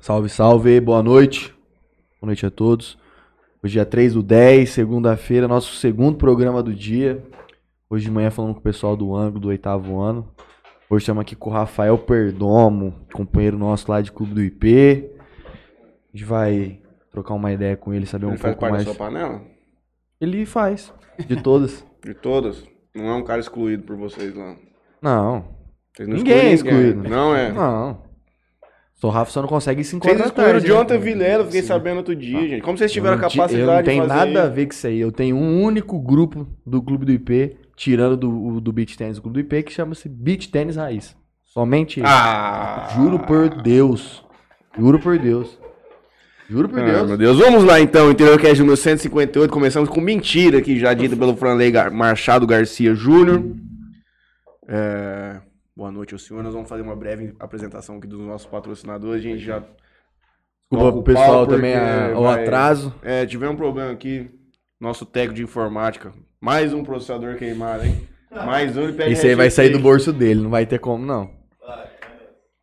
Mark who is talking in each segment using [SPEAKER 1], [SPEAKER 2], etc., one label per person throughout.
[SPEAKER 1] Salve, salve, boa noite. Boa noite a todos. Hoje é 3 do 10, segunda-feira, nosso segundo programa do dia. Hoje de manhã falando com o pessoal do ângulo do oitavo ano. Hoje estamos aqui com o Rafael Perdomo, companheiro nosso lá de Clube do IP. A gente vai trocar uma ideia com ele, saber
[SPEAKER 2] Ele
[SPEAKER 1] um
[SPEAKER 2] faz
[SPEAKER 1] pouco
[SPEAKER 2] parte
[SPEAKER 1] mais.
[SPEAKER 2] da sua panela?
[SPEAKER 1] Ele faz, de todas.
[SPEAKER 2] De todas? Não é um cara excluído por vocês lá.
[SPEAKER 1] Não,
[SPEAKER 2] não
[SPEAKER 1] ninguém é excluído.
[SPEAKER 2] Não é?
[SPEAKER 1] Não. O Rafa só não consegue se
[SPEAKER 2] Vocês
[SPEAKER 1] encontrar
[SPEAKER 2] excluíram o
[SPEAKER 1] tarde, né?
[SPEAKER 2] Vilela, fiquei
[SPEAKER 1] Sim.
[SPEAKER 2] sabendo outro dia,
[SPEAKER 1] Ah.
[SPEAKER 2] gente. Como vocês tiveram a
[SPEAKER 1] não
[SPEAKER 2] capacidade
[SPEAKER 1] Eu não tenho
[SPEAKER 2] de fazer
[SPEAKER 1] nada a ver com isso aí. Eu tenho um único grupo do Clube do IP, tirando do, o- do Beach Tennis do Clube do IP, que chama-se Beach Tennis Raiz. Somente.
[SPEAKER 2] Ah!
[SPEAKER 1] Juro por Deus. Juro por Deus. Juro por
[SPEAKER 2] Ah,
[SPEAKER 1] Deus.
[SPEAKER 2] meu Deus. Vamos lá então, Interior Cast número 158. Começamos com mentira aqui, já dita pelo Franley Gar- Machado Garcia Júnior. É, Boa noite, ao senhor. Nós vamos fazer uma breve apresentação aqui dos nossos patrocinadores. A gente já.
[SPEAKER 1] Desculpa pro pessoal também a- o
[SPEAKER 2] vai-
[SPEAKER 1] atraso.
[SPEAKER 2] É, tivemos um problema aqui. Nosso técnico de informática. Mais um processador queimado, hein? Mais um.
[SPEAKER 1] Esse aí vai sair do bolso dele, não vai ter como, não.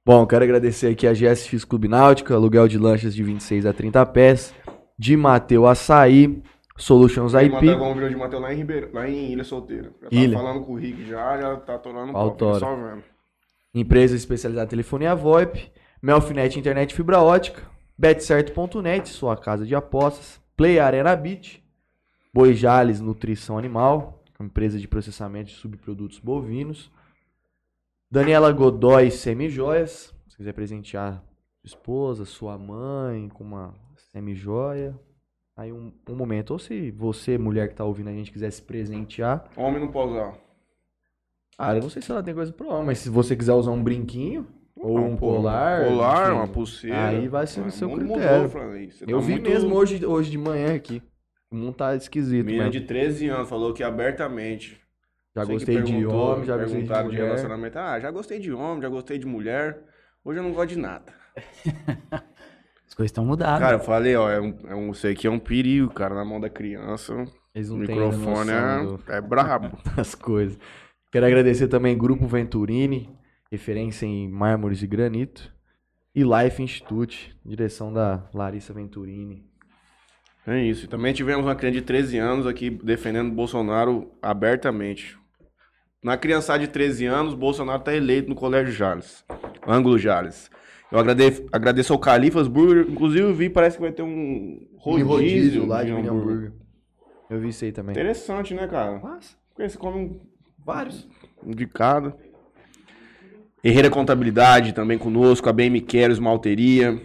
[SPEAKER 1] Bom, quero agradecer aqui a GSX Clube Náutica, aluguel de lanchas de 26 a 30 pés, de Mateu Açaí, Solutions IP.
[SPEAKER 2] mandou algum vídeo de Mateus lá em Ribeirão, lá em Ilha Solteira. Já tá
[SPEAKER 1] Ilha.
[SPEAKER 2] falando com o Rick já, já tá tornando um pau, só vendo.
[SPEAKER 1] Empresa especializada em telefonia VoIP, Melfinet Internet Fibra Ótica, Betcerto.net, sua casa de apostas, Play Arena Beach, Boi Jales Nutrição Animal, empresa de processamento de subprodutos bovinos, Daniela Godoy Semijoias, se quiser presentear sua esposa, sua mãe com uma semijoia, aí um, um momento, ou se você, mulher que tá ouvindo a gente, quiser se presentear,
[SPEAKER 2] Homem não pode usar.
[SPEAKER 1] Ah, eu não sei se ela tem coisa pro homem, mas se você quiser usar um brinquinho ou um
[SPEAKER 2] pô,
[SPEAKER 1] colar.
[SPEAKER 2] Colar,
[SPEAKER 1] enfim,
[SPEAKER 2] uma pulseira.
[SPEAKER 1] Aí vai ser no
[SPEAKER 2] Ah,
[SPEAKER 1] seu
[SPEAKER 2] o mundo
[SPEAKER 1] critério.
[SPEAKER 2] Mudou. Você
[SPEAKER 1] Eu
[SPEAKER 2] tá
[SPEAKER 1] vi
[SPEAKER 2] muito-
[SPEAKER 1] mesmo hoje, hoje de manhã aqui. O mundo tá esquisito,
[SPEAKER 2] Menina
[SPEAKER 1] mas
[SPEAKER 2] de 13 anos falou que abertamente.
[SPEAKER 1] já
[SPEAKER 2] que
[SPEAKER 1] gostei de homem, já gostei de
[SPEAKER 2] perguntaram de, relacionamento. Ah, já gostei de homem, já gostei de mulher. Hoje eu não gosto de nada.
[SPEAKER 3] As coisas estão mudadas.
[SPEAKER 2] Cara, eu falei, ó, é um, é um, isso aqui é um perigo, cara, na mão da criança.
[SPEAKER 1] Eles
[SPEAKER 2] O
[SPEAKER 1] não têm
[SPEAKER 2] microfone
[SPEAKER 1] noção
[SPEAKER 2] é, é brabo.
[SPEAKER 1] do- das coisas. Quero agradecer também Grupo Venturini, referência em mármores e granito. E Life Institute, direção da Larissa Venturini.
[SPEAKER 2] É isso. E também tivemos uma criança de 13 anos aqui defendendo Bolsonaro abertamente. Na criançada de 13 anos, Bolsonaro está eleito no Colégio Jales. Ângulo Jales. Eu agradeço, agradeço ao Califas Burger. Inclusive, eu vi, parece que vai ter um
[SPEAKER 1] Mini
[SPEAKER 2] rodízio,
[SPEAKER 1] lá de
[SPEAKER 2] de hambúrguer.
[SPEAKER 1] hambúrguer. Eu vi isso aí também.
[SPEAKER 2] Interessante, né, cara?
[SPEAKER 1] Mas,
[SPEAKER 2] Porque você come um
[SPEAKER 1] vários.
[SPEAKER 2] um de cada. Herreira Contabilidade também conosco, a BM Queros Malteria,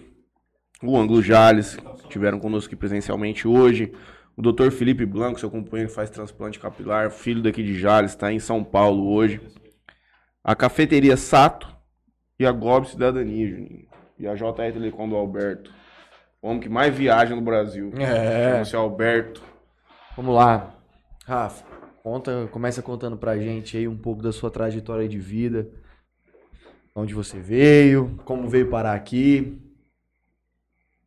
[SPEAKER 2] o Ângulo Jales, tiveram conosco aqui presencialmente hoje. O Dr. Felipe Blanco, seu companheiro, faz transplante capilar, filho daqui de Jales, está em São Paulo hoje. A Cafeteria Sato e a Gob Cidadania, Juninho. E a JR Telecom do Alberto. O homem que mais viaja no Brasil.
[SPEAKER 1] É.
[SPEAKER 2] Chama-se Alberto.
[SPEAKER 1] Vamos lá. Rafa, conta, começa contando pra gente aí um pouco da sua trajetória de vida. Onde você veio, como veio parar aqui.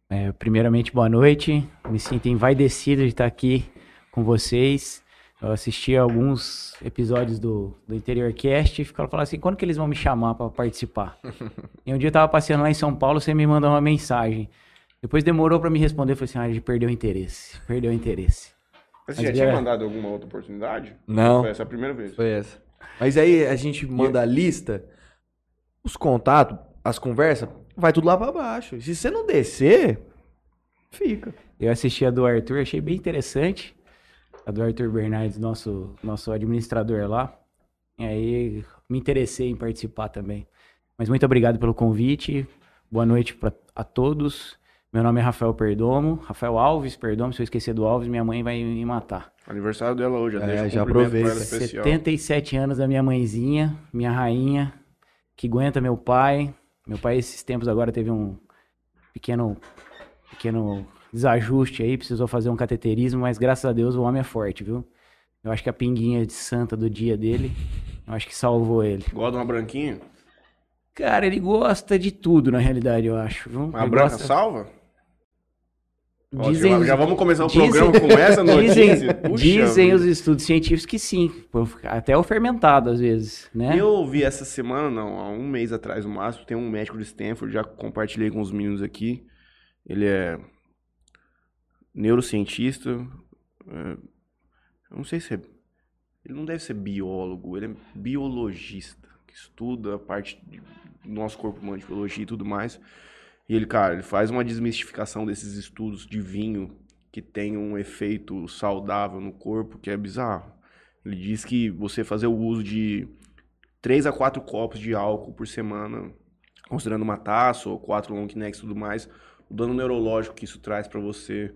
[SPEAKER 3] É, primeiramente, boa noite. Me sinto envaidecido de estar aqui com vocês. Eu assisti alguns episódios do, do Interior Cast e ficaram falando assim, quando que eles vão me chamar para participar? e um dia eu tava passeando lá em São Paulo, você me mandou uma mensagem. Depois demorou para me responder, eu falei assim, ah, perdeu o interesse, perdeu o interesse.
[SPEAKER 2] Você
[SPEAKER 3] Mas
[SPEAKER 2] já tinha
[SPEAKER 3] é-
[SPEAKER 2] mandado alguma outra oportunidade?
[SPEAKER 1] Não.
[SPEAKER 2] Foi essa a primeira vez.
[SPEAKER 1] Foi essa. Mas aí a gente manda a lista, os contatos, as conversas, vai tudo lá pra baixo. Se você não descer, fica.
[SPEAKER 3] Eu assisti a do Arthur, achei bem interessante. A do Arthur Bernardes, nosso, nosso administrador lá. E aí me interessei em participar também. Mas muito obrigado pelo convite. Boa noite pra, a todos. Meu nome é Rafael Perdomo. Rafael Alves Perdomo. Se eu esquecer do Alves, minha mãe vai me matar.
[SPEAKER 2] Aniversário dela hoje,
[SPEAKER 1] É,
[SPEAKER 2] deixa um
[SPEAKER 1] já aproveita.
[SPEAKER 2] ela especial.
[SPEAKER 3] 77 anos da minha mãezinha, minha rainha, que aguenta meu pai. Meu pai, esses tempos agora, teve um pequeno, pequeno desajuste aí, precisou fazer um cateterismo, mas graças a Deus o homem é forte, viu? Eu acho que a pinguinha de santa do dia dele, eu acho que salvou ele.
[SPEAKER 2] Gosta de uma branquinha?
[SPEAKER 3] Cara, ele gosta de tudo, na realidade, eu acho, viu?
[SPEAKER 2] Uma
[SPEAKER 3] Ele
[SPEAKER 2] branca
[SPEAKER 3] gosta-
[SPEAKER 2] salva? Ó,
[SPEAKER 3] Dizem
[SPEAKER 2] já,
[SPEAKER 3] os-
[SPEAKER 2] já vamos começar o
[SPEAKER 3] dizem-
[SPEAKER 2] programa com essa notícia?
[SPEAKER 3] Dizem,
[SPEAKER 2] Puxa
[SPEAKER 3] dizem os estudos científicos que sim, até o fermentado às vezes, né?
[SPEAKER 2] Eu ouvi essa semana, não, há um mês atrás no máximo, tem um médico de Stanford, já compartilhei com os meninos aqui. Ele é neurocientista. é, eu não sei se é. Ele não deve ser biólogo, ele é biologista, que estuda a parte do nosso corpo humano de biologia e tudo mais. E ele, cara, ele faz uma desmistificação desses estudos de vinho que tem um efeito saudável no corpo que é bizarro. Ele diz que você fazer o uso de 3 a 4 copos de álcool por semana, considerando uma taça ou quatro long necks e tudo mais, o dano neurológico que isso traz pra você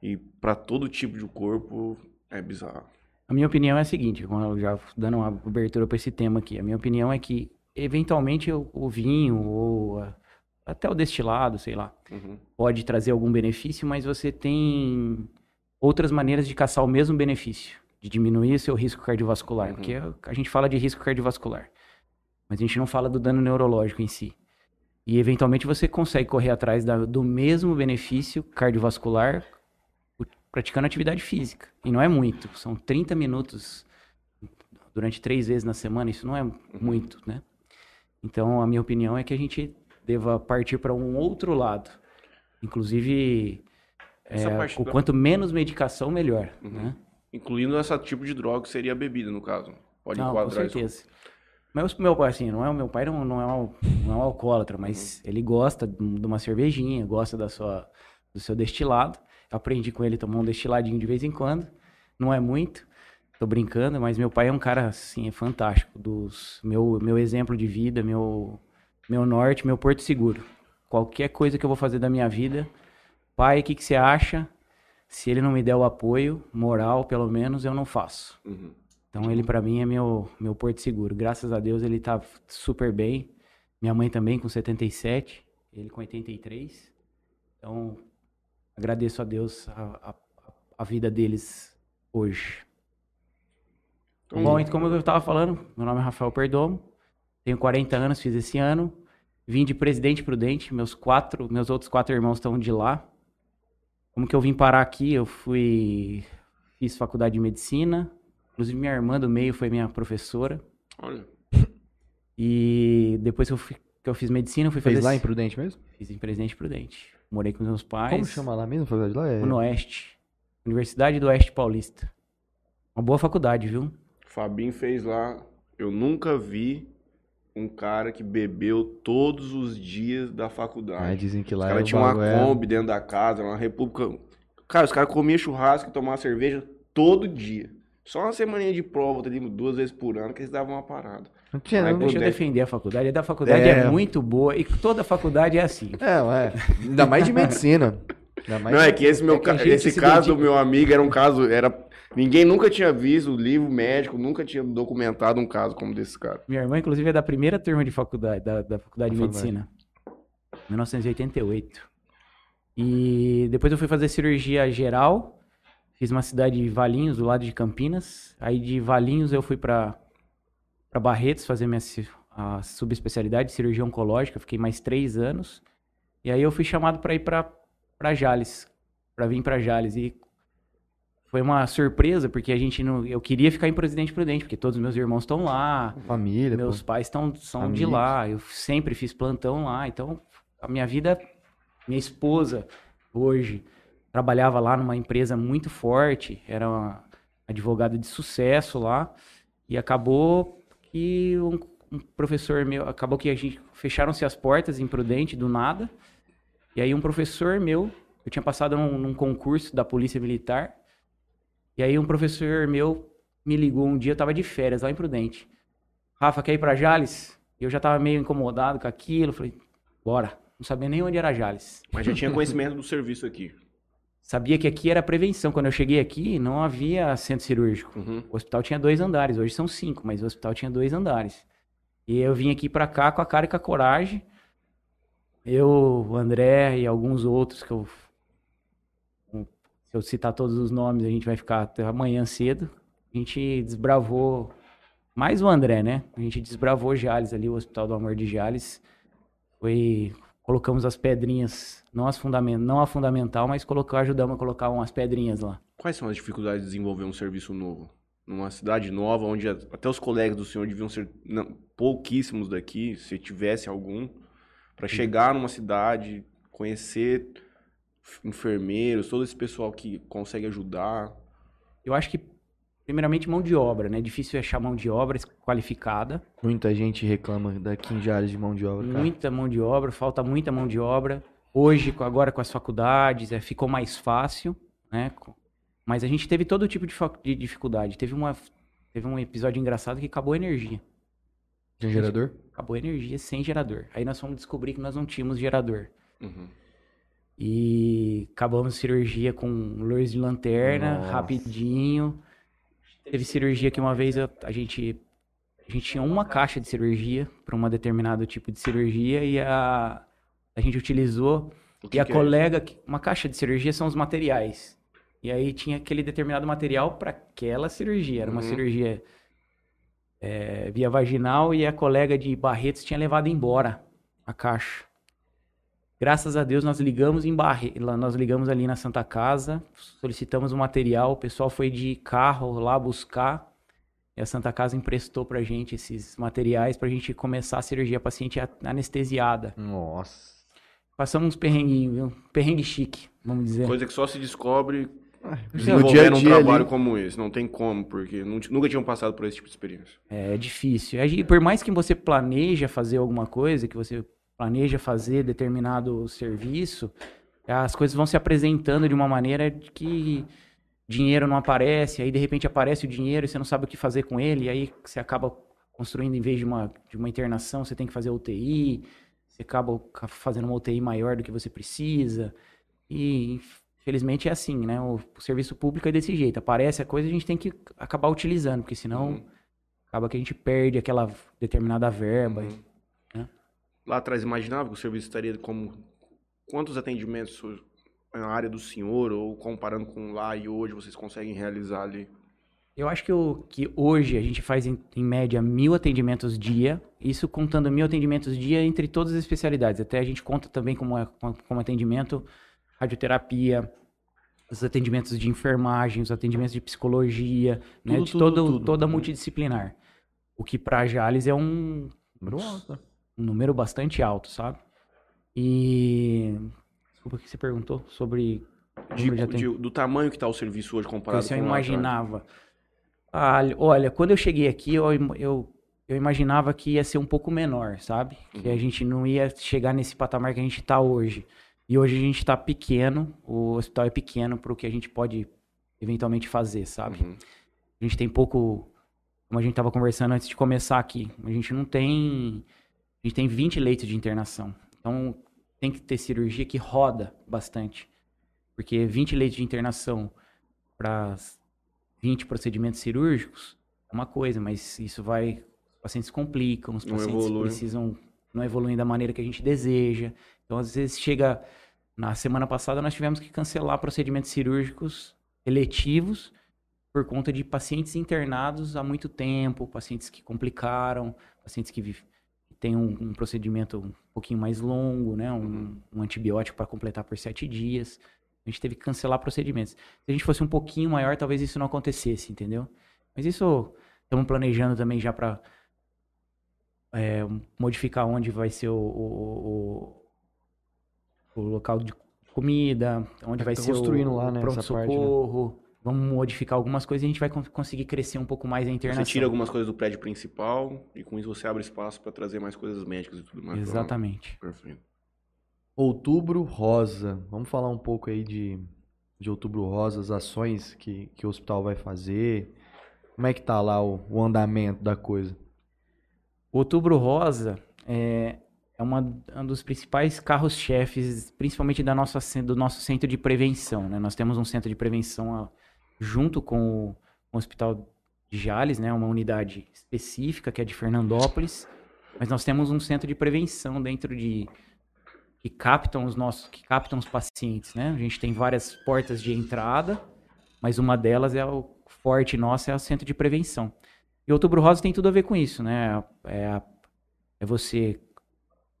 [SPEAKER 2] e pra todo tipo de corpo é bizarro.
[SPEAKER 3] A minha opinião é a seguinte, já dando uma abertura para esse tema aqui, a minha opinião é que eventualmente o vinho ou a- até o destilado, sei lá,
[SPEAKER 2] Uhum.
[SPEAKER 3] pode trazer algum benefício, mas você tem outras maneiras de caçar o mesmo benefício, de diminuir seu risco cardiovascular,
[SPEAKER 2] Uhum.
[SPEAKER 3] porque a gente fala de risco cardiovascular, mas a gente não fala do dano neurológico em si. E eventualmente você consegue correr atrás da- do mesmo benefício cardiovascular praticando atividade física. E não é muito, são 30 minutos durante três vezes na semana, isso não é muito, né? Então, a minha opinião é que a gente deva partir para um outro lado. Inclusive, é,
[SPEAKER 2] da-
[SPEAKER 3] quanto menos medicação, melhor,
[SPEAKER 2] Uhum.
[SPEAKER 3] né?
[SPEAKER 2] Incluindo esse tipo de droga que seria a bebida, no caso. Pode
[SPEAKER 3] Não, com
[SPEAKER 2] enquadrar isso.
[SPEAKER 3] certeza. Mas o meu pai, assim, não é meu pai, não, não, é, um, não é um alcoólatra, mas
[SPEAKER 2] Uhum.
[SPEAKER 3] ele gosta de de uma cervejinha, gosta da sua, do seu destilado. Eu aprendi com ele a tomar um destiladinho de vez em quando. Não é muito, tô brincando, mas meu pai é um cara, assim, é fantástico. Dos, meu, meu exemplo de vida, meu, meu norte, meu porto seguro. Qualquer coisa que eu vou fazer da minha vida, pai, o que, que você acha? Se ele não me der o apoio, moral, pelo menos, eu não faço.
[SPEAKER 2] Uhum.
[SPEAKER 3] Então ele pra mim é meu meu porto seguro. Graças a Deus ele tá super bem. Minha mãe também com 77, ele com 83. Então agradeço a Deus a, a, a vida deles hoje.
[SPEAKER 2] Então,
[SPEAKER 3] Bom, então como eu tava falando, meu nome é Rafael Perdomo. Tenho 40 anos, fiz esse ano. Vim de Presidente Prudente, meus quatro, meus outros quatro irmãos estão de lá. Como que eu vim parar aqui? Eu fui fiz faculdade de medicina. Inclusive minha irmã do meio foi minha professora.
[SPEAKER 2] Olha,
[SPEAKER 3] E depois que eu, fui- que eu fiz medicina, eu fui
[SPEAKER 1] Fez
[SPEAKER 3] fazer
[SPEAKER 1] lá em Prudente mesmo?
[SPEAKER 3] fiz em Presidente Prudente. Morei com meus pais.
[SPEAKER 1] Como chama lá mesmo a faculdade lá? É...
[SPEAKER 3] No Oeste. Universidade do Oeste Paulista. Uma boa faculdade, viu?
[SPEAKER 2] Fabinho fez lá. Eu nunca vi um cara que bebeu todos os dias da faculdade.
[SPEAKER 1] Ah, dizem que
[SPEAKER 2] Os
[SPEAKER 1] lá é
[SPEAKER 2] caras
[SPEAKER 1] o
[SPEAKER 2] tinham uma
[SPEAKER 1] é-
[SPEAKER 2] Kombi dentro da casa, uma república. Cara, os caras comiam churrasco e tomavam cerveja todo dia. Só uma semaninha de prova, duas vezes por ano, que eles davam uma parada.
[SPEAKER 1] Não tinha, não.
[SPEAKER 3] Deixa eu defender a faculdade. A da faculdade é.
[SPEAKER 1] É.
[SPEAKER 3] muito boa e toda faculdade é assim.
[SPEAKER 1] É, ué. Ainda mais de medicina.
[SPEAKER 2] Não, é que esse, meu,
[SPEAKER 3] é que
[SPEAKER 2] esse
[SPEAKER 3] se
[SPEAKER 2] caso do meu amigo era um caso. Era... Ninguém nunca tinha visto o livro médico, nunca tinha documentado um caso como desse cara.
[SPEAKER 3] Minha irmã, inclusive, é da primeira turma de faculdade, da, da faculdade de medicina. 1988. E depois eu fui fazer cirurgia geral. Fiz uma cidade de Valinhos, do lado de Campinas. Aí de Valinhos eu fui para Barretos fazer minha a subespecialidade de cirurgia oncológica. Fiquei mais três anos. E aí eu fui chamado para ir para Jales, para vir para Jales. E foi uma surpresa porque a gente não, eu queria ficar em Presidente Prudente porque todos os meus irmãos estão lá.
[SPEAKER 1] Família,
[SPEAKER 3] Meus
[SPEAKER 1] pô.
[SPEAKER 3] pais tão, são de lá, eu sempre fiz plantão lá, então a minha vida, minha esposa hoje trabalhava lá numa empresa muito forte, era uma advogada de sucesso lá, e acabou que um, um professor meu, acabou que a gente fecharam-se as portas em Prudente do nada, e aí um professor meu, eu tinha passado num, num concurso da Polícia Militar, e aí um professor meu me ligou um dia, eu tava de férias lá em Prudente. Rafa, quer ir pra Jales? Eu já tava meio incomodado com aquilo. Falei, bora. Não sabia nem onde era Jales.
[SPEAKER 2] Mas já tinha conhecimento do serviço aqui.
[SPEAKER 3] Sabia que aqui era prevenção. Quando eu cheguei aqui, não havia centro cirúrgico.
[SPEAKER 2] Uhum.
[SPEAKER 3] O hospital tinha dois andares. Hoje são cinco, mas o hospital tinha dois andares. E eu vim aqui pra cá com a cara e com a coragem. Eu, o André e alguns outros que eu. Se eu citar todos os nomes, a gente vai ficar até amanhã cedo. A gente desbravou. Mais o André, né? A gente desbravou Jales ali, o Hospital do Amor de Jales. Foi colocamos as pedrinhas, não, as fundament, não a fundamental, mas colocou, ajudamos a colocar umas pedrinhas lá.
[SPEAKER 2] Quais são as dificuldades de desenvolver um serviço novo? Numa cidade nova, onde até os colegas do senhor deviam ser não, pouquíssimos daqui, se tivesse algum, para chegar numa cidade, conhecer enfermeiros, todo esse pessoal que consegue ajudar.
[SPEAKER 3] Eu acho que, primeiramente, mão de obra, né? Difícil achar mão de obra qualificada.
[SPEAKER 1] Muita gente reclama daqui em Jales de mão de obra. Cara.
[SPEAKER 3] Muita mão de obra, falta muita mão de obra. Hoje, agora com as faculdades, é, ficou mais fácil, né? Mas a gente teve todo tipo de, de dificuldade. Teve, uma, teve um episódio engraçado que acabou a energia.
[SPEAKER 1] Sem gerador?
[SPEAKER 3] Acabou a energia sem gerador. Aí nós fomos descobrir que nós não tínhamos gerador.
[SPEAKER 2] Uhum.
[SPEAKER 3] E acabamos cirurgia com luz de lanterna,
[SPEAKER 1] Nossa.
[SPEAKER 3] rapidinho. Teve cirurgia que uma vez a gente a gente tinha uma caixa de cirurgia para um determinado tipo de cirurgia e a a gente utilizou e a
[SPEAKER 2] é
[SPEAKER 3] colega, que- uma caixa de cirurgia são os materiais. E aí tinha aquele determinado material para aquela cirurgia. Era uma
[SPEAKER 2] Uhum.
[SPEAKER 3] cirurgia é, via vaginal e a colega de Barretos tinha levado embora a caixa. Graças a Deus nós ligamos em Barre... nós ligamos ali na Santa Casa, solicitamos o material, o pessoal foi de carro lá buscar. E a Santa Casa emprestou pra gente esses materiais pra gente começar a cirurgia, a paciente a- anestesiada.
[SPEAKER 1] Nossa.
[SPEAKER 3] Passamos uns perrenguinhos, viu? Perrengue chique, vamos dizer.
[SPEAKER 2] Coisa que só se descobre
[SPEAKER 1] No
[SPEAKER 2] desenvolvendo
[SPEAKER 1] dia a
[SPEAKER 2] um trabalho
[SPEAKER 1] ali.
[SPEAKER 2] como esse. Não tem como, porque nunca tinham passado por esse tipo de experiência.
[SPEAKER 3] É difícil. E por mais que você planeja fazer alguma coisa, que você planeja fazer determinado serviço, as coisas vão se apresentando de uma maneira que dinheiro não aparece, aí de repente aparece o dinheiro e você não sabe o que fazer com ele, e aí você acaba construindo, em vez de uma, de uma internação, você tem que fazer UTI, você acaba ca- fazendo uma UTI maior do que você precisa. E infelizmente é assim, né? O, o serviço público é desse jeito. Aparece a coisa, a gente tem que acabar utilizando, porque senão
[SPEAKER 2] Uhum.
[SPEAKER 3] acaba que a gente perde aquela determinada verba.
[SPEAKER 2] Uhum.
[SPEAKER 3] Né?
[SPEAKER 2] Lá atrás imaginava que o serviço estaria como quantos atendimentos na área do senhor ou comparando com lá e hoje vocês conseguem realizar ali?
[SPEAKER 3] Eu acho que, o, que hoje a gente faz em, em média mil atendimentos dia, isso contando mil atendimentos dia entre todas as especialidades. Até a gente conta também como, é- como atendimento radioterapia, os atendimentos de enfermagem, os atendimentos de psicologia, né?
[SPEAKER 1] Tudo,
[SPEAKER 3] de
[SPEAKER 1] tudo,
[SPEAKER 3] todo,
[SPEAKER 1] tudo.
[SPEAKER 3] toda multidisciplinar. O que para Jales é um,
[SPEAKER 1] alto.
[SPEAKER 3] Um número bastante alto, sabe? E. Desculpa o que você perguntou sobre.
[SPEAKER 2] De-
[SPEAKER 3] de
[SPEAKER 2] do tamanho que está o serviço hoje comparado com lá atrás.
[SPEAKER 3] imaginava. Ah, olha, quando eu cheguei aqui, eu, eu, eu imaginava que ia ser um pouco menor, sabe? Que a
[SPEAKER 2] Uhum.
[SPEAKER 3] gente não ia chegar nesse patamar que a gente está hoje. E hoje a gente está pequeno, o hospital é pequeno para o que a gente pode eventualmente fazer, sabe?
[SPEAKER 2] Uhum.
[SPEAKER 3] A gente tem pouco. Como a gente estava conversando antes de começar aqui, a gente não tem. A gente tem 20 leitos de internação. Então tem que ter cirurgia que roda bastante. Porque 20 leitos de internação para 20 procedimentos cirúrgicos é uma coisa, mas isso vai. Os pacientes complicam, os pacientes
[SPEAKER 2] evolui.
[SPEAKER 3] precisam. Não evoluem da maneira que a gente deseja. Então, às vezes, chega. Na semana passada, nós tivemos que cancelar procedimentos cirúrgicos eletivos por conta de pacientes internados há muito tempo, pacientes que complicaram, pacientes que têm um, um procedimento um pouquinho mais longo, né? Um, um antibiótico para completar por sete dias. A gente teve que cancelar procedimentos. Se a gente fosse um pouquinho maior, talvez isso não acontecesse, entendeu? Mas isso estamos planejando também já para modificar onde vai ser o, o, o, o local de comida, onde
[SPEAKER 1] É,
[SPEAKER 3] vai ser o,
[SPEAKER 1] lá, né, né?
[SPEAKER 3] pronto-socorro. Vamos modificar algumas coisas e a gente vai con- conseguir crescer um pouco mais a internação.
[SPEAKER 2] Você tira algumas coisas do prédio principal e com isso você abre espaço para trazer mais coisas médicas e tudo mais. lá.
[SPEAKER 3] Exatamente.
[SPEAKER 2] Perfeito.
[SPEAKER 1] Outubro Rosa. Vamos falar um pouco aí de, de Outubro Rosa, as ações que, que o hospital vai fazer. Como é que tá lá o, o andamento da coisa?
[SPEAKER 3] Outubro Rosa é, é uma, um dos principais carros-chefes, principalmente da nossa, do nosso centro de prevenção. Né? Nós temos um centro de prevenção junto com o, Hospital de Jales, né? uma unidade específica que é de Fernandópolis, mas nós temos um centro de prevenção dentro de que captam os nossos, que captam os pacientes, né? A gente tem várias portas de entrada, mas uma delas é o forte nosso é o centro de prevenção. E Outubro Rosa tem tudo a ver com isso, né? É, é você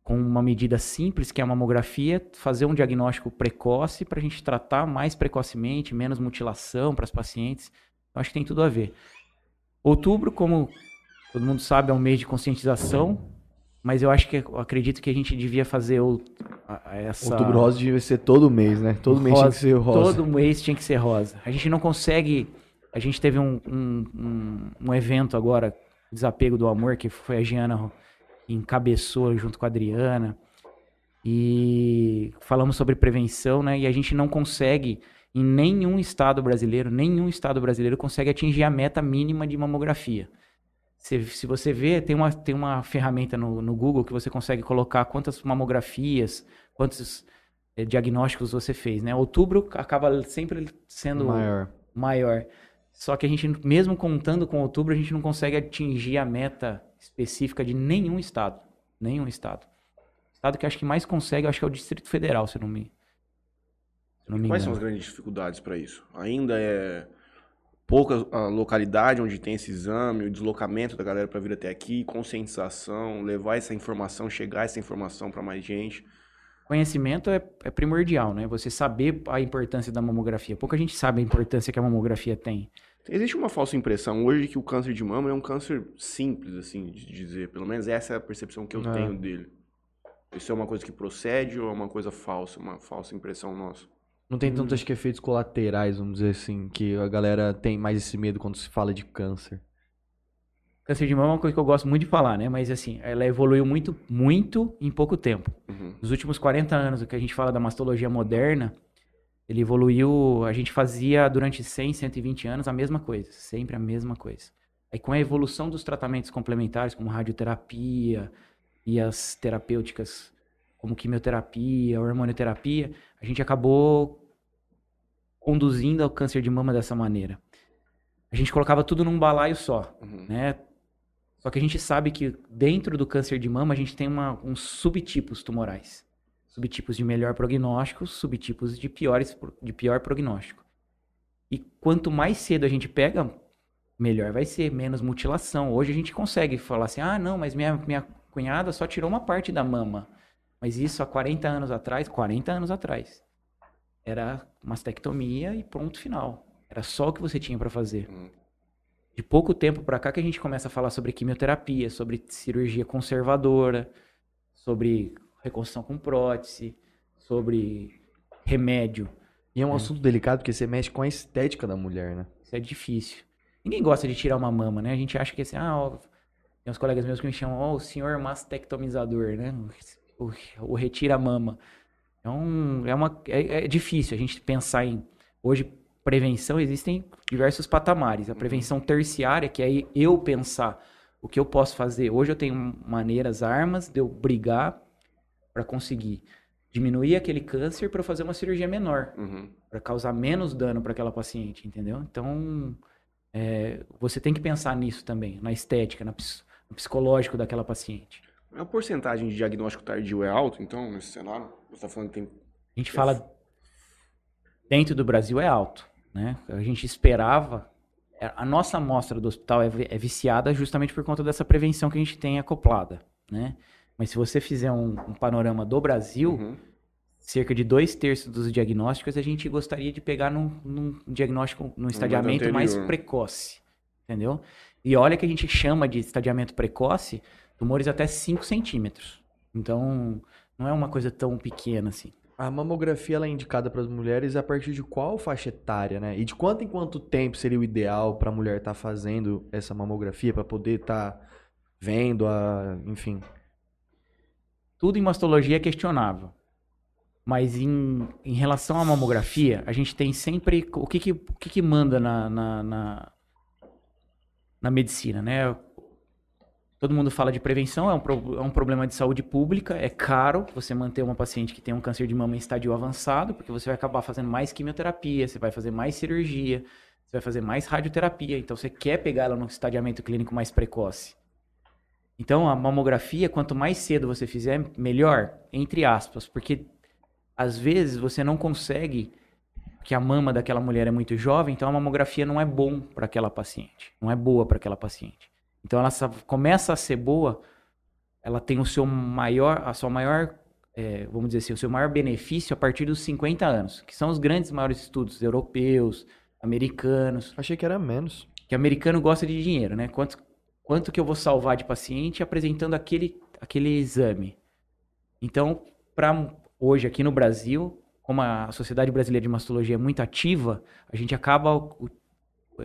[SPEAKER 3] com uma medida simples, que é a mamografia, fazer um diagnóstico precoce para a gente tratar mais precocemente, menos mutilação para as pacientes. Eu acho que tem tudo a ver. Outubro, como todo mundo sabe, é um mês de conscientização, mas eu acho que eu acredito que a gente devia fazer o, essa
[SPEAKER 1] Outubro rosa devia ser todo mês, né? Todo mês tinha que ser rosa.
[SPEAKER 3] Todo mês tinha que ser rosa. A gente não consegue. A gente teve um, um, um, um evento agora, Desapego do Amor, que foi a Giana encabeçou junto com a Adriana. E falamos sobre prevenção, né? E a gente não consegue, em nenhum estado brasileiro, nenhum estado brasileiro consegue atingir a meta mínima de mamografia. Se, se você vê, tem uma, tem uma ferramenta no, no Google que você consegue colocar quantas mamografias, quantos eh, diagnósticos você fez, né? Outubro acaba sempre sendo
[SPEAKER 1] Maior.
[SPEAKER 3] maior. Só que a gente, mesmo contando com outubro, a gente não consegue atingir a meta específica de nenhum estado. Nenhum estado. O estado que acho que mais consegue, acho que é o Distrito Federal, se eu não me, se não me
[SPEAKER 2] Quais são as
[SPEAKER 3] engano.
[SPEAKER 2] grandes dificuldades para isso? Ainda é pouca a localidade onde tem esse exame, o deslocamento da galera para vir até aqui, conscientização, levar essa informação, chegar essa informação para mais gente.
[SPEAKER 3] Conhecimento é, é primordial, né? Você saber a importância da mamografia. Pouca gente sabe a importância que a mamografia tem.
[SPEAKER 2] Existe uma falsa impressão hoje que o câncer de mama é um câncer simples, assim, de dizer. Pelo menos essa é a percepção que eu
[SPEAKER 1] É.
[SPEAKER 2] tenho dele. Isso é uma coisa que procede ou é uma coisa falsa, uma falsa impressão nossa?
[SPEAKER 1] Não tem tantos acho que, efeitos colaterais, vamos dizer assim, que a galera tem mais esse medo quando se fala de câncer.
[SPEAKER 3] Câncer de mama é uma coisa que eu gosto muito de falar, né? Mas assim, ela evoluiu muito, muito em pouco tempo.
[SPEAKER 2] Uhum.
[SPEAKER 3] Nos últimos 40 anos, o que a gente fala da mastologia moderna, ele evoluiu, a gente fazia durante 100, 120 anos a mesma coisa, sempre a mesma coisa. Aí com a evolução dos tratamentos complementares, como radioterapia e as terapêuticas como quimioterapia, hormonioterapia, a gente acabou conduzindo ao câncer de mama dessa maneira. A gente colocava tudo num balaio só,
[SPEAKER 2] Uhum.
[SPEAKER 3] né? Só que a gente sabe que dentro do câncer de mama a gente tem uma, uns subtipos tumorais. Subtipos de melhor prognóstico, subtipos de, piores, de pior prognóstico. E quanto mais cedo a gente pega, melhor vai ser, menos mutilação. Hoje a gente consegue falar assim, ah, não, mas minha, minha cunhada só tirou uma parte da mama. Mas isso há 40 anos atrás, 40 anos atrás, era mastectomia e ponto final. Era só o que você tinha para fazer.
[SPEAKER 2] Uhum.
[SPEAKER 3] De pouco tempo pra cá que a gente começa a falar sobre quimioterapia, sobre cirurgia conservadora, sobre reconstrução com prótese, sobre remédio.
[SPEAKER 1] E é um assunto delicado porque você mexe com a estética da mulher, né?
[SPEAKER 3] Isso é difícil. Ninguém gosta de tirar uma mama, né? A gente acha que assim, ah, ó, tem uns colegas meus que me chamam, ó, o senhor mastectomizador, né? O, o retira a mama. É, um, é, uma, é, é difícil a gente pensar em. Hoje, prevenção, existem diversos patamares. A prevenção terciária, que é eu pensar o que eu posso fazer. Hoje eu tenho maneiras, armas de eu brigar para conseguir diminuir aquele câncer para fazer uma cirurgia menor
[SPEAKER 2] Uhum.
[SPEAKER 3] para causar menos dano para aquela paciente, entendeu? Então, é, você tem que pensar nisso também, na estética, na no psicológico daquela paciente.
[SPEAKER 2] A porcentagem de diagnóstico tardio é alta, então, nesse cenário? Você está falando que tem
[SPEAKER 3] A gente fala dentro do Brasil é alto, né? A gente esperava é, a nossa amostra do hospital é, é viciada justamente por conta dessa prevenção que a gente tem acoplada, né? Mas se você fizer um, um panorama do Brasil,
[SPEAKER 2] Uhum.
[SPEAKER 3] cerca de dois terços dos diagnósticos a gente gostaria de pegar num, num diagnóstico, num estadiamento mais
[SPEAKER 2] anterior.
[SPEAKER 3] precoce, entendeu? E olha que a gente chama de estadiamento precoce tumores até 5 centímetros. Então, não é uma coisa tão pequena assim.
[SPEAKER 1] A mamografia ela é indicada para as mulheres a partir de qual faixa etária, né? E de quanto em quanto tempo seria o ideal para a mulher estar fazendo essa mamografia para poder estar vendo a, enfim.
[SPEAKER 3] Tudo em mastologia é questionável. Mas em, em relação à mamografia, a gente tem sempre. O que, que, o que, que manda na, na, na, na medicina, né? Todo mundo fala de prevenção, é um, pro- é um problema de saúde pública, é caro você manter uma paciente que tem um câncer de mama em estádio avançado, porque você vai acabar fazendo mais quimioterapia, você vai fazer mais cirurgia, você vai fazer mais radioterapia, então você quer pegar ela no estadiamento clínico mais precoce. Então, a mamografia, quanto mais cedo você fizer, melhor, entre aspas, porque às vezes você não consegue, que a mama daquela mulher é muito jovem, então a mamografia não é bom para aquela paciente, não é boa para aquela paciente. Então ela começa a ser boa ela tem o seu maior, a sua maior, é, vamos dizer assim, o seu maior benefício a partir dos 50 anos, que são os grandes maiores estudos europeus, americanos,
[SPEAKER 1] Achei que era menos.
[SPEAKER 3] que americano gosta de dinheiro, né? Quanto, quanto que eu vou salvar de paciente apresentando aquele, aquele exame? Então, para hoje aqui no Brasil, como a Sociedade Brasileira de Mastologia é muito ativa, a gente acaba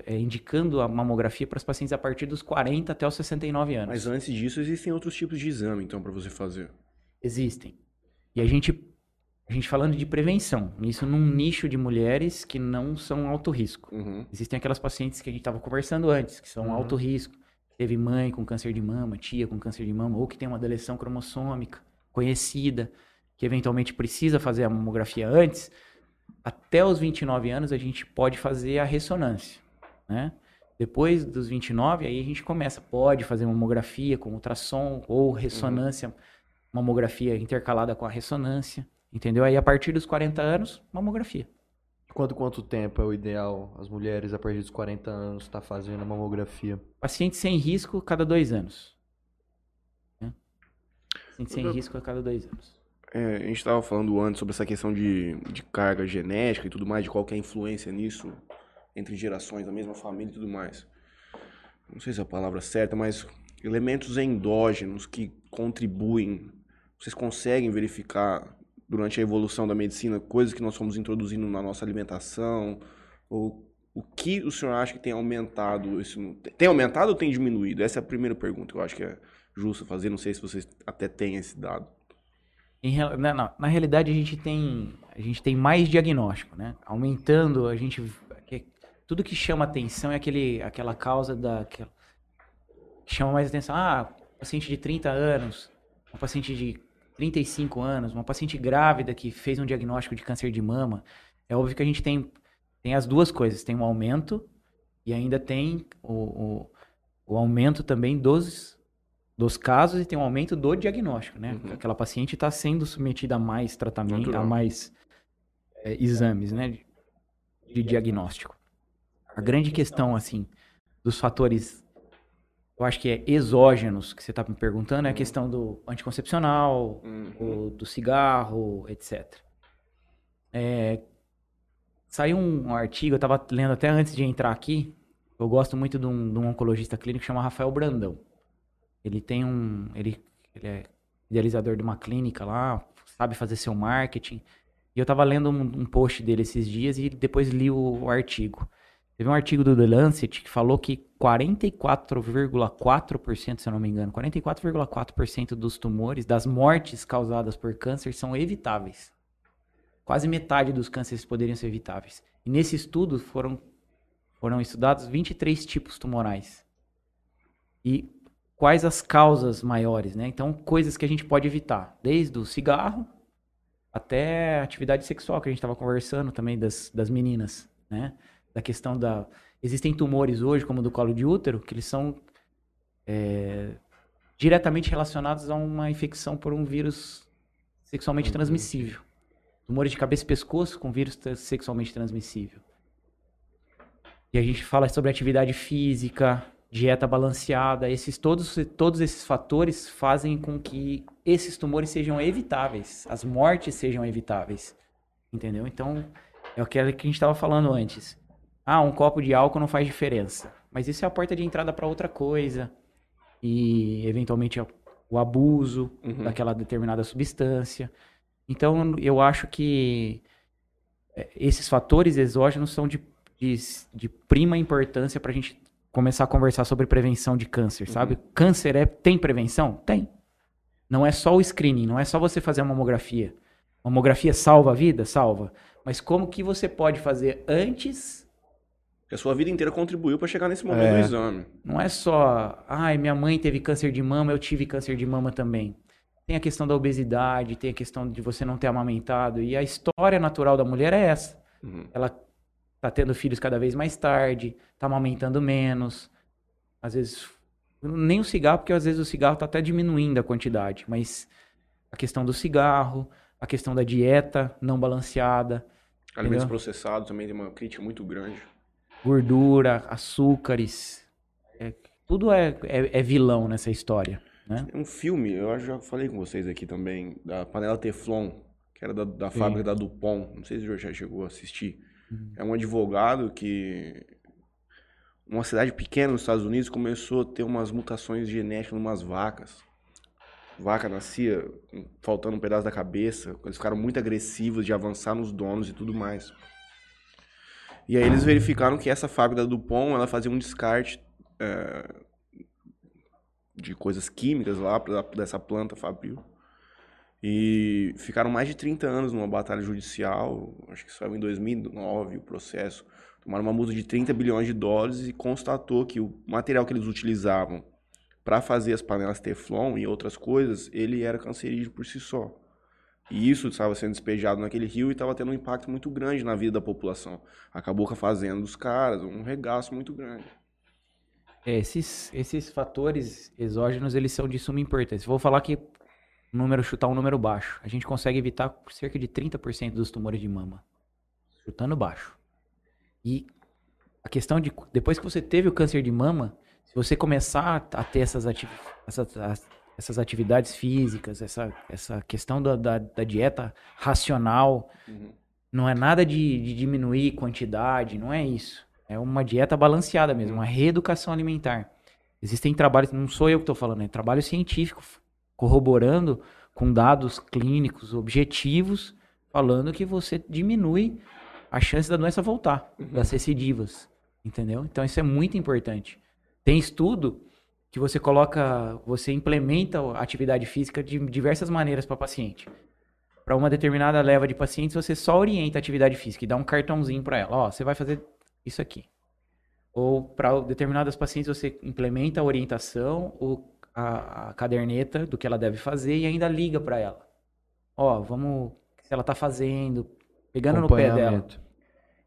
[SPEAKER 3] é, indicando a mamografia para os pacientes a partir dos 40 até os 69 anos.
[SPEAKER 2] Mas antes disso, existem outros tipos de exame, então, pra você fazer.
[SPEAKER 3] Existem. E a gente, a gente falando de prevenção, isso num nicho de mulheres que não são alto risco.
[SPEAKER 2] Uhum.
[SPEAKER 3] Existem aquelas pacientes que a gente estava conversando antes, que são
[SPEAKER 1] Uhum.
[SPEAKER 3] alto risco. Teve mãe com câncer de mama, tia com câncer de mama, ou que tem uma deleção cromossômica conhecida, que eventualmente precisa fazer a mamografia antes. Até os 29 anos a gente pode fazer a ressonância, né? Depois dos 29, aí a gente começa, pode fazer mamografia com ultrassom ou ressonância, mamografia intercalada com a ressonância, entendeu? Aí a partir dos 40 anos, mamografia.
[SPEAKER 1] Quanto, quanto tempo é o ideal as mulheres a partir dos 40 anos estar fazendo a mamografia?
[SPEAKER 3] Paciente sem risco, cada dois anos. Né? Paciente sem risco a cada dois anos.
[SPEAKER 2] É, a gente estava falando antes sobre essa questão de, de carga genética e tudo mais, de qual que é a influência nisso entre gerações da mesma família e tudo mais. Não sei se é a palavra certa, mas elementos endógenos que contribuem. Vocês conseguem verificar durante a evolução da medicina coisas que nós fomos introduzindo na nossa alimentação? Ou o que o senhor acha que tem aumentado? Tem aumentado ou tem diminuído? Essa é a primeira pergunta que eu acho que é justa fazer. Não sei se vocês até têm esse dado.
[SPEAKER 3] Em na, na- realidade, a gente tem a gente tem mais diagnóstico, né? Aumentando, a gente tudo que chama atenção é aquele aquela causa da que chama mais atenção. Ah, paciente de 30 anos, uma paciente de 35 anos, uma paciente grávida que fez um diagnóstico de câncer de mama. É óbvio que a gente tem tem as duas coisas, tem um aumento e ainda tem o, o, o aumento também dos dos casos e tem um aumento do diagnóstico, né?
[SPEAKER 2] Uhum.
[SPEAKER 3] Aquela paciente está sendo submetida a mais tratamento,
[SPEAKER 2] Natural.
[SPEAKER 3] a mais é, exames, né? De diagnóstico. A grande questão, assim, dos fatores, eu acho que é exógenos, que você está me perguntando, é a questão do anticoncepcional, o, do cigarro, etc. É, saiu um artigo, eu estava lendo até antes de entrar aqui, eu gosto muito de um, de um oncologista clínico que chama Rafael Brandão. Ele tem um. Ele, ele é idealizador de uma clínica lá, sabe fazer seu marketing. E eu tava lendo um, um post dele esses dias e depois li o, o artigo. Teve um artigo do The Lancet que falou que 44,4%, se eu não me engano, 44,4% dos tumores, das mortes causadas por câncer são evitáveis. Quase metade dos cânceres poderiam ser evitáveis. E nesse estudo foram, foram estudados 23 tipos tumorais. E quais as causas maiores, né? Então, coisas que a gente pode evitar, desde o cigarro até a atividade sexual que a gente estava conversando também das, das meninas, né? Da questão da existem tumores hoje como o do colo de útero que eles são é, diretamente relacionados a uma infecção por um vírus sexualmente transmissível. Tumores de cabeça e pescoço com vírus sexualmente transmissível. E a gente fala sobre atividade física, dieta balanceada, esses todos, todos esses fatores fazem com que esses tumores sejam evitáveis, as mortes sejam evitáveis. Entendeu? Então, é aquilo que a gente estava falando antes. Ah, um copo de álcool não faz diferença. Mas isso é a porta de entrada para outra coisa. E, eventualmente, o abuso
[SPEAKER 2] Uhum.
[SPEAKER 3] daquela determinada substância. Então, eu acho que eh, esses fatores exógenos são de, de, de prima importância para a gente começar a conversar sobre prevenção de câncer, sabe? Câncer é, tem prevenção? Tem. Não é só o screening, não é só você fazer a mamografia. Mamografia salva a vida? Salva. Mas como que você pode fazer antes
[SPEAKER 2] Que a sua vida inteira contribuiu para chegar nesse momento
[SPEAKER 1] É.
[SPEAKER 2] do exame.
[SPEAKER 3] Não é só, ai, minha mãe teve câncer de mama, eu tive câncer de mama também. Tem a questão da obesidade, tem a questão de você não ter amamentado. E a história natural da mulher é essa.
[SPEAKER 2] Uhum.
[SPEAKER 3] Ela tá tendo filhos cada vez mais tarde, tá amamentando menos. Às vezes, nem o cigarro, porque às vezes o cigarro tá até diminuindo a quantidade. Mas a questão do cigarro, a questão da dieta não balanceada,
[SPEAKER 2] Alimentos
[SPEAKER 3] Entendeu?
[SPEAKER 2] processados também tem uma crítica muito grande.
[SPEAKER 3] Gordura, açúcares. É, tudo é, é, é vilão nessa história. né?
[SPEAKER 2] Um filme, eu já falei com vocês aqui também, da panela Teflon, que era da, da fábrica da Dupont. Não sei se o já chegou a assistir. É um advogado que. Uma cidade pequena nos Estados Unidos começou a ter umas mutações genéticas em umas vacas. Vaca nascia faltando um pedaço da cabeça, eles ficaram muito agressivos de avançar nos donos e tudo mais. E aí eles verificaram que essa fábrica da Dupont, ela fazia um descarte é, de coisas químicas lá dessa planta fabril. E ficaram mais de 30 anos numa batalha judicial, acho que saiu em 2009 o processo. Tomaram uma multa de 30 bilhões de dólares e constatou que o material que eles utilizavam para fazer as panelas Teflon e outras coisas, ele era cancerígeno por si só. E isso estava sendo despejado naquele rio e estava tendo um impacto muito grande na vida da população. Acabou com a fazenda dos caras, um regaço muito grande.
[SPEAKER 3] É, Esses, esses fatores exógenos, eles são de suma importância. Vou falar que um número, chutar um número baixo. A gente consegue evitar cerca de 30% dos tumores de mama. Chutando baixo. E a questão de, depois que você teve o câncer de mama, se você começar a ter essas, ati- essas, as- essas atividades físicas, essa, essa questão da, da, da dieta racional, não é nada de, de diminuir quantidade, não é isso. É uma dieta balanceada mesmo, uma reeducação alimentar. Existem trabalhos, não sou eu que estou falando, é trabalho científico corroborando com dados clínicos objetivos, falando que você diminui a chance da doença voltar, das recidivas, entendeu? Então isso é muito importante. Tem estudo que você coloca, você implementa a atividade física de diversas maneiras para paciente. Para uma determinada leva de pacientes, você só orienta a atividade física e dá um cartãozinho para ela. Ó, você vai fazer isso aqui. Ou para determinadas pacientes, você implementa a orientação, o, a, a caderneta do que ela deve fazer e ainda liga para ela. Ó, vamos, se ela tá fazendo, pegando no pé dela.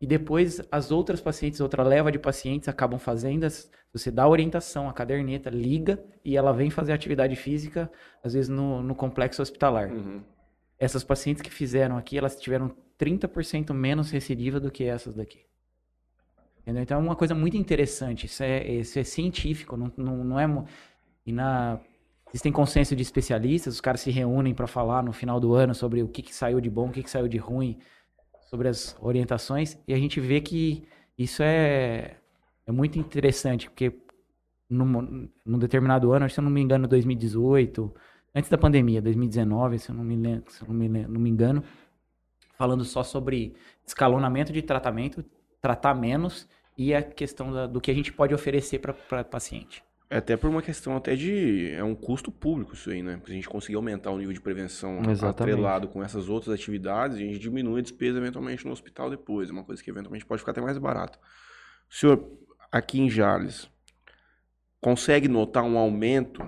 [SPEAKER 3] E depois as outras pacientes, outra leva de pacientes acabam fazendo, você dá a orientação, a caderneta, liga e ela vem fazer atividade física, às vezes no, no complexo hospitalar.
[SPEAKER 2] Uhum.
[SPEAKER 3] Essas pacientes que fizeram aqui, elas tiveram 30% menos recidiva do que essas daqui. Entendeu? Então é uma coisa muito interessante. Isso é, isso é científico, não, não, não é. E na. Existem consenso de especialistas, os caras se reúnem para falar no final do ano sobre o que, que saiu de bom, o que, que saiu de ruim, sobre as orientações, e a gente vê que isso é, é muito interessante, porque num, num determinado ano, se eu não me engano, 2018, antes da pandemia, 2019, se eu não me, lem- se eu não me, lem- não me engano, falando só sobre escalonamento de tratamento, tratar menos e a questão da- do que a gente pode oferecer para paciente.
[SPEAKER 2] É até por uma questão até de. É um custo público isso aí, né? Porque a gente conseguir aumentar o nível de prevenção
[SPEAKER 1] Exatamente.
[SPEAKER 2] atrelado com essas outras atividades, a gente diminui a despesa eventualmente no hospital depois. É uma coisa que eventualmente pode ficar até mais barato. O senhor, aqui em Jales, consegue notar um aumento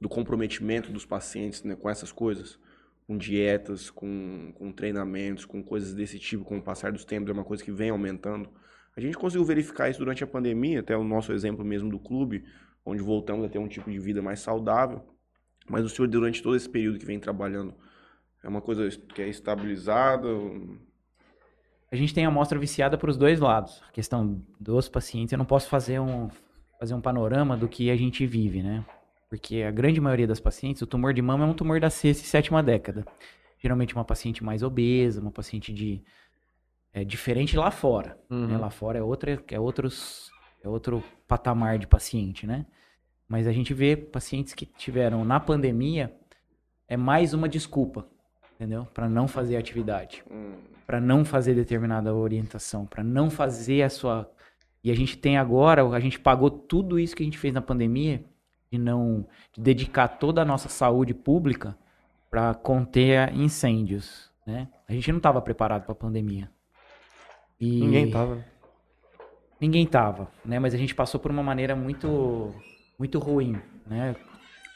[SPEAKER 2] do comprometimento dos pacientes né, com essas coisas? Com dietas, com, com treinamentos, com coisas desse tipo, com o passar dos tempos, é uma coisa que vem aumentando. A gente conseguiu verificar isso durante a pandemia, até o nosso exemplo mesmo do clube, onde voltamos a ter um tipo de vida mais saudável. Mas o senhor, durante todo esse período que vem trabalhando, é uma coisa que é estabilizada?
[SPEAKER 3] A gente tem a amostra viciada para os dois lados. A questão dos pacientes, eu não posso fazer um, fazer um panorama do que a gente vive, né? Porque a grande maioria das pacientes, o tumor de mama é um tumor da sexta e sétima década. Geralmente uma paciente mais obesa, uma paciente de é diferente lá fora. né?
[SPEAKER 1] Uhum.
[SPEAKER 3] Lá fora é outra, é outros, é outro patamar de paciente, né? Mas a gente vê pacientes que tiveram na pandemia é mais uma desculpa, entendeu? Para não fazer atividade
[SPEAKER 2] Hum,
[SPEAKER 3] para não fazer determinada orientação, para não fazer a sua. E a gente tem agora, a gente pagou tudo isso que a gente fez na pandemia, de não de dedicar toda a nossa saúde pública para conter incêndios, né? A gente não estava preparado para a pandemia. E
[SPEAKER 1] Ninguém tava. né?
[SPEAKER 3] Ninguém tava, né? Mas a gente passou por uma maneira muito, muito ruim, né?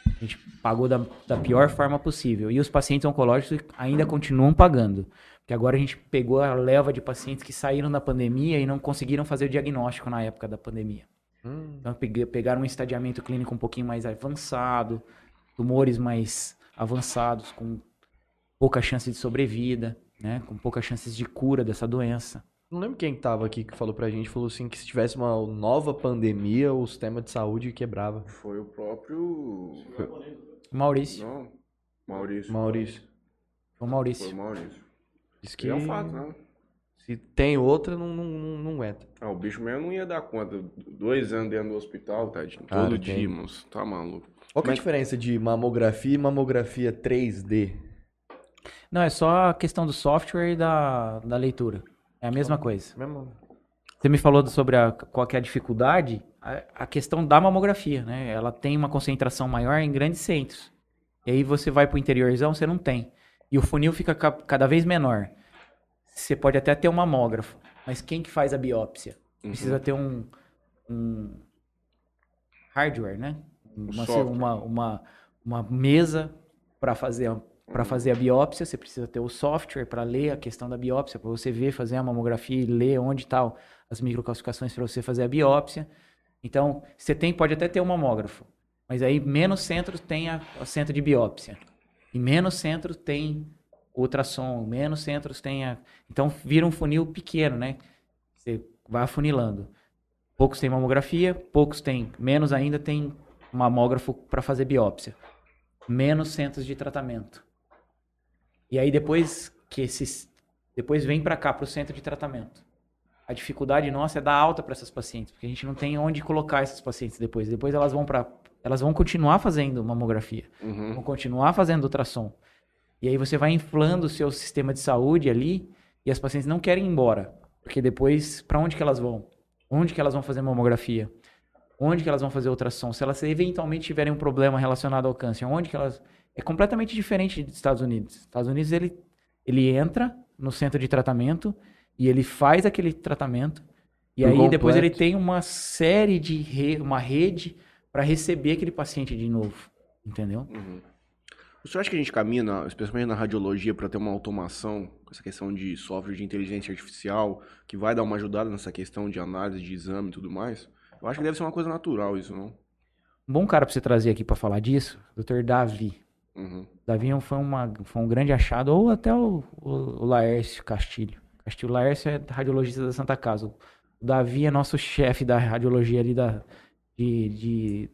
[SPEAKER 3] A gente pagou da, da pior forma possível. E os pacientes oncológicos ainda continuam pagando. Porque agora a gente pegou a leva de pacientes que saíram da pandemia e não conseguiram fazer o diagnóstico na época da pandemia.
[SPEAKER 1] Hum,
[SPEAKER 3] Então pegaram um estadiamento clínico um pouquinho mais avançado, tumores mais avançados, com pouca chance de sobrevida, né? Com poucas chances de cura dessa doença.
[SPEAKER 1] Não lembro quem tava aqui que falou pra gente, falou assim que se tivesse uma nova pandemia, o sistema de saúde quebrava.
[SPEAKER 2] Foi o próprio.
[SPEAKER 3] Maurício.
[SPEAKER 2] Não, Maurício.
[SPEAKER 1] Maurício.
[SPEAKER 3] Foi o
[SPEAKER 2] Foi
[SPEAKER 3] Maurício.
[SPEAKER 2] o Maurício.
[SPEAKER 1] Diz
[SPEAKER 2] Que é um fato, né?
[SPEAKER 1] Se tem outra, não, não, não, não entra.
[SPEAKER 2] Ah, o bicho mesmo não ia dar conta. Dois anos dentro do hospital, tadinho.
[SPEAKER 1] Cara,
[SPEAKER 2] Todo
[SPEAKER 1] tem.
[SPEAKER 2] dia, moço. Tá maluco.
[SPEAKER 1] Qual que é a
[SPEAKER 2] Mas-
[SPEAKER 1] diferença de mamografia e mamografia 3D?
[SPEAKER 3] Não, é só a questão do software e da, da leitura. É a mesma coisa.
[SPEAKER 1] Mesmo.
[SPEAKER 3] Você me falou sobre a, qual é a dificuldade, a, a questão da mamografia, né? Ela tem uma concentração maior em grandes centros. E aí você vai para o interiorzão, você não tem. E o funil fica ca- cada vez menor. Você pode até ter um mamógrafo, mas quem que faz a biópsia?
[SPEAKER 2] Uhum.
[SPEAKER 3] Precisa ter um, um hardware, né? Uma,
[SPEAKER 2] software.
[SPEAKER 3] uma, uma, uma mesa para fazer para fazer a biópsia, você precisa ter o software para ler a questão da biópsia, para você ver, fazer a mamografia e ler onde estão as microcalcificações para você fazer a biópsia. Então, você tem, pode até ter um mamógrafo, mas aí menos centros tem a, a centro de biópsia. E menos centros tem ultrassom, menos centros tem a... Então, vira um funil pequeno, né? Você vai afunilando. Poucos têm mamografia, poucos têm, menos ainda tem mamógrafo para fazer biópsia. Menos centros de tratamento. E aí depois que esses depois vem para cá para o centro de tratamento. A dificuldade nossa é dar alta para essas pacientes, porque a gente não tem onde colocar essas pacientes depois. Depois elas vão para elas vão continuar fazendo mamografia,
[SPEAKER 2] Uhum.
[SPEAKER 3] vão continuar fazendo ultrassom. E aí você vai inflando o seu sistema de saúde ali e as pacientes não querem ir embora, porque depois para onde que elas vão? Onde que elas vão fazer mamografia? Onde que elas vão fazer ultrassom? Se elas eventualmente tiverem um problema relacionado ao câncer, onde que elas é completamente diferente dos Estados Unidos. Estados Unidos ele ele entra no centro de tratamento e ele faz aquele tratamento e aí depois ele
[SPEAKER 1] completo.
[SPEAKER 3] tem uma série de re- uma rede para receber aquele paciente de novo, entendeu?
[SPEAKER 2] Uhum. Você acha que a gente caminha, especialmente na radiologia, para ter uma automação com essa questão de software de inteligência artificial, que vai dar uma ajudada nessa questão de análise de exame e tudo mais? Eu acho que deve ser uma coisa natural isso, não?
[SPEAKER 3] Um bom cara para você trazer aqui para falar disso, Dr. Davi.
[SPEAKER 2] Uhum.
[SPEAKER 3] Davi foi, uma, foi um grande achado, ou até o, o, o Laércio Castilho. Castilho Laércio é radiologista da Santa Casa. O Davi é nosso chefe da radiologia ali da, de, de,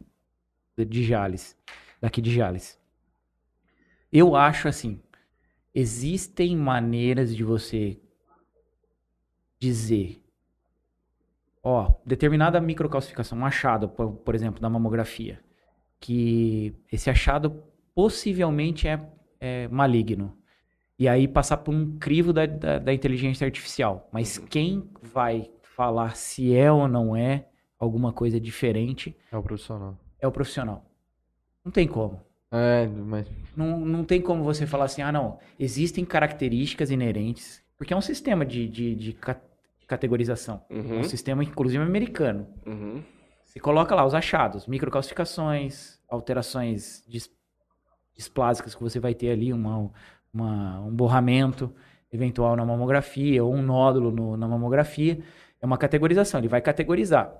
[SPEAKER 3] de, de Jales, daqui de Jales. Eu acho assim, existem maneiras de você dizer, ó, determinada microcalcificação, um achado, por, por exemplo, da mamografia, que esse achado possivelmente é, é maligno. E aí passar por um crivo da, da, da inteligência artificial. Mas quem vai falar se é ou não é alguma coisa diferente
[SPEAKER 1] É o profissional.
[SPEAKER 3] é o profissional. Não tem como.
[SPEAKER 1] É, mas.
[SPEAKER 3] Não, não tem como você falar assim, ah, não, existem características inerentes, porque é um sistema de, de, de ca- categorização. É
[SPEAKER 2] Uhum.
[SPEAKER 3] um sistema, inclusive, americano.
[SPEAKER 2] Uhum.
[SPEAKER 3] Você coloca lá os achados, microcalcificações, alterações dis- displásicas que você vai ter ali, uma, uma- um borramento eventual na mamografia, ou um nódulo no- na mamografia. É uma categorização, ele vai categorizar.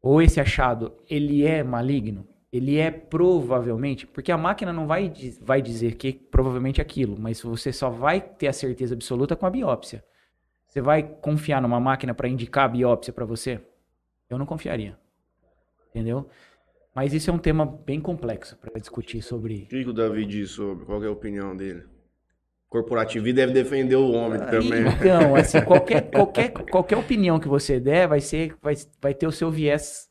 [SPEAKER 3] Ou esse achado, ele é maligno? Ele é provavelmente, porque a máquina não vai, vai dizer que provavelmente é aquilo, mas você só vai ter a certeza absoluta com a biópsia. Você vai confiar numa máquina para indicar a biópsia para você? Eu não confiaria. Entendeu? Mas isso é um tema bem complexo para discutir sobre.
[SPEAKER 2] O que, o Davi diz sobre? Qual é a opinião dele? Corporativismo deve defender o homem também.
[SPEAKER 3] Então, assim, qualquer, qualquer, qualquer opinião que você der vai ser, vai, vai ter o seu viés,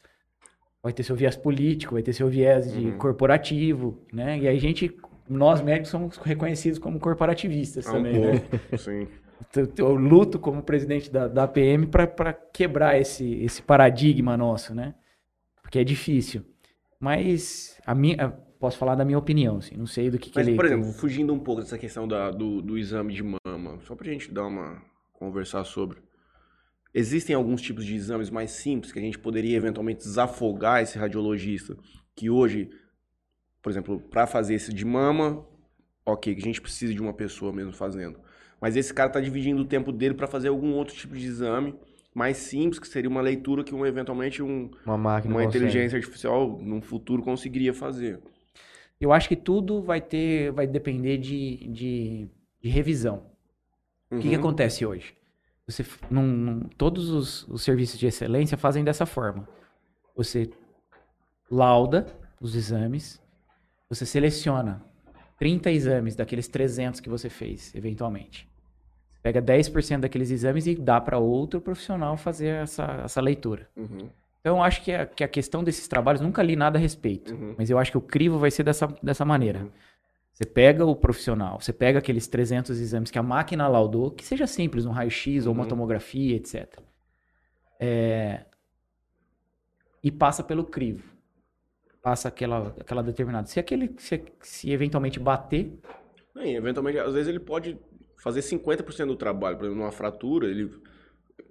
[SPEAKER 3] vai ter seu viés político, vai ter seu viés de
[SPEAKER 2] Uhum.
[SPEAKER 3] corporativo, né? E aí a gente, nós médicos somos reconhecidos como corporativistas
[SPEAKER 2] Ah, um
[SPEAKER 3] também, né?
[SPEAKER 2] sim.
[SPEAKER 3] Eu- Eu luto como presidente da, da APM para quebrar esse, esse paradigma nosso, né? Porque é difícil. Mas a minha, posso falar da minha opinião, assim, não sei do que, que
[SPEAKER 2] Mas,
[SPEAKER 3] ele...
[SPEAKER 2] por exemplo, fugindo um pouco dessa questão da- do, do exame de mama, só pra gente dar uma. conversar sobre. Existem alguns tipos de exames mais simples que a gente poderia eventualmente desafogar esse radiologista, que hoje, por exemplo, para fazer esse de mama, ok, que a gente precisa de uma pessoa mesmo fazendo. Mas esse cara tá dividindo o tempo dele para fazer algum outro tipo de exame mais simples, que seria uma leitura que um, eventualmente um,
[SPEAKER 1] Uma máquina.
[SPEAKER 2] uma
[SPEAKER 1] consegue.
[SPEAKER 2] inteligência artificial num futuro conseguiria fazer.
[SPEAKER 3] Eu acho que tudo vai ter, vai depender de, de, de revisão. O que, que
[SPEAKER 2] Uhum.
[SPEAKER 3] acontece hoje? Você, não- não- todos os, os serviços de excelência fazem dessa forma. Você lauda os exames, você seleciona 30 exames daqueles 300 que você fez, eventualmente. Pega 10% daqueles exames e dá para outro profissional fazer essa, essa leitura.
[SPEAKER 2] Uhum.
[SPEAKER 3] Então, eu acho que a, que a questão desses trabalhos, nunca li nada a respeito,
[SPEAKER 2] Uhum.
[SPEAKER 3] mas eu acho que o crivo vai ser dessa, dessa maneira. Você pega o profissional, você pega aqueles 300 exames que a máquina laudou, que seja simples, um raio-x ou uma
[SPEAKER 2] Uhum.
[SPEAKER 3] tomografia, etc. É, E passa pelo crivo. Passa aquela, aquela determinada. Se aquele, se, se eventualmente bater,
[SPEAKER 2] E, eventualmente, às vezes ele pode fazer 50% do trabalho. Por exemplo, numa fratura, ele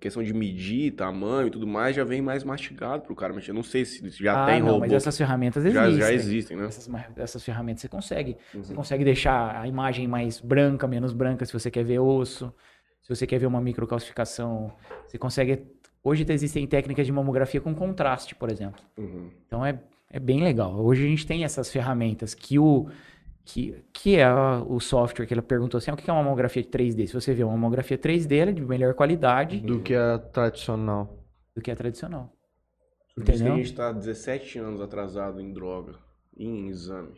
[SPEAKER 2] questão de medir, tamanho e tudo mais, já vem mais mastigado pro cara mexer. Não sei se já
[SPEAKER 3] ah,
[SPEAKER 2] tem
[SPEAKER 3] não,
[SPEAKER 2] robô.
[SPEAKER 3] mas essas ferramentas
[SPEAKER 2] já,
[SPEAKER 3] existem.
[SPEAKER 2] já existem, né?
[SPEAKER 3] Essas, essas ferramentas você consegue. Você
[SPEAKER 2] Uhum.
[SPEAKER 3] consegue deixar a imagem mais branca, menos branca, se você quer ver osso. Se você quer ver uma microcalcificação, você consegue. Hoje existem técnicas de mamografia com contraste, por exemplo.
[SPEAKER 2] Uhum.
[SPEAKER 3] Então é, é bem legal. Hoje a gente tem essas ferramentas que o que, que é o software que ela perguntou assim, ah, o que é uma mamografia 3D? Se você vê uma mamografia 3D, ela é de melhor qualidade
[SPEAKER 1] Do que a tradicional.
[SPEAKER 3] do que a tradicional.
[SPEAKER 2] Por isso que a
[SPEAKER 3] Entendeu?
[SPEAKER 2] gente tá 17 anos atrasado em droga, em exame.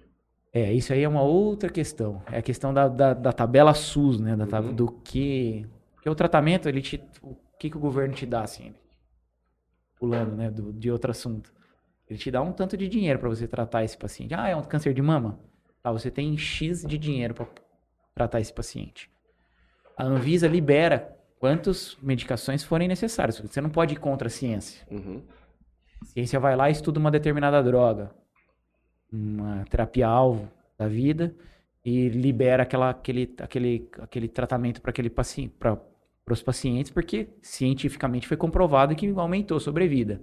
[SPEAKER 3] É, isso aí é uma outra questão. É a questão da, da, da tabela SUS, né? Da tab-
[SPEAKER 2] Uhum.
[SPEAKER 3] Do que. Porque o tratamento, ele te. O que, que o governo te dá, assim? Pulando, né? Do, de outro assunto. Ele te dá um tanto de dinheiro para você tratar esse paciente. Ah, é um câncer de mama? Tá, você tem X de dinheiro para tratar esse paciente. A Anvisa libera quantas medicações forem necessárias. Você não pode ir contra a ciência.
[SPEAKER 2] Uhum.
[SPEAKER 3] A ciência vai lá e estuda uma determinada droga, uma terapia-alvo da vida, e libera aquela, aquele, aquele, aquele tratamento para aquele paciente, para os pacientes, porque cientificamente foi comprovado que aumentou a sobrevida.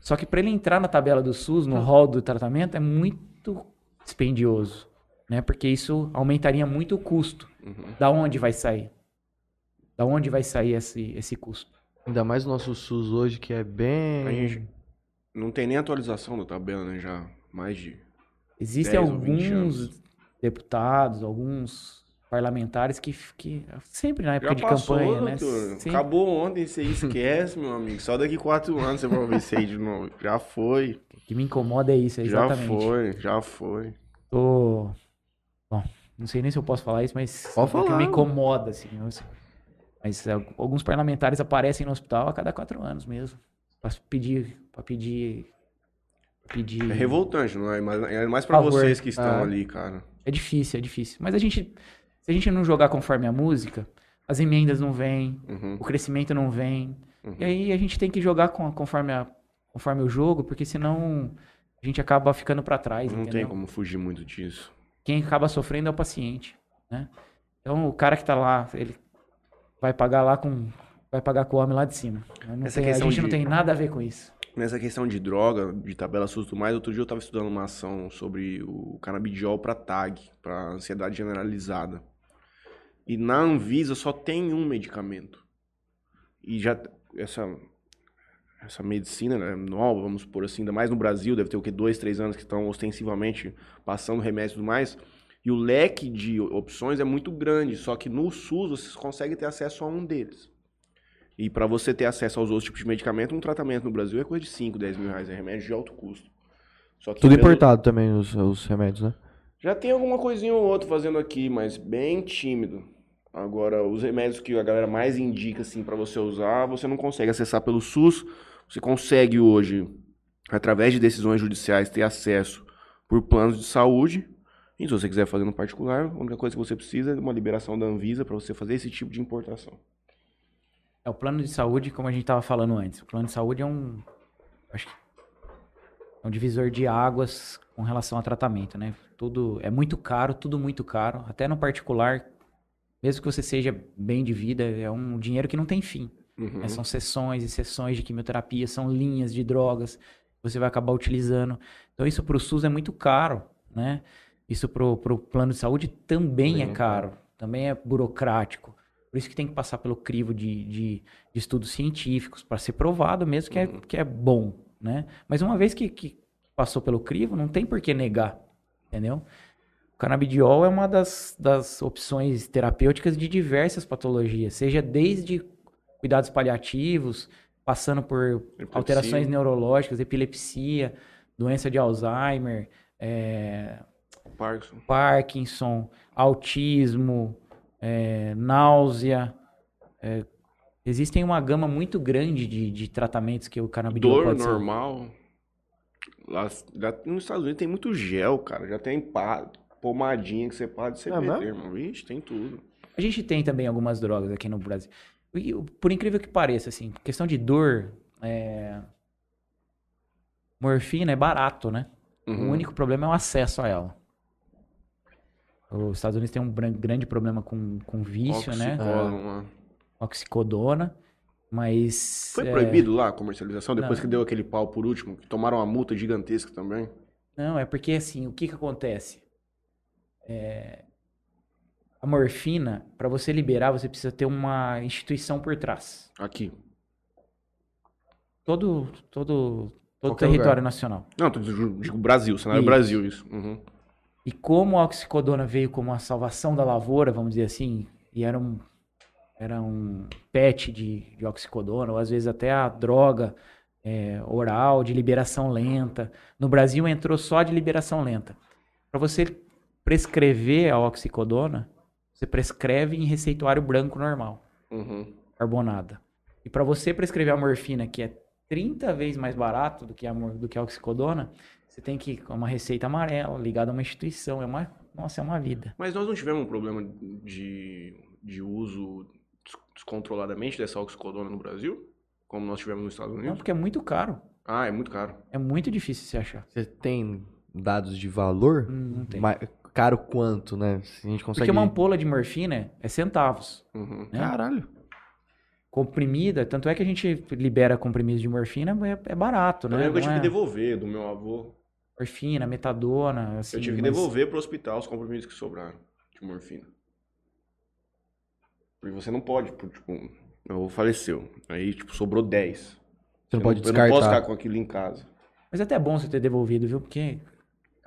[SPEAKER 3] Só que para ele entrar na tabela do SUS, no rol do tratamento, é muito dispendioso, né? Porque isso aumentaria muito o custo.
[SPEAKER 2] Uhum.
[SPEAKER 3] Da onde vai sair? Da onde vai sair esse, esse custo?
[SPEAKER 1] Ainda mais o nosso SUS hoje, que é bem.
[SPEAKER 2] A gente não tem nem atualização da tabela, né? Já mais de.
[SPEAKER 3] Existem
[SPEAKER 2] 10 ou 20
[SPEAKER 3] alguns deputados, alguns parlamentares que, que sempre na época
[SPEAKER 2] Já
[SPEAKER 3] de
[SPEAKER 2] passou,
[SPEAKER 3] campanha, né? sempre-
[SPEAKER 2] Acabou ontem, você esquece, meu amigo. Só daqui quatro anos você vai ouvir isso aí de novo. Já foi.
[SPEAKER 3] O que me incomoda é isso,
[SPEAKER 2] Já
[SPEAKER 3] exatamente.
[SPEAKER 2] foi, já foi.
[SPEAKER 3] Tô... Bom, não sei nem se eu posso falar isso, mas
[SPEAKER 1] Pode
[SPEAKER 3] é que
[SPEAKER 1] falar.
[SPEAKER 3] me incomoda, assim. Mas é, alguns parlamentares aparecem no hospital a cada quatro anos mesmo. Pra pedir. Pra pedir. pra pedir.
[SPEAKER 2] É revoltante, não é? Mas é mais pra
[SPEAKER 3] Favor.
[SPEAKER 2] vocês que estão
[SPEAKER 1] Ah.
[SPEAKER 2] ali, cara.
[SPEAKER 3] É difícil, é difícil. Mas a gente. Se a gente não jogar conforme a música, as emendas não vêm,
[SPEAKER 2] Uhum,
[SPEAKER 3] o crescimento não vem.
[SPEAKER 2] uhum.
[SPEAKER 3] E aí a gente tem que jogar com- conforme, a- conforme o jogo, porque senão a gente acaba ficando pra trás,
[SPEAKER 2] Não
[SPEAKER 3] entendeu?
[SPEAKER 2] tem como fugir muito disso.
[SPEAKER 3] Quem acaba sofrendo é o paciente, né? Então o cara que tá lá, ele vai pagar lá com vai pagar com o homem lá de cima. Não
[SPEAKER 2] Essa
[SPEAKER 3] tem- a gente não
[SPEAKER 2] de-
[SPEAKER 3] tem nada a ver com isso.
[SPEAKER 2] Nessa questão de droga, de tabela SUS tudo mais, outro dia eu tava estudando uma ação sobre o canabidiol pra TAG, pra ansiedade generalizada. E na Anvisa só tem um medicamento. E já essa essa medicina né, nova, vamos supor assim, ainda mais no Brasil, deve ter o que dois, três anos que estão ostensivamente passando remédios e tudo mais. E o leque de opções é muito grande, só que no SUS vocês conseguem ter acesso a um deles. E para você ter acesso aos outros tipos de medicamento, um tratamento no Brasil é coisa de 5, 10 mil reais, é remédio de alto custo.
[SPEAKER 1] Tudo
[SPEAKER 2] pelo-
[SPEAKER 1] importado também, os, os remédios, né?
[SPEAKER 2] Já tem alguma coisinha ou outra fazendo aqui, mas bem tímido. Agora, os remédios que a galera mais indica assim para você usar, você não consegue acessar pelo SUS. Você consegue hoje, através de decisões judiciais, ter acesso por planos de saúde. E se você quiser fazer no particular, a única coisa que você precisa é uma liberação da Anvisa para você fazer esse tipo de importação.
[SPEAKER 3] É o plano de saúde, como a gente estava falando antes. O plano de saúde é um acho que é um divisor de águas com relação a tratamento, né? Tudo é muito caro, tudo muito caro, até no particular, mesmo que você seja bem de vida, é um dinheiro que não tem fim.
[SPEAKER 2] Uhum.
[SPEAKER 3] né? São sessões e sessões de quimioterapia, são linhas de drogas que você vai acabar utilizando. Então isso para o SUS é muito caro, né? Isso para o plano de saúde também
[SPEAKER 1] Também
[SPEAKER 3] é
[SPEAKER 1] é
[SPEAKER 3] caro, também é burocrático. Por isso que tem que passar pelo crivo de, de, de estudos científicos para ser provado mesmo que é, que é bom, né? Mas uma vez que, que passou pelo crivo, não tem por que negar, entendeu? O canabidiol é uma das, das opções terapêuticas de diversas patologias, seja desde cuidados paliativos, passando por
[SPEAKER 2] Epilepsia.
[SPEAKER 3] alterações neurológicas, epilepsia, doença de Alzheimer, é,
[SPEAKER 2] Parkinson.
[SPEAKER 3] Parkinson, autismo, é, náusea. é, existem uma gama muito grande de, de tratamentos que o canabidiol
[SPEAKER 2] Dor
[SPEAKER 3] pode ser.
[SPEAKER 2] normal. Lá, lá nos Estados Unidos tem muito gel, cara. Já tem pá, pomadinha que você pode CBD,
[SPEAKER 1] mesmo?
[SPEAKER 2] irmão. Vixe, tem tudo.
[SPEAKER 3] A gente tem também algumas drogas aqui no Brasil. E, Por incrível que pareça, assim, questão de dor, é, morfina é barato, né?
[SPEAKER 2] Uhum.
[SPEAKER 3] O único problema é o acesso a ela. Os Estados Unidos tem um grande problema com, com vício, né?
[SPEAKER 2] Oxicodona, lá.
[SPEAKER 3] Oxicodona, mas...
[SPEAKER 2] Foi
[SPEAKER 3] é,
[SPEAKER 2] proibido lá a comercialização? Depois
[SPEAKER 3] Não.
[SPEAKER 2] que deu aquele pau por último, que tomaram uma multa gigantesca também.
[SPEAKER 3] Não, é porque assim, o que que acontece? É, A morfina, para você liberar, você precisa ter uma instituição por trás.
[SPEAKER 2] Aqui.
[SPEAKER 3] Todo, todo, todo
[SPEAKER 1] Qualquer
[SPEAKER 3] território
[SPEAKER 1] lugar.
[SPEAKER 3] nacional.
[SPEAKER 2] Não, digo Brasil, cenário
[SPEAKER 3] Isso.
[SPEAKER 2] Brasil, isso. Uhum.
[SPEAKER 3] E como a oxicodona veio como a salvação da lavoura, vamos dizer assim, e era um, era um pet de, de oxicodona, ou às vezes até a droga é, oral de liberação lenta. No Brasil entrou só de liberação lenta. Para você prescrever a oxicodona, você prescreve em receituário branco normal,
[SPEAKER 2] Uhum.
[SPEAKER 3] carbonada. E para você prescrever a morfina, que é 30 vezes mais barato do que a, do que a oxicodona, você tem que com uma receita amarela, ligada a uma instituição. É uma, nossa, é uma vida.
[SPEAKER 2] Mas nós não tivemos um problema de, de uso des- descontroladamente dessa oxicodona no Brasil? Como nós tivemos nos Estados
[SPEAKER 3] Não,
[SPEAKER 2] Unidos?
[SPEAKER 3] porque é muito caro.
[SPEAKER 2] Ah, é muito caro.
[SPEAKER 3] É muito difícil se achar.
[SPEAKER 1] Você tem dados de valor?
[SPEAKER 3] Hum, Não tem.
[SPEAKER 1] Caro quanto, né? Se a gente consegue...
[SPEAKER 3] Porque uma ampola de morfina é centavos.
[SPEAKER 2] Uhum.
[SPEAKER 3] né?
[SPEAKER 1] Caralho.
[SPEAKER 3] Comprimida, tanto é que a gente libera comprimidos de morfina, é, é barato,
[SPEAKER 2] Eu
[SPEAKER 3] né?
[SPEAKER 2] lembro que eu
[SPEAKER 3] Não
[SPEAKER 2] tive
[SPEAKER 3] é
[SPEAKER 2] que devolver do meu avô.
[SPEAKER 3] Morfina, metadona, assim.
[SPEAKER 2] eu tive que
[SPEAKER 3] mas-
[SPEAKER 2] devolver pro hospital os comprimidos que sobraram de morfina. Porque você não pode, por, tipo, meu avô faleceu. Aí, tipo, sobrou 10.
[SPEAKER 1] Você não
[SPEAKER 2] Eu
[SPEAKER 1] pode
[SPEAKER 2] Eu não posso
[SPEAKER 1] descartar.
[SPEAKER 2] ficar com aquilo em casa.
[SPEAKER 3] Mas é até bom você ter devolvido, viu? Porque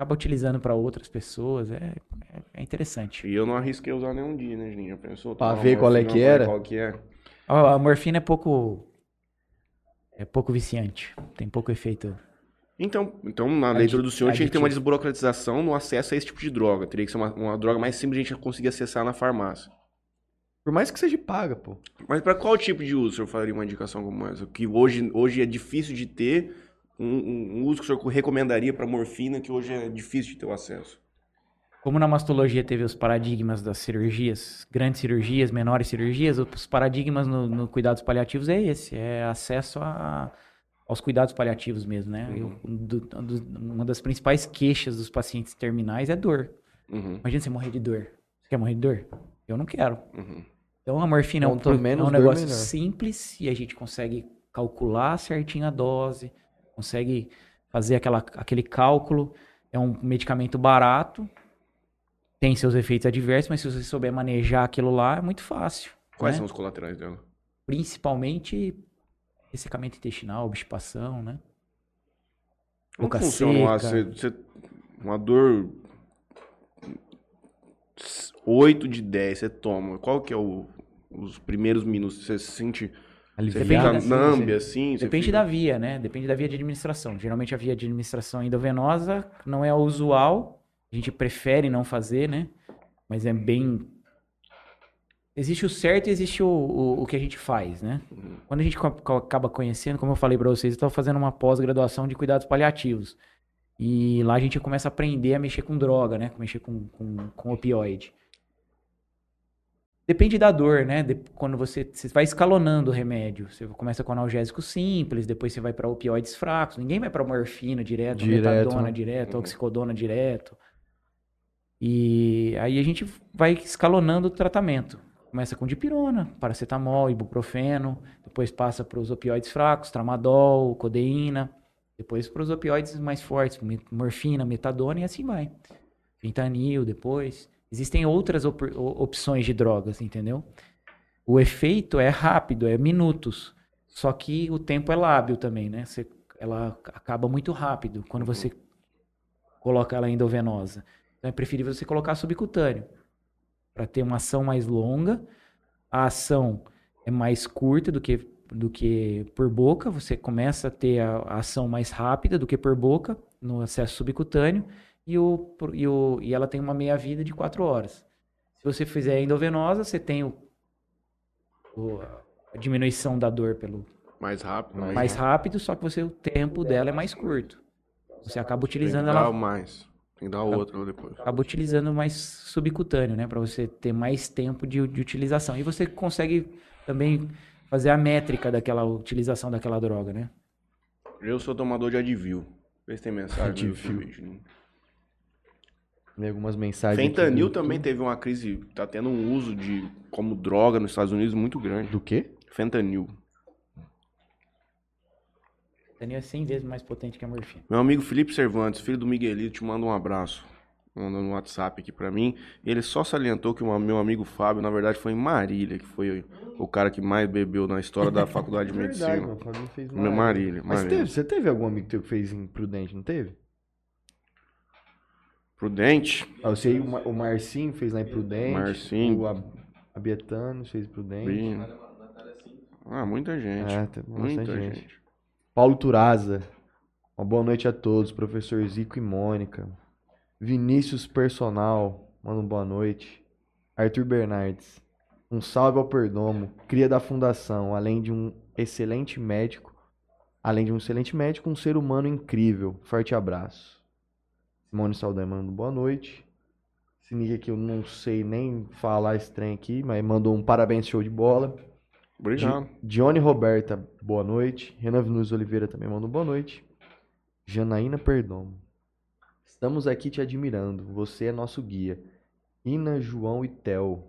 [SPEAKER 3] acaba utilizando para outras pessoas. É, é, é interessante.
[SPEAKER 2] E eu não arrisquei usar nenhum dia, né, Juninho? Já pensou?
[SPEAKER 1] Pra ver qual é que era?
[SPEAKER 2] Qual que é.
[SPEAKER 3] A, a morfina é pouco. É pouco viciante. Tem pouco efeito.
[SPEAKER 2] Então, então na leitura do senhor tinha que ter uma desburocratização no acesso a esse tipo de droga. Teria que ser uma, uma droga mais simples de a gente conseguir acessar na farmácia.
[SPEAKER 1] Por mais que seja paga, pô.
[SPEAKER 2] Mas para qual tipo de uso o senhor faria uma indicação como essa? Que hoje, hoje é difícil de ter, um, um- uso que o senhor recomendaria para morfina, que hoje é difícil de ter o acesso.
[SPEAKER 3] Como na mastologia teve os paradigmas das cirurgias, grandes cirurgias, menores cirurgias, os paradigmas no, no cuidados paliativos é esse, é acesso a- aos cuidados paliativos mesmo, né? Eu- do- do- uma das principais queixas dos pacientes terminais é dor.
[SPEAKER 2] Uhum,
[SPEAKER 3] Imagina você morrer de dor. Você quer morrer de dor? Eu não quero.
[SPEAKER 2] uhum.
[SPEAKER 3] Então a morfina é um, é um negócio
[SPEAKER 1] melhor.
[SPEAKER 3] simples e a gente consegue calcular certinho a dose, consegue fazer aquela, aquele cálculo. É um medicamento barato, tem seus efeitos adversos, mas se você souber manejar aquilo lá, é muito fácil.
[SPEAKER 2] Quais
[SPEAKER 3] né?
[SPEAKER 2] são os colaterais dela?
[SPEAKER 3] Principalmente ressecamento intestinal, obstipação, né?
[SPEAKER 2] Como
[SPEAKER 3] Boca
[SPEAKER 2] funciona uma,
[SPEAKER 3] seca.
[SPEAKER 2] você- uma dor 8 de 10, você toma. Qual que é o, os primeiros minutos? Você se sente...
[SPEAKER 1] Aliviado.
[SPEAKER 2] fica
[SPEAKER 3] assim,
[SPEAKER 2] assim?
[SPEAKER 3] Depende
[SPEAKER 2] fica-
[SPEAKER 3] da via, né? Depende da via de administração. Geralmente a via de administração endovenosa não é a usual. A gente prefere não fazer, né? Mas é bem. Existe o certo e existe o, o, o que a gente faz, né?
[SPEAKER 2] Uhum.
[SPEAKER 3] Quando a gente acaba conhecendo, como eu falei pra vocês, eu estou fazendo uma pós-graduação de cuidados paliativos. E lá a gente começa a aprender a mexer com droga, né? Mexer com, com, com opioide. Depende da dor, né? De- quando você, você vai escalonando o remédio. Você começa com analgésico simples, depois você vai para opioides fracos. Ninguém vai para morfina direto,
[SPEAKER 1] Direto,
[SPEAKER 3] metadona
[SPEAKER 1] né?
[SPEAKER 3] direto,
[SPEAKER 2] Uhum.
[SPEAKER 3] oxicodona direto. E aí a gente vai escalonando o tratamento. Começa com dipirona, paracetamol, ibuprofeno, depois passa para os opioides fracos, tramadol, codeína, depois para os opioides mais fortes, morfina, metadona e assim vai. Fentanil depois. Existem outras op- opções de drogas, entendeu? O efeito é rápido, é minutos. Só que o tempo é lábil também, né? Você- ela acaba muito rápido quando você coloca ela endovenosa. Então é preferível você colocar subcutâneo para ter uma ação mais longa. A ação é mais curta do que, do que por boca. Você começa a ter a, a ação mais rápida do que por boca no acesso subcutâneo. E, o, e, o, e ela tem uma meia-vida de 4 horas. Se você fizer endovenosa, você tem o, o, a diminuição da dor pelo
[SPEAKER 2] Mais rápido. né?
[SPEAKER 3] mais rápido, só que você, o tempo dela é mais curto. Você acaba utilizando
[SPEAKER 2] Tem que dar
[SPEAKER 3] ela
[SPEAKER 2] mais. Tem que dar outra depois.
[SPEAKER 3] acaba utilizando mais subcutâneo, né? Para você ter mais tempo de, de utilização. E você consegue também fazer a métrica daquela utilização daquela droga, né?
[SPEAKER 2] Eu sou tomador de Advil. Vê se tem mensagem.
[SPEAKER 1] Advil.
[SPEAKER 2] Né?
[SPEAKER 1] Tem algumas mensagens. aqui
[SPEAKER 2] Fentanil
[SPEAKER 1] do
[SPEAKER 2] também teve uma crise, tá tendo um uso de como droga nos Estados Unidos muito grande.
[SPEAKER 1] Do quê?
[SPEAKER 2] Fentanil.
[SPEAKER 3] Fentanil é 100 vezes mais potente que a morfina.
[SPEAKER 2] Meu amigo Felipe Cervantes, filho do Miguelito, te manda um abraço. Mandou no WhatsApp aqui pra mim. Ele só salientou que o meu amigo Fábio, na verdade, foi em Marília, que foi o cara que mais bebeu na história da faculdade de medicina.
[SPEAKER 1] Verdade, mano. o Fabinho fez
[SPEAKER 2] Meu Marília,
[SPEAKER 1] Mas
[SPEAKER 2] Marília.
[SPEAKER 1] teve, você teve algum amigo teu que fez em Prudente, não teve?
[SPEAKER 2] Prudente.
[SPEAKER 1] Ah, eu sei, o, Mar- o Marcinho fez lá em Prudente.
[SPEAKER 2] Marcinho.
[SPEAKER 1] O Ab- Abietano fez Prudente.
[SPEAKER 2] Bino. Ah, muita gente.
[SPEAKER 1] É, tem bastante
[SPEAKER 2] muita
[SPEAKER 1] gente.
[SPEAKER 2] gente.
[SPEAKER 1] Paulo Turaza. Uma boa noite a todos. Professor Zico e Mônica. Vinícius Personal. Manda uma boa noite. Arthur Bernardes. Um salve ao Perdomo. Cria da Fundação. Além de um excelente médico. Além de um excelente médico, um ser humano incrível. Forte abraço. Simone Saldanha mandando boa noite. Esse nick aqui eu não sei nem falar esse trem aqui, mas mandou um parabéns show de bola.
[SPEAKER 2] Obrigado.
[SPEAKER 1] Di- Dione Roberta, boa noite. Renan Vinícius Oliveira também mandou boa noite. Janaína Perdomo. Estamos aqui te admirando. Você é nosso guia. Ina, João e Tel.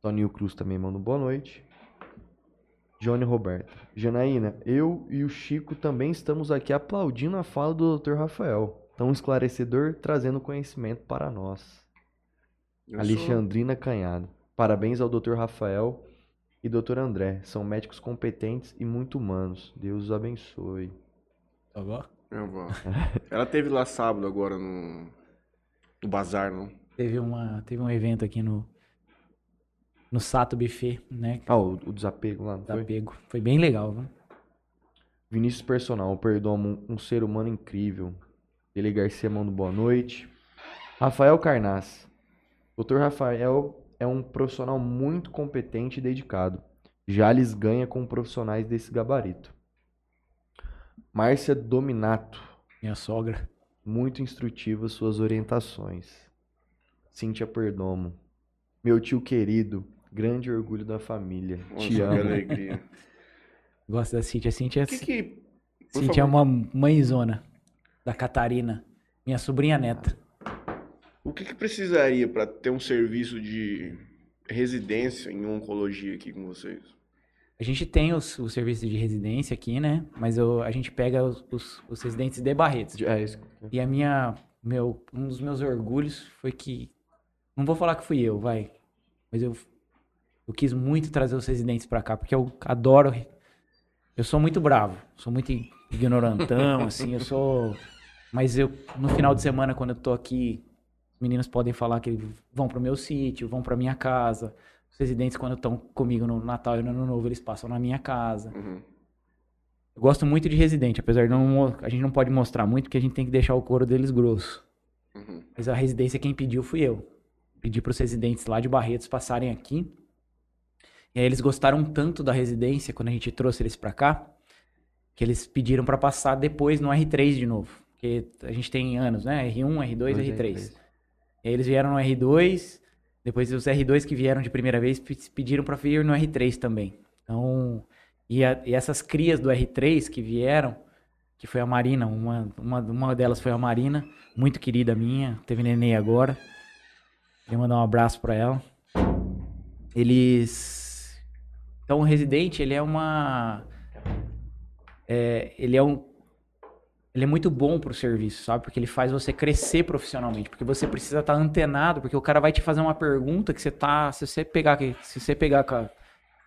[SPEAKER 1] Toninho Cruz também mandou boa noite. Johnny Roberta. Janaína, eu e o Chico também estamos aqui aplaudindo a fala do Dr. Rafael. Tão esclarecedor, trazendo conhecimento para nós.
[SPEAKER 2] Eu sou-
[SPEAKER 1] Alexandrina Canhado. Parabéns ao Dr. Rafael e Dr. André. São médicos competentes e muito humanos. Deus os abençoe.
[SPEAKER 3] Agora?
[SPEAKER 2] Minha avó. Ela teve lá sábado agora no, no bazar, não?
[SPEAKER 3] Teve, uma, teve um evento aqui no, no Sato Buffet, né?
[SPEAKER 1] Ah, o, o desapego lá,
[SPEAKER 3] Da
[SPEAKER 1] foi?
[SPEAKER 3] Foi bem legal, viu?
[SPEAKER 1] Vinícius Personal, perdomo, um ser humano incrível. Ele Garcia manda boa noite. Rafael Carnaz. Dr. Rafael é um profissional muito competente e dedicado. Jales ganha com profissionais desse gabarito. Márcia Dominato.
[SPEAKER 3] Minha sogra.
[SPEAKER 1] Muito instrutivas suas orientações. Cíntia Perdomo. Meu tio querido, grande orgulho da família.
[SPEAKER 2] Nossa,
[SPEAKER 1] Te
[SPEAKER 2] que
[SPEAKER 1] amo.
[SPEAKER 2] alegria.
[SPEAKER 3] Gosto da Cintia. Cintia,
[SPEAKER 2] O que que... por
[SPEAKER 3] Cintia é uma mãezona da Catarina. Minha sobrinha neta.
[SPEAKER 2] O que que precisaria para ter um serviço de residência em oncologia aqui com vocês?
[SPEAKER 3] A gente tem os, o serviço de residência aqui, né? Mas eu- a gente pega os, os- os residentes de Barretos.
[SPEAKER 1] É isso.
[SPEAKER 3] E a minha, meu, um dos meus orgulhos foi que, não vou falar que fui eu, vai, mas eu, eu quis muito trazer os residentes pra cá, porque eu adoro, eu sou muito bravo, sou muito ignorantão, assim, eu sou, mas eu, no final de semana, quando eu tô aqui, os meninos podem falar que vão pro meu sítio, vão pra minha casa, os residentes, quando estão comigo no Natal e no Ano Novo, eles passam na minha casa.
[SPEAKER 2] Uhum.
[SPEAKER 3] Eu gosto muito de residente, apesar de não, a gente não pode mostrar muito, porque a gente tem que deixar o couro deles grosso.
[SPEAKER 2] Uhum.
[SPEAKER 3] Mas a residência quem pediu fui eu. Pedi para os residentes lá de Barretos passarem aqui. E aí eles gostaram tanto da residência quando a gente trouxe eles para cá, que eles pediram para passar depois no R3 de novo. Porque a gente tem anos, né? R1, R2,
[SPEAKER 1] Dois
[SPEAKER 3] R3. E aí eles vieram no R2, depois os R2 que vieram de primeira vez pe- pediram para vir no R3 também. Então, e, a- e essas crias do R3 que vieram, que foi a Marina, uma, uma, uma delas foi a Marina, muito querida minha, teve neném agora. Queria mandar um abraço para ela. Eles. Então, o residente, ele é uma. é, ele é um. Ele é muito bom pro serviço, sabe? Porque ele faz você crescer profissionalmente. Porque você precisa estar antenado, porque o cara vai te fazer uma pergunta que você tá. Se você pegar, que- se você pegar com, a-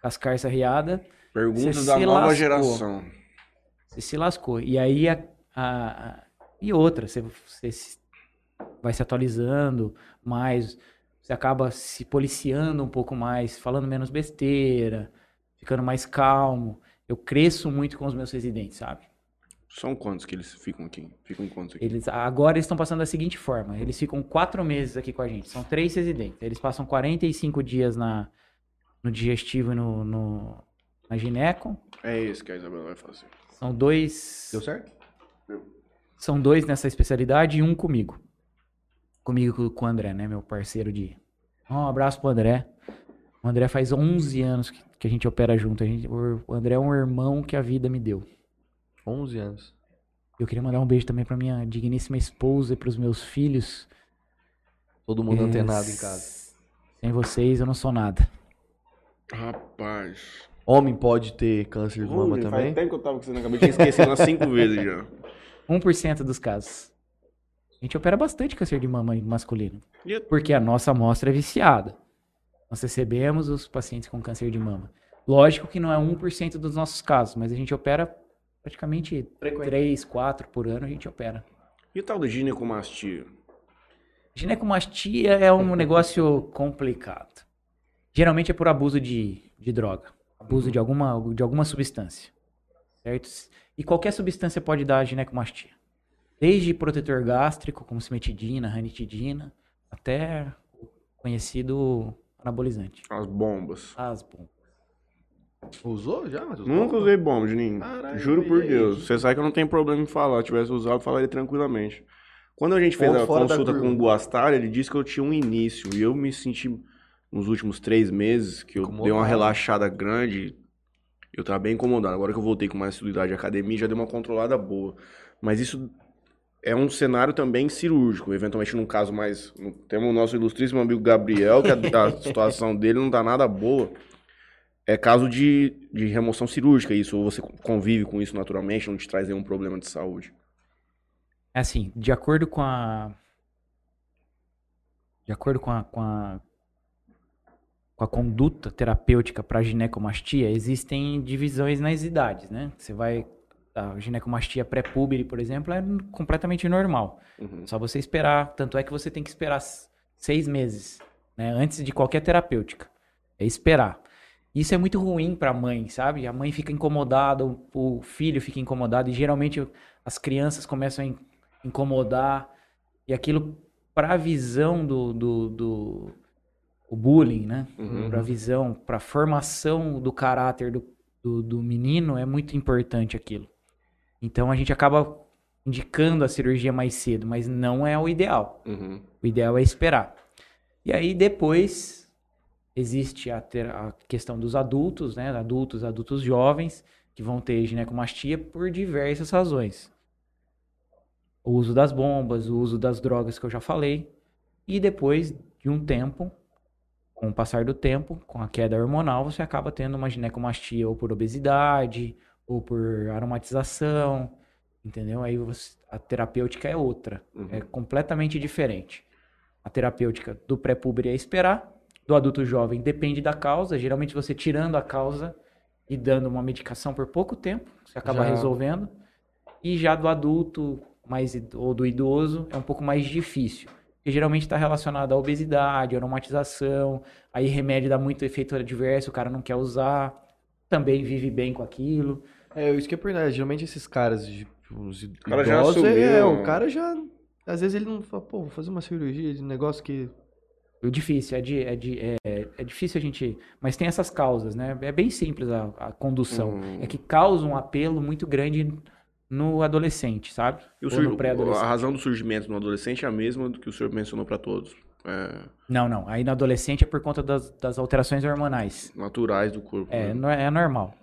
[SPEAKER 3] com as carças riadas,
[SPEAKER 2] Pergunta da nova
[SPEAKER 3] lascou.
[SPEAKER 2] geração.
[SPEAKER 3] você se lascou. E aí a, a- a- e outra, você, você se- vai se atualizando mais, você acaba se policiando um pouco mais, falando menos besteira, ficando mais calmo. Eu cresço muito com os meus residentes, sabe?
[SPEAKER 2] São quantos que eles ficam aqui? Ficam quantos aqui?
[SPEAKER 3] Eles agora eles estão passando da seguinte forma: eles ficam quatro meses aqui com a gente. São três residentes. Eles passam 45 dias na, no digestivo e no, no, na gineco.
[SPEAKER 2] É esse que a Isabela vai fazer.
[SPEAKER 3] São dois.
[SPEAKER 1] Deu certo?
[SPEAKER 3] São dois nessa especialidade e um comigo. Comigo com o André, né? Meu parceiro de. Um abraço pro André. O André faz 11 anos que, que a gente opera junto. A gente, o André é um irmão que a vida me deu.
[SPEAKER 1] 11 anos.
[SPEAKER 3] Eu queria mandar um beijo também pra minha digníssima esposa e pros meus filhos.
[SPEAKER 1] Todo mundo
[SPEAKER 3] É,
[SPEAKER 1] antenado em casa.
[SPEAKER 3] Sem vocês eu não sou nada.
[SPEAKER 2] Rapaz.
[SPEAKER 1] Homem pode ter câncer de mama
[SPEAKER 2] Ui,
[SPEAKER 1] também?
[SPEAKER 2] Faz tempo que eu tava com você na cabeça. Tinha esquecido umas cinco vezes já.
[SPEAKER 3] 1% dos casos. A gente opera bastante câncer de mama masculino. Porque a nossa amostra é viciada. Nós recebemos os pacientes com câncer de mama. Lógico que não é 1% dos nossos casos, mas a gente opera praticamente 3, 4 por ano a gente opera.
[SPEAKER 2] E o tal do ginecomastia?
[SPEAKER 3] Ginecomastia é um negócio complicado. Geralmente é por abuso de, de droga, abuso de alguma, de alguma substância, certo? E qualquer substância pode dar ginecomastia. Desde protetor gástrico, como cimetidina, ranitidina, até o conhecido anabolizante.
[SPEAKER 2] As bombas.
[SPEAKER 3] As bombas.
[SPEAKER 1] Usou já? Mas
[SPEAKER 2] Nunca usei bomba, Juninho.
[SPEAKER 1] Caralho,
[SPEAKER 2] Juro por
[SPEAKER 1] aí?
[SPEAKER 2] Deus. Você sabe que eu não tenho problema em falar. Se tivesse usado, eu falaria tranquilamente. Quando a gente fez
[SPEAKER 1] Ponto
[SPEAKER 2] a consulta com o Guastar, ele disse que eu tinha um início. E eu me senti, nos últimos três meses, que eu dei uma relaxada grande. Eu tava bem incomodado. Agora que eu voltei com mais assiduidade à academia, já deu uma controlada boa. Mas isso é um cenário também cirúrgico. Eventualmente, num caso mais. Temos o nosso ilustríssimo amigo Gabriel, que a, a situação dele não tá nada boa. É caso de, de remoção cirúrgica, isso, ou você convive com isso naturalmente, não te traz nenhum problema de saúde.
[SPEAKER 3] É assim, de acordo com a. De acordo com a. Com a, com a conduta terapêutica para ginecomastia, existem divisões nas idades, né? Você vai. A ginecomastia pré-púbere, por exemplo, é completamente normal.
[SPEAKER 2] Uhum.
[SPEAKER 3] Só você esperar. Tanto é que você tem que esperar seis meses, né? Antes de qualquer terapêutica. É esperar. Isso é muito ruim para a mãe, sabe? A mãe fica incomodada, o, filho fica incomodado, e geralmente as crianças começam a in- incomodar. E aquilo, para a visão do, do, do o bullying, né?
[SPEAKER 2] Uhum.
[SPEAKER 3] Para a visão, para a formação do caráter do, do, do menino, é muito importante aquilo. Então a gente acaba indicando a cirurgia mais cedo, mas não é o ideal.
[SPEAKER 2] Uhum.
[SPEAKER 3] O ideal é esperar. E aí depois existe a, ter- a questão dos adultos, né? Adultos, adultos jovens, que vão ter ginecomastia por diversas razões. O uso das bombas, o uso das drogas que eu já falei. E depois de um tempo, com o passar do tempo, com a queda hormonal, você acaba tendo uma ginecomastia ou por obesidade, ou por aromatização, entendeu? Aí você- a terapêutica é outra,
[SPEAKER 2] Uhum.
[SPEAKER 3] é completamente diferente. A terapêutica do pré-púber é esperar, do adulto jovem depende da causa, geralmente você tirando a causa e dando uma medicação por pouco tempo, você acaba
[SPEAKER 1] Já-
[SPEAKER 3] resolvendo. E já do adulto mais ou do idoso é um pouco mais difícil. Porque geralmente está relacionado à obesidade, aromatização, aí remédio dá muito efeito adverso, o cara não quer usar, também vive bem com aquilo.
[SPEAKER 1] É, isso que é verdade. Geralmente esses caras, de- os
[SPEAKER 2] O cara já
[SPEAKER 1] idosos, é,
[SPEAKER 2] assumiu.
[SPEAKER 1] o cara já... Às vezes ele não fala, pô, vou fazer uma cirurgia de negócio que...
[SPEAKER 3] O difícil, é, de, é, de, é, é difícil a gente. Mas tem essas causas, né? É bem simples a, a condução.
[SPEAKER 2] Uhum.
[SPEAKER 3] É que causa um apelo muito grande no adolescente, sabe?
[SPEAKER 2] E o sur-
[SPEAKER 3] no pré-adolescente.
[SPEAKER 2] a razão do surgimento no adolescente é a mesma do que o senhor mencionou para todos. É,
[SPEAKER 3] Não, não. Aí no adolescente é por conta das, das alterações hormonais.
[SPEAKER 2] naturais do corpo.
[SPEAKER 3] É,
[SPEAKER 2] né?
[SPEAKER 3] no- é normal.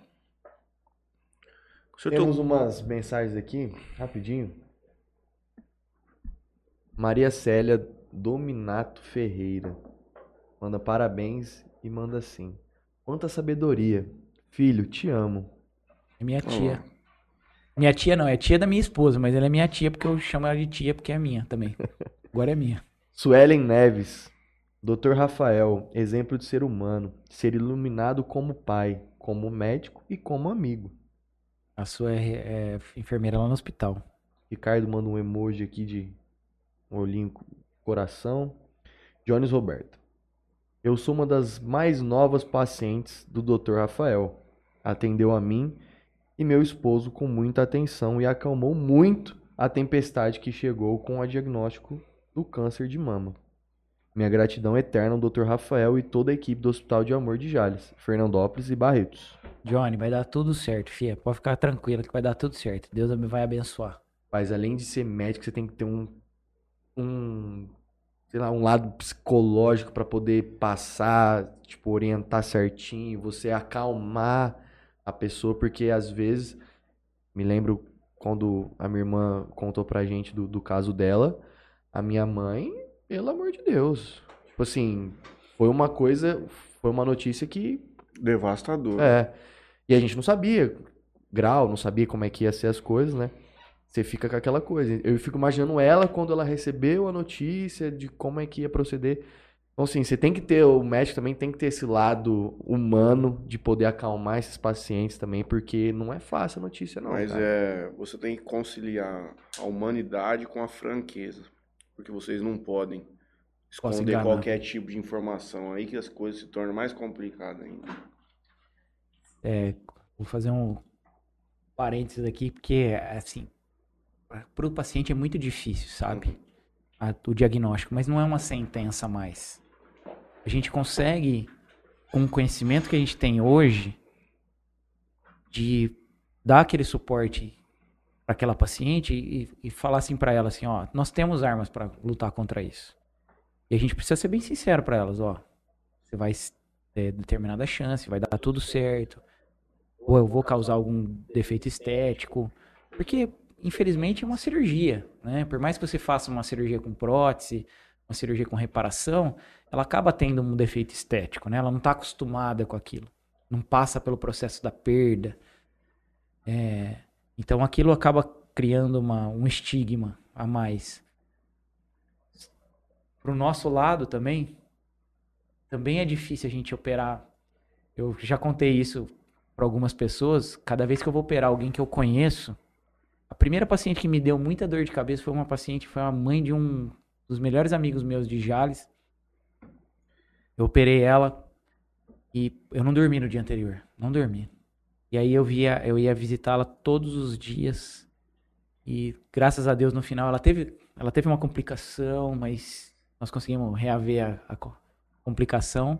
[SPEAKER 1] Temos umas mensagens aqui, rapidinho. Maria Célia Dominato Ferreira. Manda parabéns e manda assim. Quanta sabedoria. Filho, te amo.
[SPEAKER 3] É minha tia. Minha tia não, é tia da minha esposa, mas ela é minha tia porque eu chamo ela de tia porque é minha também. Agora é minha.
[SPEAKER 1] Suelen Neves. Dr. Rafael, exemplo de ser humano. Ser iluminado como pai, como médico e como amigo.
[SPEAKER 3] A sua é, é enfermeira lá no hospital.
[SPEAKER 1] Ricardo manda um emoji aqui de um olhinho coração. Jones Roberto. Eu sou uma das mais novas pacientes do Dr. Rafael. Atendeu a mim e meu esposo com muita atenção e acalmou muito a tempestade que chegou com o diagnóstico do câncer de mama. Minha gratidão eterna ao Dr. Rafael e toda a equipe do Hospital de Amor de Jales, Fernandópolis e Barretos.
[SPEAKER 3] Johnny, vai dar tudo certo, filha. Pode ficar tranquila que vai dar tudo certo. Deus vai abençoar.
[SPEAKER 1] Mas além de ser médico, você tem que ter um, um sei lá, um lado psicológico para poder passar, tipo, orientar certinho, você acalmar a pessoa, porque às vezes, me lembro quando a minha irmã contou pra gente do, do caso dela, a minha mãe, pelo amor de Deus, tipo assim, foi uma coisa, foi uma notícia que...
[SPEAKER 2] Devastador.
[SPEAKER 1] É, e a gente não sabia grau, não sabia como é que ia ser as coisas, né? Você fica com aquela coisa. Eu fico imaginando ela quando ela recebeu a notícia de como é que ia proceder. Então, assim, você tem que ter, o médico também tem que ter esse lado humano de poder acalmar esses pacientes também, porque não é fácil a notícia, não.
[SPEAKER 2] Mas
[SPEAKER 1] cara.
[SPEAKER 2] é, você tem que conciliar a humanidade com a franqueza. Porque vocês não podem esconder qualquer tipo de informação. Aí que as coisas se tornam mais complicadas ainda.
[SPEAKER 3] É, vou fazer um parênteses aqui, porque, assim, para o paciente é muito difícil, sabe? A- o diagnóstico, mas não é uma sentença mais. A gente consegue, com o conhecimento que a gente tem hoje, de dar aquele suporte para aquela paciente e, e falar assim para ela assim, ó, nós temos armas para lutar contra isso. E a gente precisa ser bem sincero para elas, ó, você vai ter determinada chance, vai dar tudo certo, ou eu vou causar algum defeito estético, porque infelizmente é uma cirurgia, né? Por mais que você faça uma cirurgia com prótese, uma cirurgia com reparação, ela acaba tendo um defeito estético, né? Ela não está acostumada com aquilo, não passa pelo processo da perda. É, então aquilo acaba criando uma, um estigma a mais. Pro nosso lado também, também é difícil a gente operar. Eu já contei isso para algumas pessoas. Cada vez que eu vou operar alguém que eu conheço, a primeira paciente que me deu muita dor de cabeça foi uma paciente, foi a mãe de um dos melhores amigos meus de Jales. Eu operei ela e eu não dormi no dia anterior, não dormi. E aí eu via, eu ia visitá-la todos os dias. E graças a Deus no final ela teve, ela teve uma complicação, mas nós conseguimos reaver a, a co- complicação.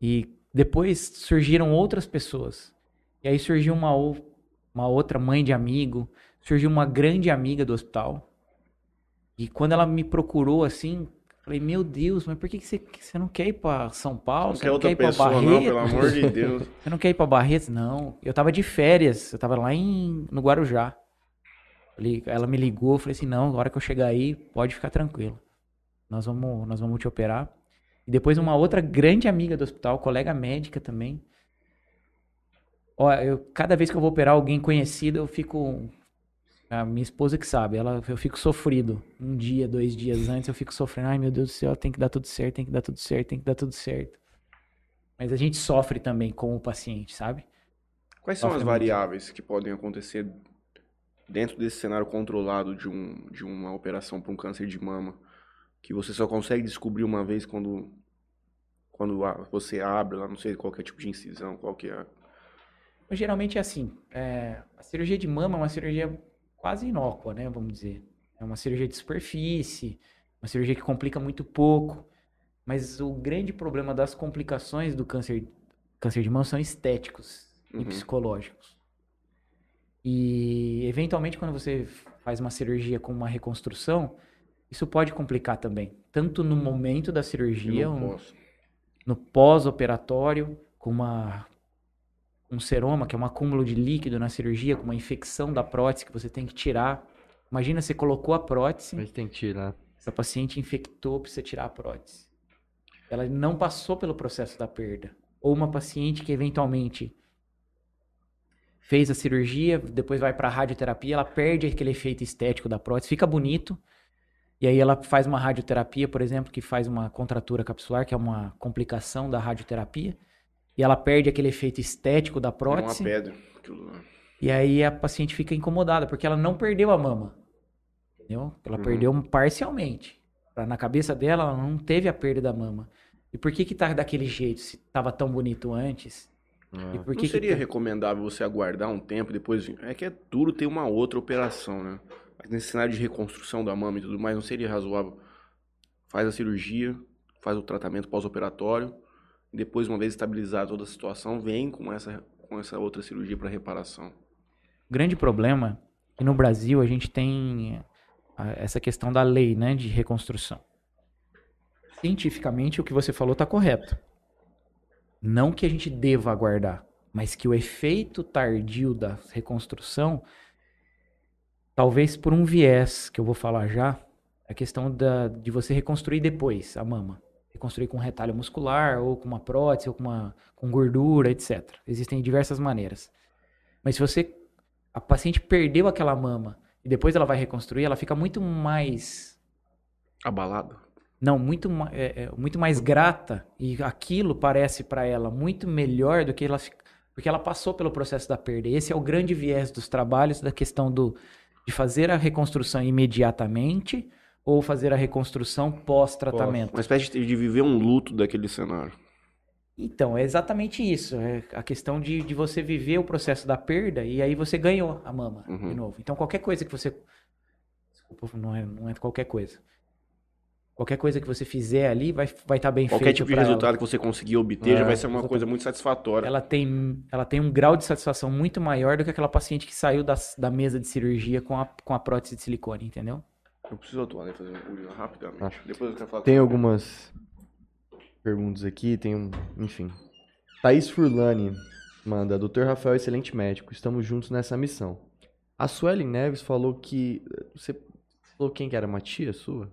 [SPEAKER 3] E depois surgiram outras pessoas. E aí surgiu uma, uma outra mãe de amigo, surgiu uma grande amiga do hospital. E quando ela me procurou assim, falei, meu Deus, mas por que, que você, que você não quer ir pra São Paulo?
[SPEAKER 2] Não
[SPEAKER 3] Você
[SPEAKER 2] quer
[SPEAKER 3] não quer ir pra
[SPEAKER 2] pessoa, não,
[SPEAKER 3] Barretos?
[SPEAKER 2] pelo amor de Deus.
[SPEAKER 3] Você não quer ir pra Barretos? Não. Eu tava de férias, eu tava lá em, no Guarujá. Ela me ligou, eu falei assim, não, na hora que eu chegar aí, pode ficar tranquilo. Nós vamos, nós vamos te operar. E depois uma outra grande amiga do hospital, colega médica também. Ó, eu, cada vez que eu vou operar alguém conhecido, eu fico... A minha esposa que sabe, ela, eu fico sofrido. Um dia, dois dias antes, eu fico sofrendo. Ai, meu Deus do céu, tem que dar tudo certo, tem que dar tudo certo, tem que dar tudo certo. Mas a gente sofre também com o paciente, sabe?
[SPEAKER 2] Quais são as
[SPEAKER 3] muito.
[SPEAKER 2] variáveis que podem acontecer dentro desse cenário controlado de, um, de uma operação para um câncer de mama? Que você só consegue descobrir uma vez quando, quando você abre lá, não sei qual é o tipo de incisão, qual que é.
[SPEAKER 3] Mas geralmente é assim, é, a cirurgia de mama é uma cirurgia quase inócua, né, vamos dizer. É uma cirurgia de superfície, uma cirurgia que complica muito pouco. Mas o grande problema das complicações do câncer, câncer de mama são estéticos e
[SPEAKER 2] Uhum.
[SPEAKER 3] psicológicos. E eventualmente quando você faz uma cirurgia com uma reconstrução, isso pode complicar também, tanto no momento da cirurgia, no pós-operatório, com uma um seroma, que é um acúmulo de líquido na cirurgia, com uma infecção da prótese que você tem que tirar. Imagina, você colocou a prótese,
[SPEAKER 1] A gente tem que tirar.
[SPEAKER 3] essa paciente infectou, precisa tirar a prótese. Ela não passou pelo processo da perda. Ou uma paciente que eventualmente fez a cirurgia, depois vai para a radioterapia, ela perde aquele efeito estético da prótese, fica bonito. E aí ela faz uma radioterapia, por exemplo, que faz uma contratura capsular, que é uma complicação da radioterapia. E ela perde aquele efeito estético da
[SPEAKER 2] É uma
[SPEAKER 3] prótese.
[SPEAKER 2] pedra.
[SPEAKER 3] E aí a paciente fica incomodada, porque ela não perdeu a mama. Entendeu? Ela
[SPEAKER 2] Uhum.
[SPEAKER 3] perdeu parcialmente. Pra- Na cabeça dela, ela não teve a perda da mama. E por que que tá daquele jeito, se tava tão bonito antes? E por que
[SPEAKER 2] não
[SPEAKER 3] que
[SPEAKER 2] seria
[SPEAKER 3] tá-
[SPEAKER 2] recomendável você aguardar um tempo e depois? É que é duro ter uma outra operação, né? Mas nesse cenário de reconstrução da mama e tudo mais, não seria razoável? Faz a cirurgia, faz o tratamento pós-operatório, depois, uma vez estabilizada toda a situação, vem com essa, com essa outra cirurgia para reparação.
[SPEAKER 3] O grande problema é que no Brasil a gente tem essa questão da lei, né, de reconstrução. Cientificamente o que você falou está correto. Não que a gente deva aguardar, mas que o efeito tardio da reconstrução, talvez por um viés que eu vou falar já, a questão da, de você reconstruir depois a mama. Reconstruir com retalho muscular, ou com uma prótese, ou com, uma, com gordura, etc. Existem diversas maneiras. Mas se você a paciente perdeu aquela mama e depois ela vai reconstruir, ela fica muito mais
[SPEAKER 2] Abalado?
[SPEAKER 3] não muito é, é, muito mais grata e aquilo parece para ela muito melhor do que ela porque ela passou pelo processo da perda. Esse é o grande viés dos trabalhos da questão do de fazer a reconstrução imediatamente ou fazer a reconstrução pós-tratamento.
[SPEAKER 2] Uma espécie de viver um luto daquele cenário.
[SPEAKER 3] Então, é exatamente isso. É a questão de, de você viver o processo da perda e aí você ganhou a mama
[SPEAKER 2] Uhum.
[SPEAKER 3] de novo. Então, qualquer coisa que você. Desculpa, não é, não é qualquer coisa. Qualquer coisa que você fizer ali vai estar vai tá bem
[SPEAKER 2] Qualquer tipo de
[SPEAKER 3] pra ela.
[SPEAKER 2] resultado que você conseguir obter já
[SPEAKER 1] É,
[SPEAKER 2] vai ser uma
[SPEAKER 3] exatamente.
[SPEAKER 2] coisa muito satisfatória.
[SPEAKER 3] Ela tem, ela tem um grau de satisfação muito maior do que aquela paciente que saiu da, da mesa de cirurgia com a, com a prótese de silicone, entendeu?
[SPEAKER 2] Eu preciso atuar, né? Fazer um urina rapidamente.
[SPEAKER 1] Ah.
[SPEAKER 2] Depois eu quero falar
[SPEAKER 1] Tem
[SPEAKER 2] com-
[SPEAKER 1] algumas perguntas aqui, tem um. Enfim. Thaís Furlani manda, Dr. Rafael, excelente médico, estamos juntos nessa missão. A Suelen Neves falou que. Você falou quem que era? Uma tia sua?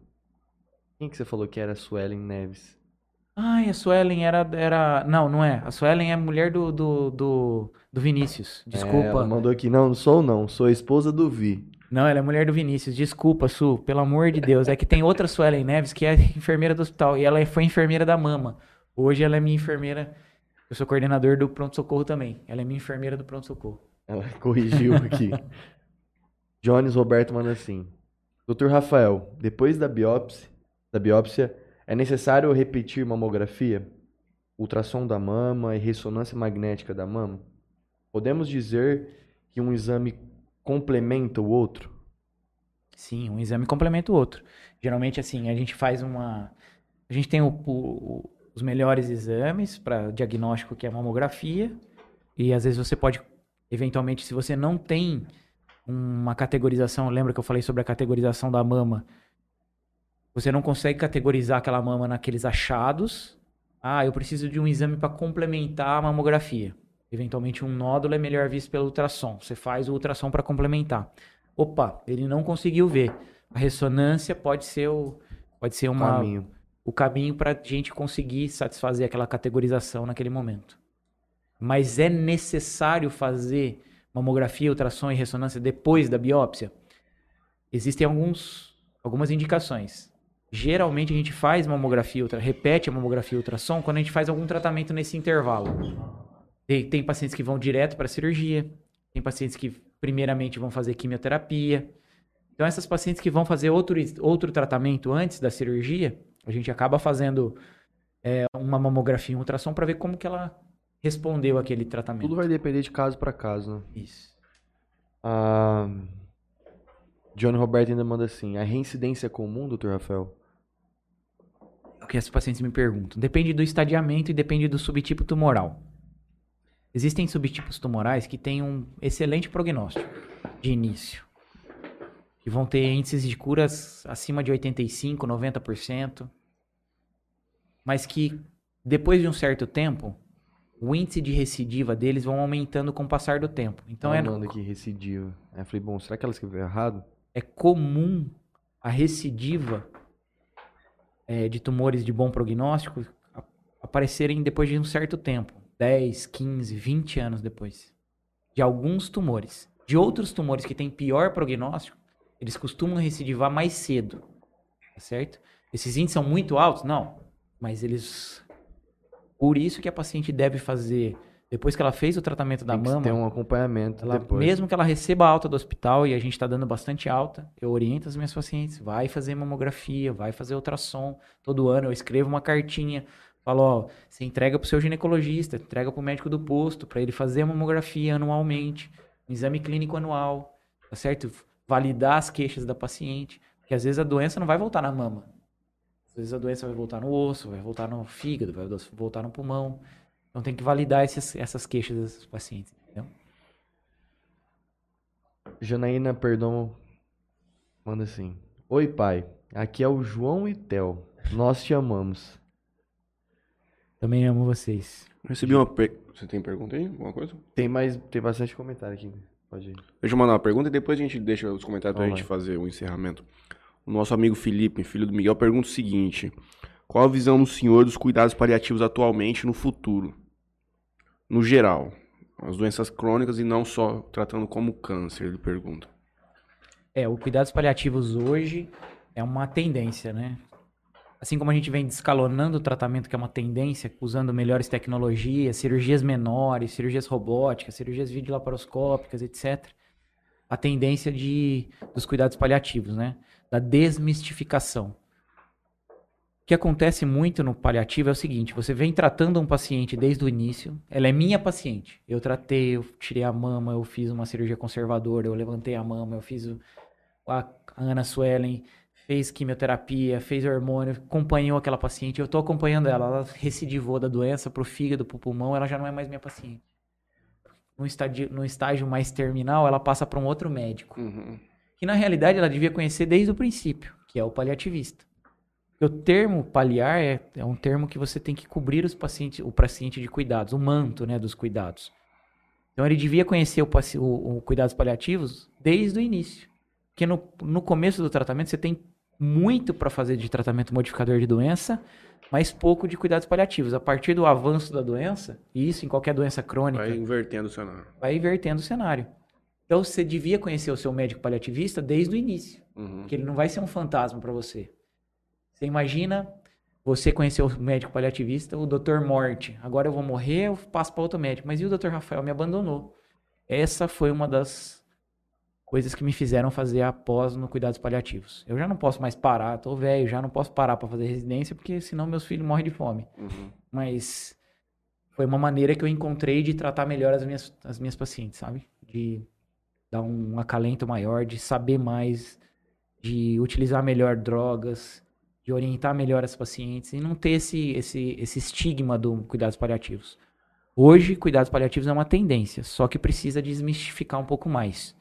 [SPEAKER 1] Quem que você falou que era a Suelen Neves?
[SPEAKER 3] Ai, a Suelen era, era. Não, não é. A Suelen é mulher do, do, do, do Vinícius.
[SPEAKER 1] É,
[SPEAKER 3] Desculpa.
[SPEAKER 1] ela mandou aqui, não, não sou não, sou a esposa do Vi.
[SPEAKER 3] Não, ela é mulher do Vinícius. Desculpa, Su, pelo amor de Deus. É que tem outra Suelen Neves que é enfermeira do hospital. E ela foi enfermeira da mama. Hoje ela é minha enfermeira. Eu sou coordenador do pronto-socorro também. Ela é minha enfermeira do pronto-socorro.
[SPEAKER 1] Ela corrigiu aqui. Jones Roberto manda assim. Dr. Rafael, depois da biópsia, da biópsia, é necessário repetir mamografia, ultrassom da mama e ressonância magnética da mama? Podemos dizer que um exame complementa o outro?
[SPEAKER 3] Sim, um exame complementa o outro. Geralmente, assim, a gente faz uma. A gente tem o- o- os melhores exames para diagnóstico, que é a mamografia. E às vezes você pode, eventualmente, se você não tem uma categorização, lembra que eu falei sobre a categorização da mama? Você não consegue categorizar aquela mama naqueles achados. Ah, eu preciso de um exame para complementar a mamografia. Eventualmente, um nódulo é melhor visto pelo ultrassom. Você faz o ultrassom para complementar. Opa, ele não conseguiu ver. A ressonância pode ser o, pode ser uma,
[SPEAKER 1] Caminho.
[SPEAKER 3] o caminho para a gente conseguir satisfazer aquela categorização naquele momento. Mas é necessário fazer mamografia, ultrassom e ressonância depois da biópsia? Existem alguns, algumas indicações. Geralmente a gente faz mamografia, ultra, repete a mamografia e ultrassom quando a gente faz algum tratamento nesse intervalo. Tem, tem pacientes que vão direto para a cirurgia, tem pacientes que primeiramente vão fazer quimioterapia. Então essas pacientes que vão fazer outro, outro tratamento antes da cirurgia, a gente acaba fazendo é, uma mamografia e um ultrassom para ver como que ela respondeu aquele tratamento.
[SPEAKER 1] Tudo vai depender de caso para caso, né?
[SPEAKER 3] Isso.
[SPEAKER 1] Ah, Johnny Roberto ainda manda assim, a reincidência é comum, Dr. Rafael?
[SPEAKER 3] É o que as pacientes me perguntam. Depende do estadiamento e depende do subtipo tumoral. Existem subtipos tumorais que têm um excelente prognóstico de início. Que vão ter índices de curas acima de 85%, 90%. Mas que, depois de um certo tempo, o índice de recidiva deles vão aumentando com o passar do tempo. Então é,
[SPEAKER 1] manda aqui recidiva. Aí eu falei, bom, será que ela escreveu errado?
[SPEAKER 3] é comum a recidiva é, de tumores de bom prognóstico aparecerem depois de um certo tempo 10, 15, 20 anos depois. De alguns tumores. De outros tumores que têm pior prognóstico, eles costumam recidivar mais cedo. Tá certo? Esses índices são muito altos? Não. Mas eles. Por isso que a paciente deve fazer, depois que ela fez o tratamento da
[SPEAKER 1] Tem
[SPEAKER 3] mama.
[SPEAKER 1] ter um acompanhamento
[SPEAKER 3] Ela-
[SPEAKER 1] depois.
[SPEAKER 3] mesmo que ela receba alta do hospital e a gente está dando bastante alta, eu oriento as minhas pacientes, vai fazer mamografia, vai fazer ultrassom. Todo ano eu escrevo uma cartinha Falo, ó, você entrega pro seu ginecologista, entrega pro médico do posto, para ele fazer a mamografia anualmente, um exame clínico anual, tá certo? Validar as queixas da paciente, porque às vezes a doença não vai voltar na mama. Às vezes a doença vai voltar no osso, vai voltar no fígado, vai voltar no pulmão. Então tem que validar esses, essas queixas desses pacientes, entendeu?
[SPEAKER 1] Janaína Perdomo manda assim: Oi, pai. Aqui é o João e Tel. Nós te amamos.
[SPEAKER 3] Também amo vocês.
[SPEAKER 2] Recebi uma. Per... Você tem pergunta aí? Alguma coisa?
[SPEAKER 1] Tem mais, tem bastante comentário aqui. Pode ir.
[SPEAKER 2] Deixa eu mandar uma pergunta e depois a gente deixa os comentários pra
[SPEAKER 1] Vamos
[SPEAKER 2] gente fazer o encerramento. O nosso amigo Felipe, filho do Miguel, pergunta o seguinte: Qual a visão do senhor dos cuidados paliativos atualmente e no futuro? No geral, as doenças crônicas e não só tratando como câncer, ele pergunta.
[SPEAKER 3] É, o cuidados paliativos hoje é uma tendência, né? Assim como a gente vem descalonando o tratamento, que é uma tendência, usando melhores tecnologias, cirurgias menores, cirurgias robóticas, cirurgias videolaparoscópicas, etc. A tendência de, dos cuidados paliativos, né? Da desmistificação. O que acontece muito no paliativo é o seguinte: você vem tratando um paciente desde o início, ela é minha paciente. Eu tratei, eu tirei a mama, eu fiz uma cirurgia conservadora, eu levantei a mama, eu fiz a Ana Suelen fez quimioterapia, fez hormônio, acompanhou aquela paciente. Eu estou acompanhando ela, ela recidivou da doença pro fígado, pro pulmão, ela já não é mais minha paciente. No estágio, no estágio mais terminal, ela passa para um outro médico.
[SPEAKER 2] Uhum.
[SPEAKER 3] Que na realidade ela devia conhecer desde o princípio, que é o paliativista. O termo paliar é, é um termo que você tem que cobrir os pacientes, o paciente de cuidados, o manto né, dos cuidados. Então ele devia conhecer o, o, o cuidados paliativos desde o início. Porque no, no começo do tratamento você tem muito para fazer de tratamento modificador de doença, mas pouco de cuidados paliativos. A partir do avanço da doença, e isso em qualquer doença crônica,
[SPEAKER 2] Vai invertendo o cenário.
[SPEAKER 3] vai invertendo o cenário. Então você devia conhecer o seu médico paliativista desde o início,
[SPEAKER 2] Uhum.
[SPEAKER 3] porque ele não vai ser um fantasma para você. Você imagina você conhecer o médico paliativista, o Dr. Morte. Agora eu vou morrer, eu passo para outro médico. Mas e o Dr. Rafael me abandonou? Essa foi uma das coisas que me fizeram fazer a pós no cuidados paliativos. Eu já não posso mais parar, tô velho, já não posso parar para fazer residência, porque senão meus filhos morrem de fome.
[SPEAKER 2] Uhum.
[SPEAKER 3] Mas foi uma maneira que eu encontrei de tratar melhor as minhas, as minhas pacientes, sabe? De dar um acalento maior, de saber mais, de utilizar melhor drogas, de orientar melhor as pacientes e não ter esse, esse, esse estigma do cuidados paliativos. Hoje, cuidados paliativos é uma tendência, só que precisa desmistificar um pouco mais.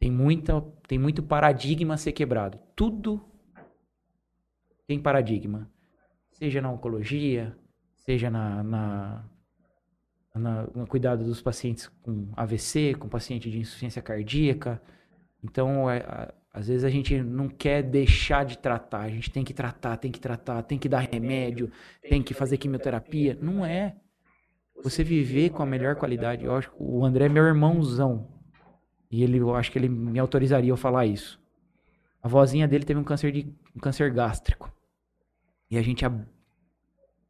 [SPEAKER 3] Tem, muita, tem muito paradigma a ser quebrado. Tudo tem paradigma. Seja na oncologia, seja na, na, na- no cuidado dos pacientes com AVC, com paciente de insuficiência cardíaca. Então, é, a- às vezes a gente não quer deixar de tratar. A gente tem que tratar, tem que tratar, tem que dar remédio, tem que fazer quimioterapia. Não é. Você viver com a melhor qualidade. Eu acho que o André é meu irmãozão. E ele, eu acho que ele me autorizaria a falar isso. A vozinha dele teve um câncer de um câncer gástrico. E a gente ab-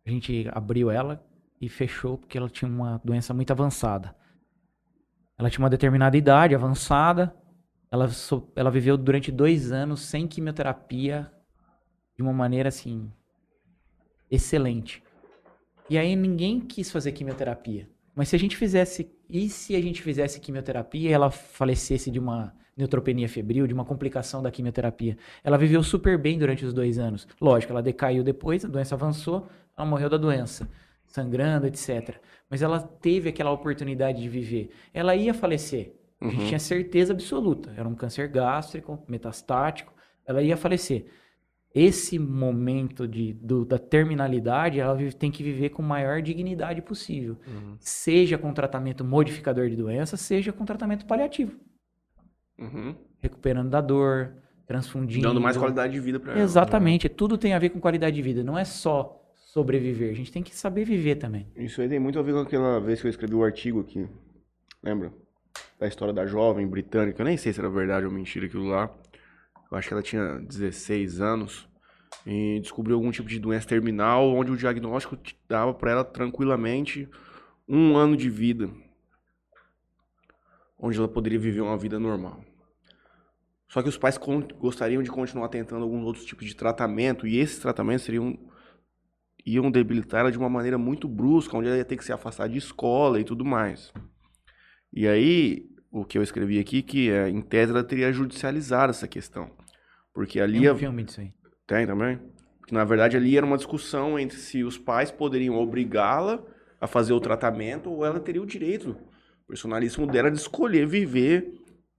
[SPEAKER 3] a gente abriu ela e fechou porque ela tinha uma doença muito avançada. Ela tinha uma determinada idade avançada. Ela, so- ela viveu durante dois anos sem quimioterapia de uma maneira assim excelente. E aí ninguém quis fazer quimioterapia. Mas se a gente fizesse, e se a gente fizesse quimioterapia e ela falecesse de uma neutropenia febril, de uma complicação da quimioterapia? Ela viveu super bem durante os dois anos. Lógico, ela decaiu depois, a doença avançou, ela morreu da doença, sangrando, etc. Mas ela teve aquela oportunidade de viver. Ela ia falecer. A gente
[SPEAKER 2] Uhum.
[SPEAKER 3] tinha certeza absoluta. Era um câncer gástrico, metastático. Ela ia falecer. Esse momento de, do- da terminalidade, ela tem que viver com a maior dignidade possível. Seja com tratamento modificador de doença, seja com tratamento paliativo.
[SPEAKER 2] Uhum.
[SPEAKER 3] Recuperando da dor, transfundindo.
[SPEAKER 2] Dando mais qualidade de vida pra ela.
[SPEAKER 3] Exatamente. Tudo tem a ver com qualidade de vida. Não é só sobreviver. A gente tem que saber viver também.
[SPEAKER 2] Isso aí tem muito a ver com aquela vez que eu escrevi o artigo aqui. Lembra? Da história da jovem britânica. Eu nem sei se era verdade ou mentira aquilo lá. Eu acho que ela tinha 16 anos. E descobriu algum tipo de doença terminal, onde o diagnóstico dava pra ela tranquilamente um ano de vida. Onde ela poderia viver uma vida normal. Só que os pais gostariam de continuar tentando alguns outros tipos de tratamento. E esses tratamentos seriam iam debilitar ela de uma maneira muito brusca, onde ela ia ter que se afastar de escola e tudo mais. E aí, o que eu escrevi aqui, que é, em tese ela teria judicializado essa questão. Porque ali...
[SPEAKER 3] Tem um
[SPEAKER 2] a-
[SPEAKER 3] filme disso aí.
[SPEAKER 2] Tem também? Porque, na verdade, ali era uma discussão entre se os pais poderiam obrigá-la a fazer o tratamento ou ela teria o direito personalíssimo dela de escolher viver,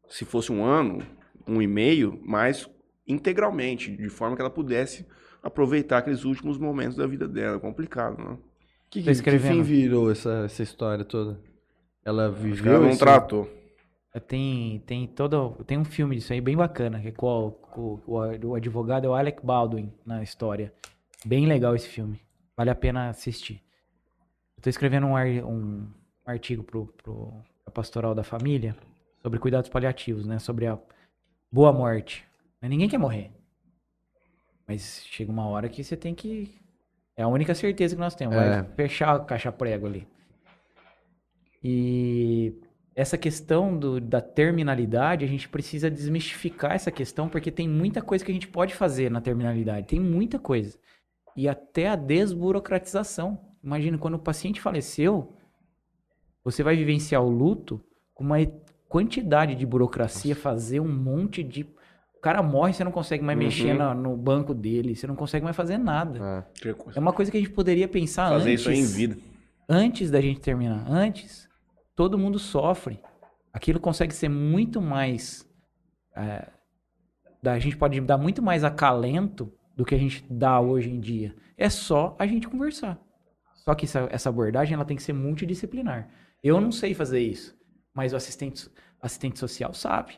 [SPEAKER 2] se fosse um ano, um e meio, mais integralmente, de forma que ela pudesse aproveitar aqueles últimos momentos da vida dela. É complicado, né?
[SPEAKER 1] Que,
[SPEAKER 3] Tô
[SPEAKER 1] que, que fim virou essa, essa história toda? Ela viveu
[SPEAKER 2] ela não
[SPEAKER 1] esse-
[SPEAKER 2] tratou.
[SPEAKER 3] Tem, tem todo, tem um filme disso aí bem bacana, que é com, o- o, o advogado é o Alec Baldwin na história. Bem legal esse filme. Vale a pena assistir. Eu tô escrevendo um, um artigo pro, pro pra Pastoral da Família sobre cuidados paliativos, né? Sobre a boa morte. Mas Ninguém quer morrer. Mas chega uma hora que você tem que. É a única certeza que nós temos.
[SPEAKER 1] É.
[SPEAKER 3] Vai fechar a caixa prego ali. E essa questão do- da terminalidade, a gente precisa desmistificar essa questão, porque tem muita coisa que a gente pode fazer na terminalidade. Tem muita coisa. E até a desburocratização. Imagina, quando o paciente faleceu, você vai vivenciar o luto com uma quantidade de burocracia, fazer um monte de. O cara morre, você não consegue mais
[SPEAKER 2] Uhum.
[SPEAKER 3] mexer na- no banco dele, você não consegue mais fazer nada.
[SPEAKER 1] Ah,
[SPEAKER 3] É uma coisa que a gente poderia pensar
[SPEAKER 2] Fazer
[SPEAKER 3] antes
[SPEAKER 2] isso aí em vida.
[SPEAKER 3] antes da gente terminar, antes, todo mundo sofre. Aquilo consegue ser muito mais. é, a gente pode dar muito mais acalento do que a gente dá hoje em dia. É só a gente conversar. Só que essa, essa abordagem ela tem que ser multidisciplinar. Eu não sei fazer isso, mas o assistente, assistente social sabe.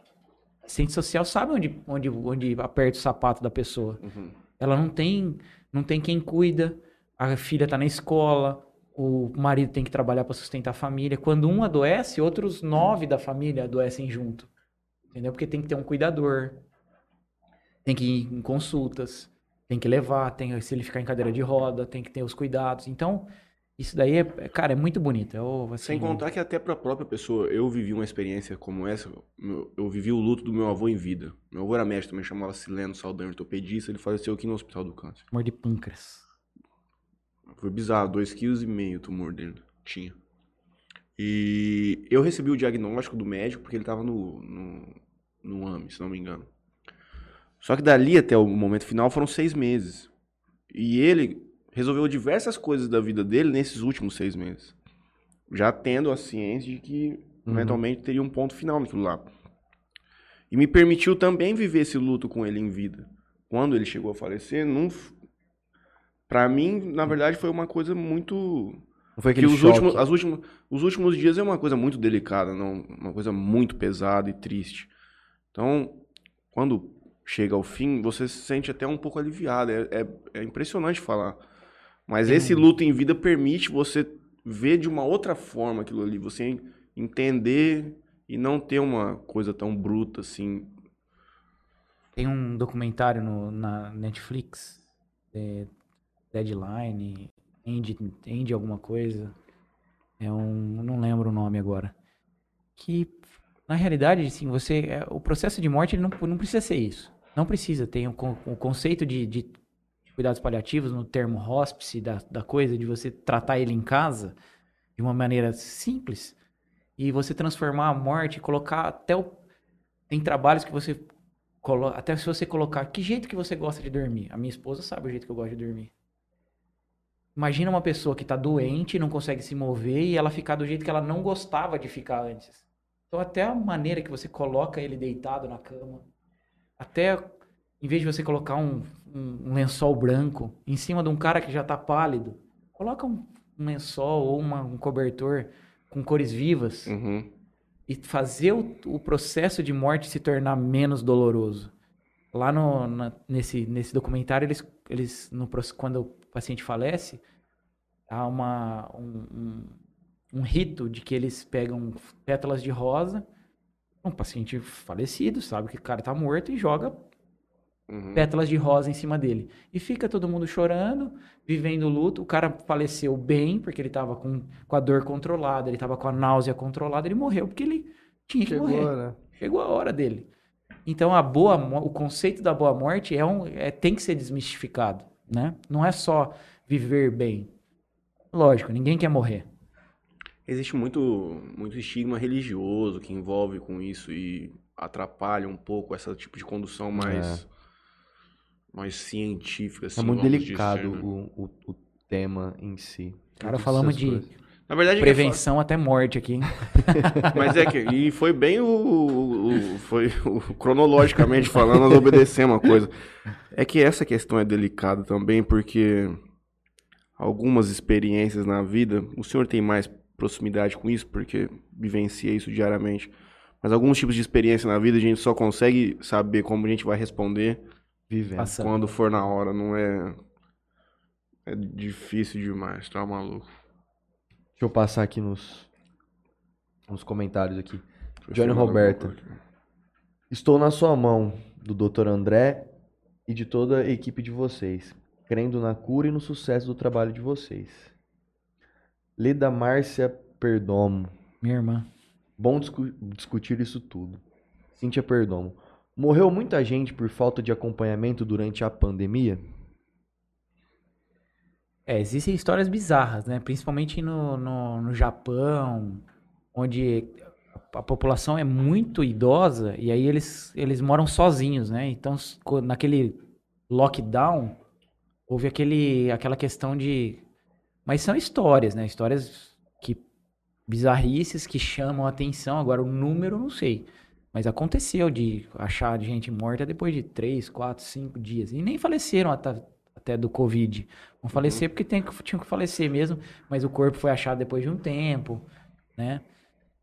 [SPEAKER 3] O assistente social sabe onde, onde, onde aperta o sapato da pessoa.
[SPEAKER 2] Uhum.
[SPEAKER 3] Ela não tem, não tem quem cuida. A filha tá na escola, o marido tem que trabalhar para sustentar a família. Quando um adoece, outros nove da família adoecem junto. Entendeu? Porque tem que ter um cuidador. Tem que ir em consultas, tem que levar, tem se ele ficar em cadeira de roda, tem que ter os cuidados. Então, isso daí é, cara, é muito bonito. Eu, assim,
[SPEAKER 2] Sem contar que até pra própria pessoa, eu vivi uma experiência como essa, eu vivi o luto do meu avô em vida. Meu avô era médico também, chamava Sileno Saldanha, ortopedista, ele faleceu aqui no Hospital do Câncer.
[SPEAKER 3] amor de pâncreas.
[SPEAKER 2] Foi bizarro, 2,5 kg o tumor dele tinha. E eu recebi o diagnóstico do médico porque ele tava no, no, no AME, se não me engano. Só que dali até o momento final foram seis meses. E ele resolveu diversas coisas da vida dele nesses últimos seis meses. Já tendo a ciência de que
[SPEAKER 1] Uhum.
[SPEAKER 2] eventualmente teria um ponto final naquilo lá. E me permitiu também viver esse luto com ele em vida. Quando ele chegou a falecer, não, Pra mim, na verdade, foi uma coisa muito.
[SPEAKER 1] Não foi
[SPEAKER 2] Que
[SPEAKER 1] aquele
[SPEAKER 2] os
[SPEAKER 1] choque.
[SPEAKER 2] últimos, as últimas, os últimos dias é uma coisa muito delicada, não, uma coisa muito pesada e triste. Então, quando chega ao fim, você se sente até um pouco aliviado. É, é, é impressionante falar. Mas esse luto em vida permite você ver de uma outra forma aquilo ali, você entender e não ter uma coisa tão bruta assim.
[SPEAKER 3] Tem um documentário no, na Netflix, é, Deadline, End, End alguma coisa. É um, não lembro o nome agora. Que na realidade, assim, você, é, o processo de morte ele não, não precisa ser isso. Não precisa. Tem o, o conceito de, de cuidados paliativos no termo hospice da, da coisa, de você tratar ele em casa de uma maneira simples e você transformar a morte, colocar até o. Tem trabalhos que você até se você colocar que jeito que você gosta de dormir. A minha esposa sabe o jeito que eu gosto de dormir. Imagina uma pessoa que tá doente, não consegue se mover e ela ficar do jeito que ela não gostava de ficar antes. Então até a maneira que você coloca ele deitado na cama, até em vez de você colocar um, um- um lençol branco em cima de um cara que já tá pálido, coloca um, um lençol ou uma- um cobertor com cores vivas
[SPEAKER 2] Uhum.
[SPEAKER 3] e fazer o, o processo de morte se tornar menos doloroso. Lá no, na- nesse, nesse documentário, eles, eles no, quando paciente falece, há uma, um, um, um rito de que eles pegam pétalas de rosa, um paciente falecido, sabe que o cara tá morto, e joga
[SPEAKER 2] Uhum.
[SPEAKER 3] pétalas de rosa em cima dele. E fica todo mundo chorando, vivendo o luto. O cara faleceu bem, porque ele tava com, com a dor controlada, ele tava com a náusea controlada, ele morreu porque ele tinha que morrer.
[SPEAKER 1] Chegou, né?
[SPEAKER 3] Chegou a hora dele. Então a boa, o conceito da boa morte é um, é, tem que ser desmistificado, né? Não é só viver bem? Lógico, ninguém quer morrer.
[SPEAKER 2] Existe muito, muito estigma religioso que envolve com isso e atrapalha um pouco esse tipo de condução mais, mais científica. Assim,
[SPEAKER 1] é muito delicado
[SPEAKER 2] dizer, né?
[SPEAKER 1] o, o, o tema em si.
[SPEAKER 3] Cara, falamos de
[SPEAKER 1] coisas.
[SPEAKER 2] Na verdade, é é
[SPEAKER 3] prevenção até morte aqui, hein?
[SPEAKER 2] Mas é que. E foi bem o. o- o- foi o- cronologicamente falando, nós obedecemos uma coisa. É que essa questão é delicada também, porque algumas experiências na vida, o senhor tem mais proximidade com isso, porque vivencia isso diariamente. Mas alguns tipos de experiência na vida a gente só consegue saber como a gente vai responder
[SPEAKER 1] Vivendo.
[SPEAKER 3] Passando.
[SPEAKER 2] quando for na hora, não é. É difícil demais, tá maluco?
[SPEAKER 1] Deixa eu passar aqui nos, nos comentários aqui. Johnny Roberto. Estou na sua mão, do Dr. André e de toda a equipe de vocês, crendo na cura e no sucesso do trabalho de vocês. Leda Márcia Perdomo.
[SPEAKER 3] Minha irmã.
[SPEAKER 1] Bom discu- discutir isso tudo. Cíntia Perdomo. Morreu muita gente por falta de acompanhamento durante a pandemia?
[SPEAKER 3] É, existem histórias bizarras, né? Principalmente no, no, no Japão, onde a população é muito idosa e aí eles, eles moram sozinhos, né? Então, naquele lockdown, houve aquele, aquela questão de... Mas são histórias, né? Histórias que bizarrices que chamam a atenção. Agora, o número, não sei. Mas aconteceu de achar gente morta depois de três, quatro, cinco dias. E nem faleceram até, do Covid. Vão falecer porque tem, que- tinham que falecer mesmo. Mas o corpo foi achado depois de um tempo, né?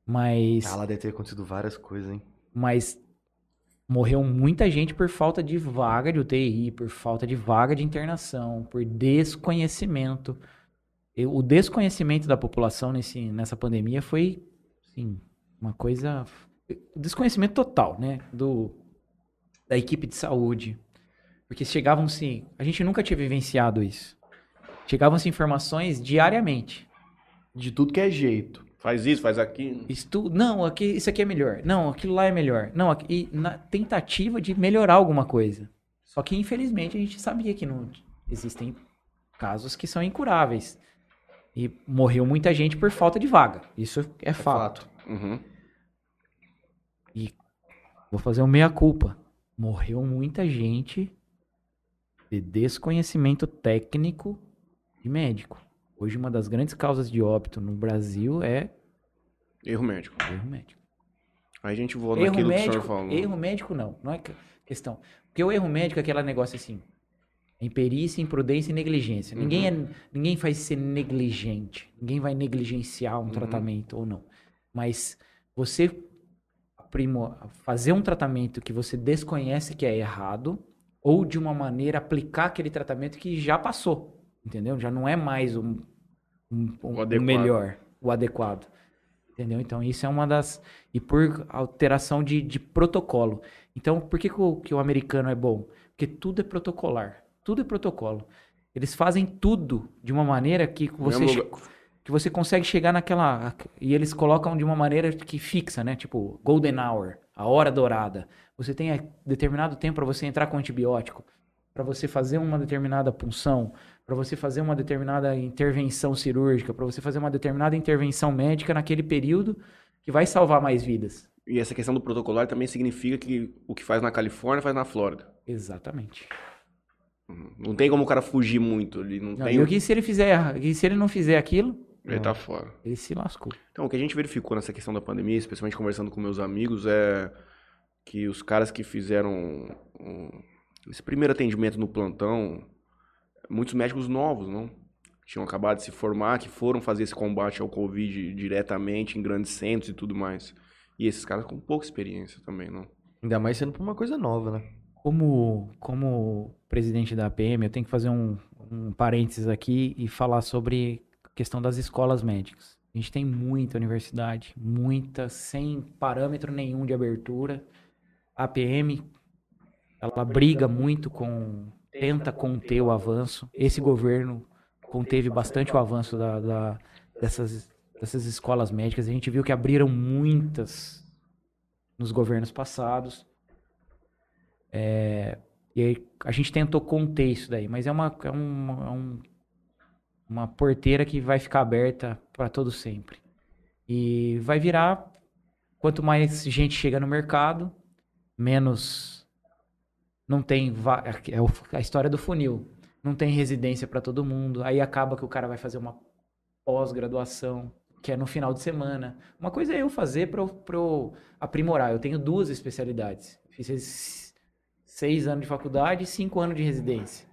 [SPEAKER 3] Mas,
[SPEAKER 1] Ah, lá deve ter acontecido várias coisas, hein?
[SPEAKER 3] mas morreu muita gente por falta de vaga de UTI, por falta de vaga de internação, por desconhecimento. O desconhecimento da população nesse, nessa pandemia foi, assim, uma coisa... Desconhecimento total, né? Do, da equipe de saúde. Porque chegavam-se... A gente nunca tinha vivenciado isso. Chegavam-se informações diariamente.
[SPEAKER 1] De tudo que é jeito.
[SPEAKER 2] Faz isso, faz aquilo.
[SPEAKER 3] Estu... Não, aqui, isso aqui é melhor. Não, aquilo lá é melhor. Não, aqui... e na tentativa de melhorar alguma coisa. Só que, infelizmente, a gente sabia que não existem casos que são incuráveis. E morreu muita gente por falta de vaga. Isso é, fato.
[SPEAKER 2] Uhum.
[SPEAKER 3] Vou fazer um meia-culpa. Morreu muita gente de desconhecimento técnico de médico. Hoje, uma das grandes causas de óbito no Brasil é
[SPEAKER 2] Erro médico.
[SPEAKER 3] erro médico.
[SPEAKER 2] Aí a gente volta
[SPEAKER 3] Erro
[SPEAKER 2] naquilo que o
[SPEAKER 3] médico,
[SPEAKER 2] senhor falou.
[SPEAKER 3] erro médico não, não é que- questão. Porque o erro médico é aquele negócio assim, imperícia, imprudência e negligência. Ninguém, é, ninguém vai ser negligente, ninguém vai negligenciar um tratamento ou não. Mas você fazer um tratamento que você desconhece que é errado, ou de uma maneira aplicar aquele tratamento que já passou, entendeu? Já não é mais um, um- um- um
[SPEAKER 2] adequado.
[SPEAKER 3] melhor, o adequado. Entendeu? Então, isso é uma das. E por alteração de, de protocolo. Então, por que, que, o, que o americano é bom? Porque tudo é protocolar. Tudo é protocolo. Eles fazem tudo de uma maneira que você, que você consegue chegar naquela. E eles colocam de uma maneira que fixa, né? Tipo, golden hour, a hora dourada. Você tem determinado tempo para você entrar com antibiótico, para você fazer uma determinada punção, para você fazer uma determinada intervenção cirúrgica, para você fazer uma determinada intervenção médica naquele período que vai salvar mais vidas.
[SPEAKER 2] E essa questão do protocolar também significa que o que faz na Califórnia faz na Flórida.
[SPEAKER 3] Exatamente.
[SPEAKER 2] Uhum. Não tem como o cara fugir muito ali. Não
[SPEAKER 3] Não,
[SPEAKER 2] tem.
[SPEAKER 3] e o que se ele fizer, e se ele não fizer aquilo,
[SPEAKER 2] Ele tá fora.
[SPEAKER 3] ele se lascou.
[SPEAKER 2] Então, o que a gente verificou nessa questão da pandemia, especialmente conversando com meus amigos, é que os caras que fizeram um- esse primeiro atendimento no plantão, muitos médicos novos, não? Tinham acabado de se formar, que foram fazer esse combate ao Covid diretamente em grandes centros e tudo mais. E esses caras com pouca experiência também, não?
[SPEAKER 1] Ainda mais sendo pra uma coisa nova, né?
[SPEAKER 3] Como, como presidente da APM, eu tenho que fazer um, um parênteses aqui e falar sobre a questão das escolas médicas. A gente tem muita universidade, muita, sem parâmetro nenhum de abertura. A APM, ela briga muito com, tenta conter o avanço. Esse governo conteve bastante o avanço da, da- dessas, dessas escolas médicas. A gente viu que abriram muitas nos governos passados. É, e aí a gente tentou conter isso daí, mas é, uma, é, um, é um uma porteira que vai ficar aberta para todo sempre. E vai virar quanto mais gente chega no mercado, menos não tem é a história do funil. Não tem residência para todo mundo. Aí acaba que o cara vai fazer uma pós-graduação, que é no final de semana. Uma coisa é eu fazer para eu, aprimorar. Eu tenho duas especialidades. Fiz seis anos de faculdade e cinco anos de residência.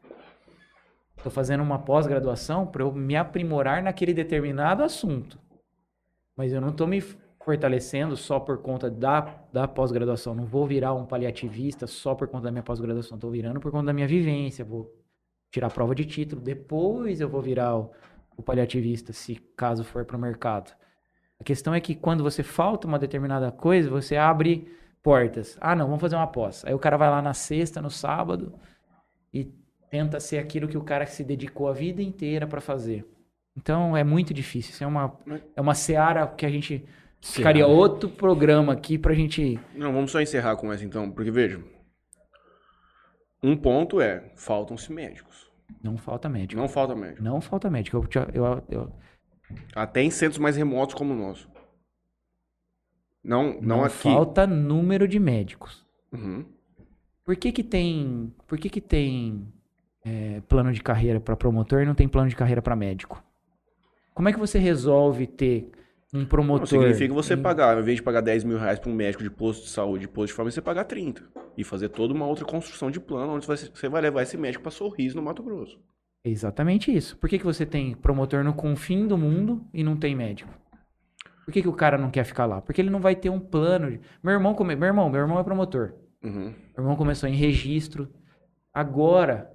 [SPEAKER 3] Estou fazendo uma pós-graduação para eu me aprimorar naquele determinado assunto. Mas eu não estou me fortalecendo só por conta da, da pós-graduação. Não vou virar um paliativista só por conta da minha pós-graduação. Estou virando por conta da minha vivência. Vou tirar a prova de título. Depois eu vou virar o, o paliativista, se caso for para o mercado. A questão é que quando você falta uma determinada coisa, você abre portas. Ah, não, vamos fazer uma pós. Aí o cara vai lá na sexta, no sábado e tenta ser aquilo que o cara se dedicou a vida inteira para fazer. Então é muito difícil. Isso é uma, é uma seara que a gente ficaria outro programa aqui pra gente.
[SPEAKER 2] Não, vamos só encerrar com essa então, porque veja. Um ponto é, faltam-se médicos.
[SPEAKER 3] Não falta médico.
[SPEAKER 2] Não falta médico.
[SPEAKER 3] Não falta médico. Eu, eu, eu,
[SPEAKER 2] Até em centros mais remotos como o nosso. Não, não,
[SPEAKER 3] não
[SPEAKER 2] aqui.
[SPEAKER 3] falta número de médicos.
[SPEAKER 2] Uhum.
[SPEAKER 3] Por que que tem, por que que tem é, plano de carreira para promotor e não tem plano de carreira para médico? Como é que você resolve ter um promotor?
[SPEAKER 2] Não, significa você
[SPEAKER 3] em-
[SPEAKER 2] pagar, ao invés de pagar 10 mil reais para um médico de posto de saúde, de posto de farmácia, você pagar 30. E fazer toda uma outra construção de plano, onde você vai- levar esse médico para Sorriso, no Mato Grosso.
[SPEAKER 3] Exatamente isso. Por que, que você tem promotor no confim do mundo e não tem médico? Por que, que o cara não quer ficar lá? Porque ele não vai ter um plano. de- Meu irmão, come... meu irmão, meu irmão é promotor.
[SPEAKER 2] Uhum.
[SPEAKER 3] Meu irmão começou em registro. Agora,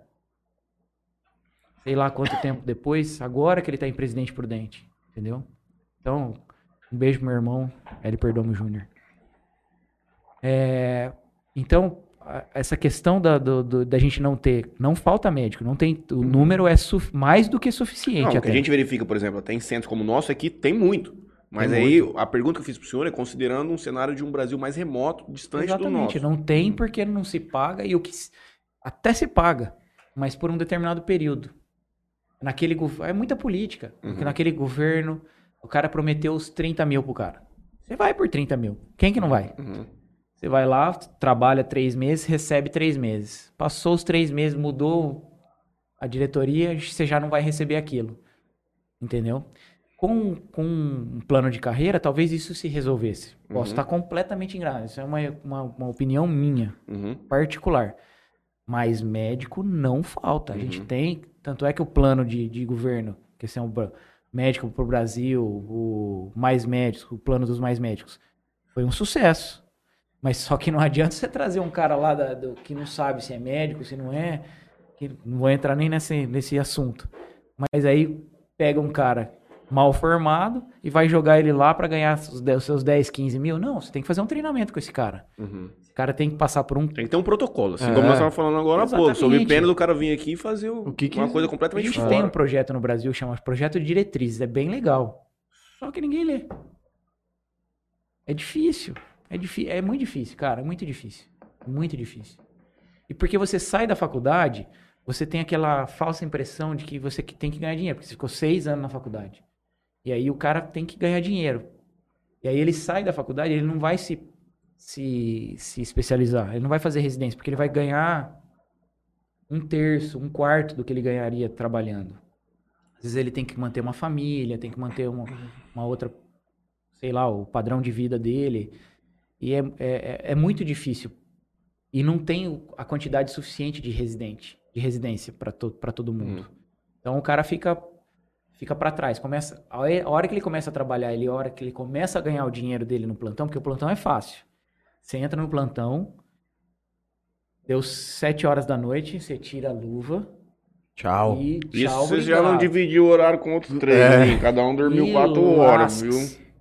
[SPEAKER 3] sei lá quanto tempo depois, agora que ele tá em Presidente Prudente. Entendeu? Então, um beijo pro meu irmão, L. Perdomo Júnior. É, então, essa questão da, do- do- da gente não ter. Não falta médico, não tem. O número é mais do que suficiente.
[SPEAKER 2] Não, o que a gente verifica, por exemplo, até em centros como o nosso aqui, tem muito. Mas
[SPEAKER 3] Tem
[SPEAKER 2] aí, a pergunta que eu fiz pro senhor é considerando um cenário de um Brasil mais remoto, distante do
[SPEAKER 3] Exatamente,
[SPEAKER 2] nosso. Uhum.
[SPEAKER 3] não tem porque não se paga e o que até se paga, mas por um determinado período. Naquele é muita política,
[SPEAKER 2] Uhum.
[SPEAKER 3] naquele governo o cara prometeu os 30 mil pro cara. Você vai por 30 mil. Quem que não vai?
[SPEAKER 2] Uhum.
[SPEAKER 3] Você vai lá, trabalha três meses, recebe três meses. Passou os três meses, mudou a diretoria, você já não vai receber aquilo. Entendeu? Com, com um plano de carreira, talvez isso se resolvesse. Posso
[SPEAKER 2] Uhum.
[SPEAKER 3] estar completamente enganado. Isso é uma, uma, uma opinião minha,
[SPEAKER 2] Uhum.
[SPEAKER 3] particular. Mas médico não falta. A gente
[SPEAKER 2] Uhum.
[SPEAKER 3] tem. Tanto é que o plano de, de governo, que esse é um médico para o Brasil, o mais médicos, o plano dos mais médicos, foi um sucesso. Mas só que não adianta você trazer um cara lá da- do- que não sabe se é médico, se não é. Não vou entrar nem nesse, nesse assunto. Mas aí pega um cara mal formado e vai jogar ele lá para ganhar os seus 10, 15 mil. Não, você tem que fazer um treinamento com esse cara.
[SPEAKER 2] Uhum.
[SPEAKER 3] Esse cara tem que passar por um
[SPEAKER 2] Tem que ter um protocolo, assim
[SPEAKER 1] É.
[SPEAKER 2] como nós estávamos falando agora há pouco, sob
[SPEAKER 3] Exatamente.
[SPEAKER 2] pena do cara vir aqui e fazer o-
[SPEAKER 1] O que que-
[SPEAKER 2] uma coisa
[SPEAKER 3] A
[SPEAKER 2] completamente
[SPEAKER 3] gente
[SPEAKER 2] fora.
[SPEAKER 3] tem um projeto no Brasil chama Projeto de Diretrizes, é bem legal. Só que ninguém lê. É difícil. É, difí é muito difícil, cara. É muito difícil. Muito difícil. E porque você sai da faculdade, você tem aquela falsa impressão de que você tem que ganhar dinheiro, porque você ficou seis anos na faculdade. E aí o cara tem que ganhar dinheiro. E aí ele sai da faculdade, ele não vai se, se, se especializar, ele não vai fazer residência, porque ele vai ganhar um terço, um quarto do que ele ganharia trabalhando. Às vezes ele tem que manter uma família, tem que manter uma, uma outra, sei lá, o padrão de vida dele. E é, é, é muito difícil. E não tem a quantidade suficiente de residente, de residência para to, pra todo mundo. Então o cara fica fica para trás. Começa a hora- a hora que ele começa a trabalhar, ele a hora que ele começa a ganhar o dinheiro dele no plantão, porque o plantão é fácil. Você entra no plantão, deu sete horas da noite, você tira a luva
[SPEAKER 1] Tchau.
[SPEAKER 3] e
[SPEAKER 2] Isso
[SPEAKER 3] tchau,
[SPEAKER 2] você já não dividiu o horário com outros três,
[SPEAKER 1] É.
[SPEAKER 2] hein? Cada um dormiu
[SPEAKER 3] E
[SPEAKER 2] quatro horas, viu?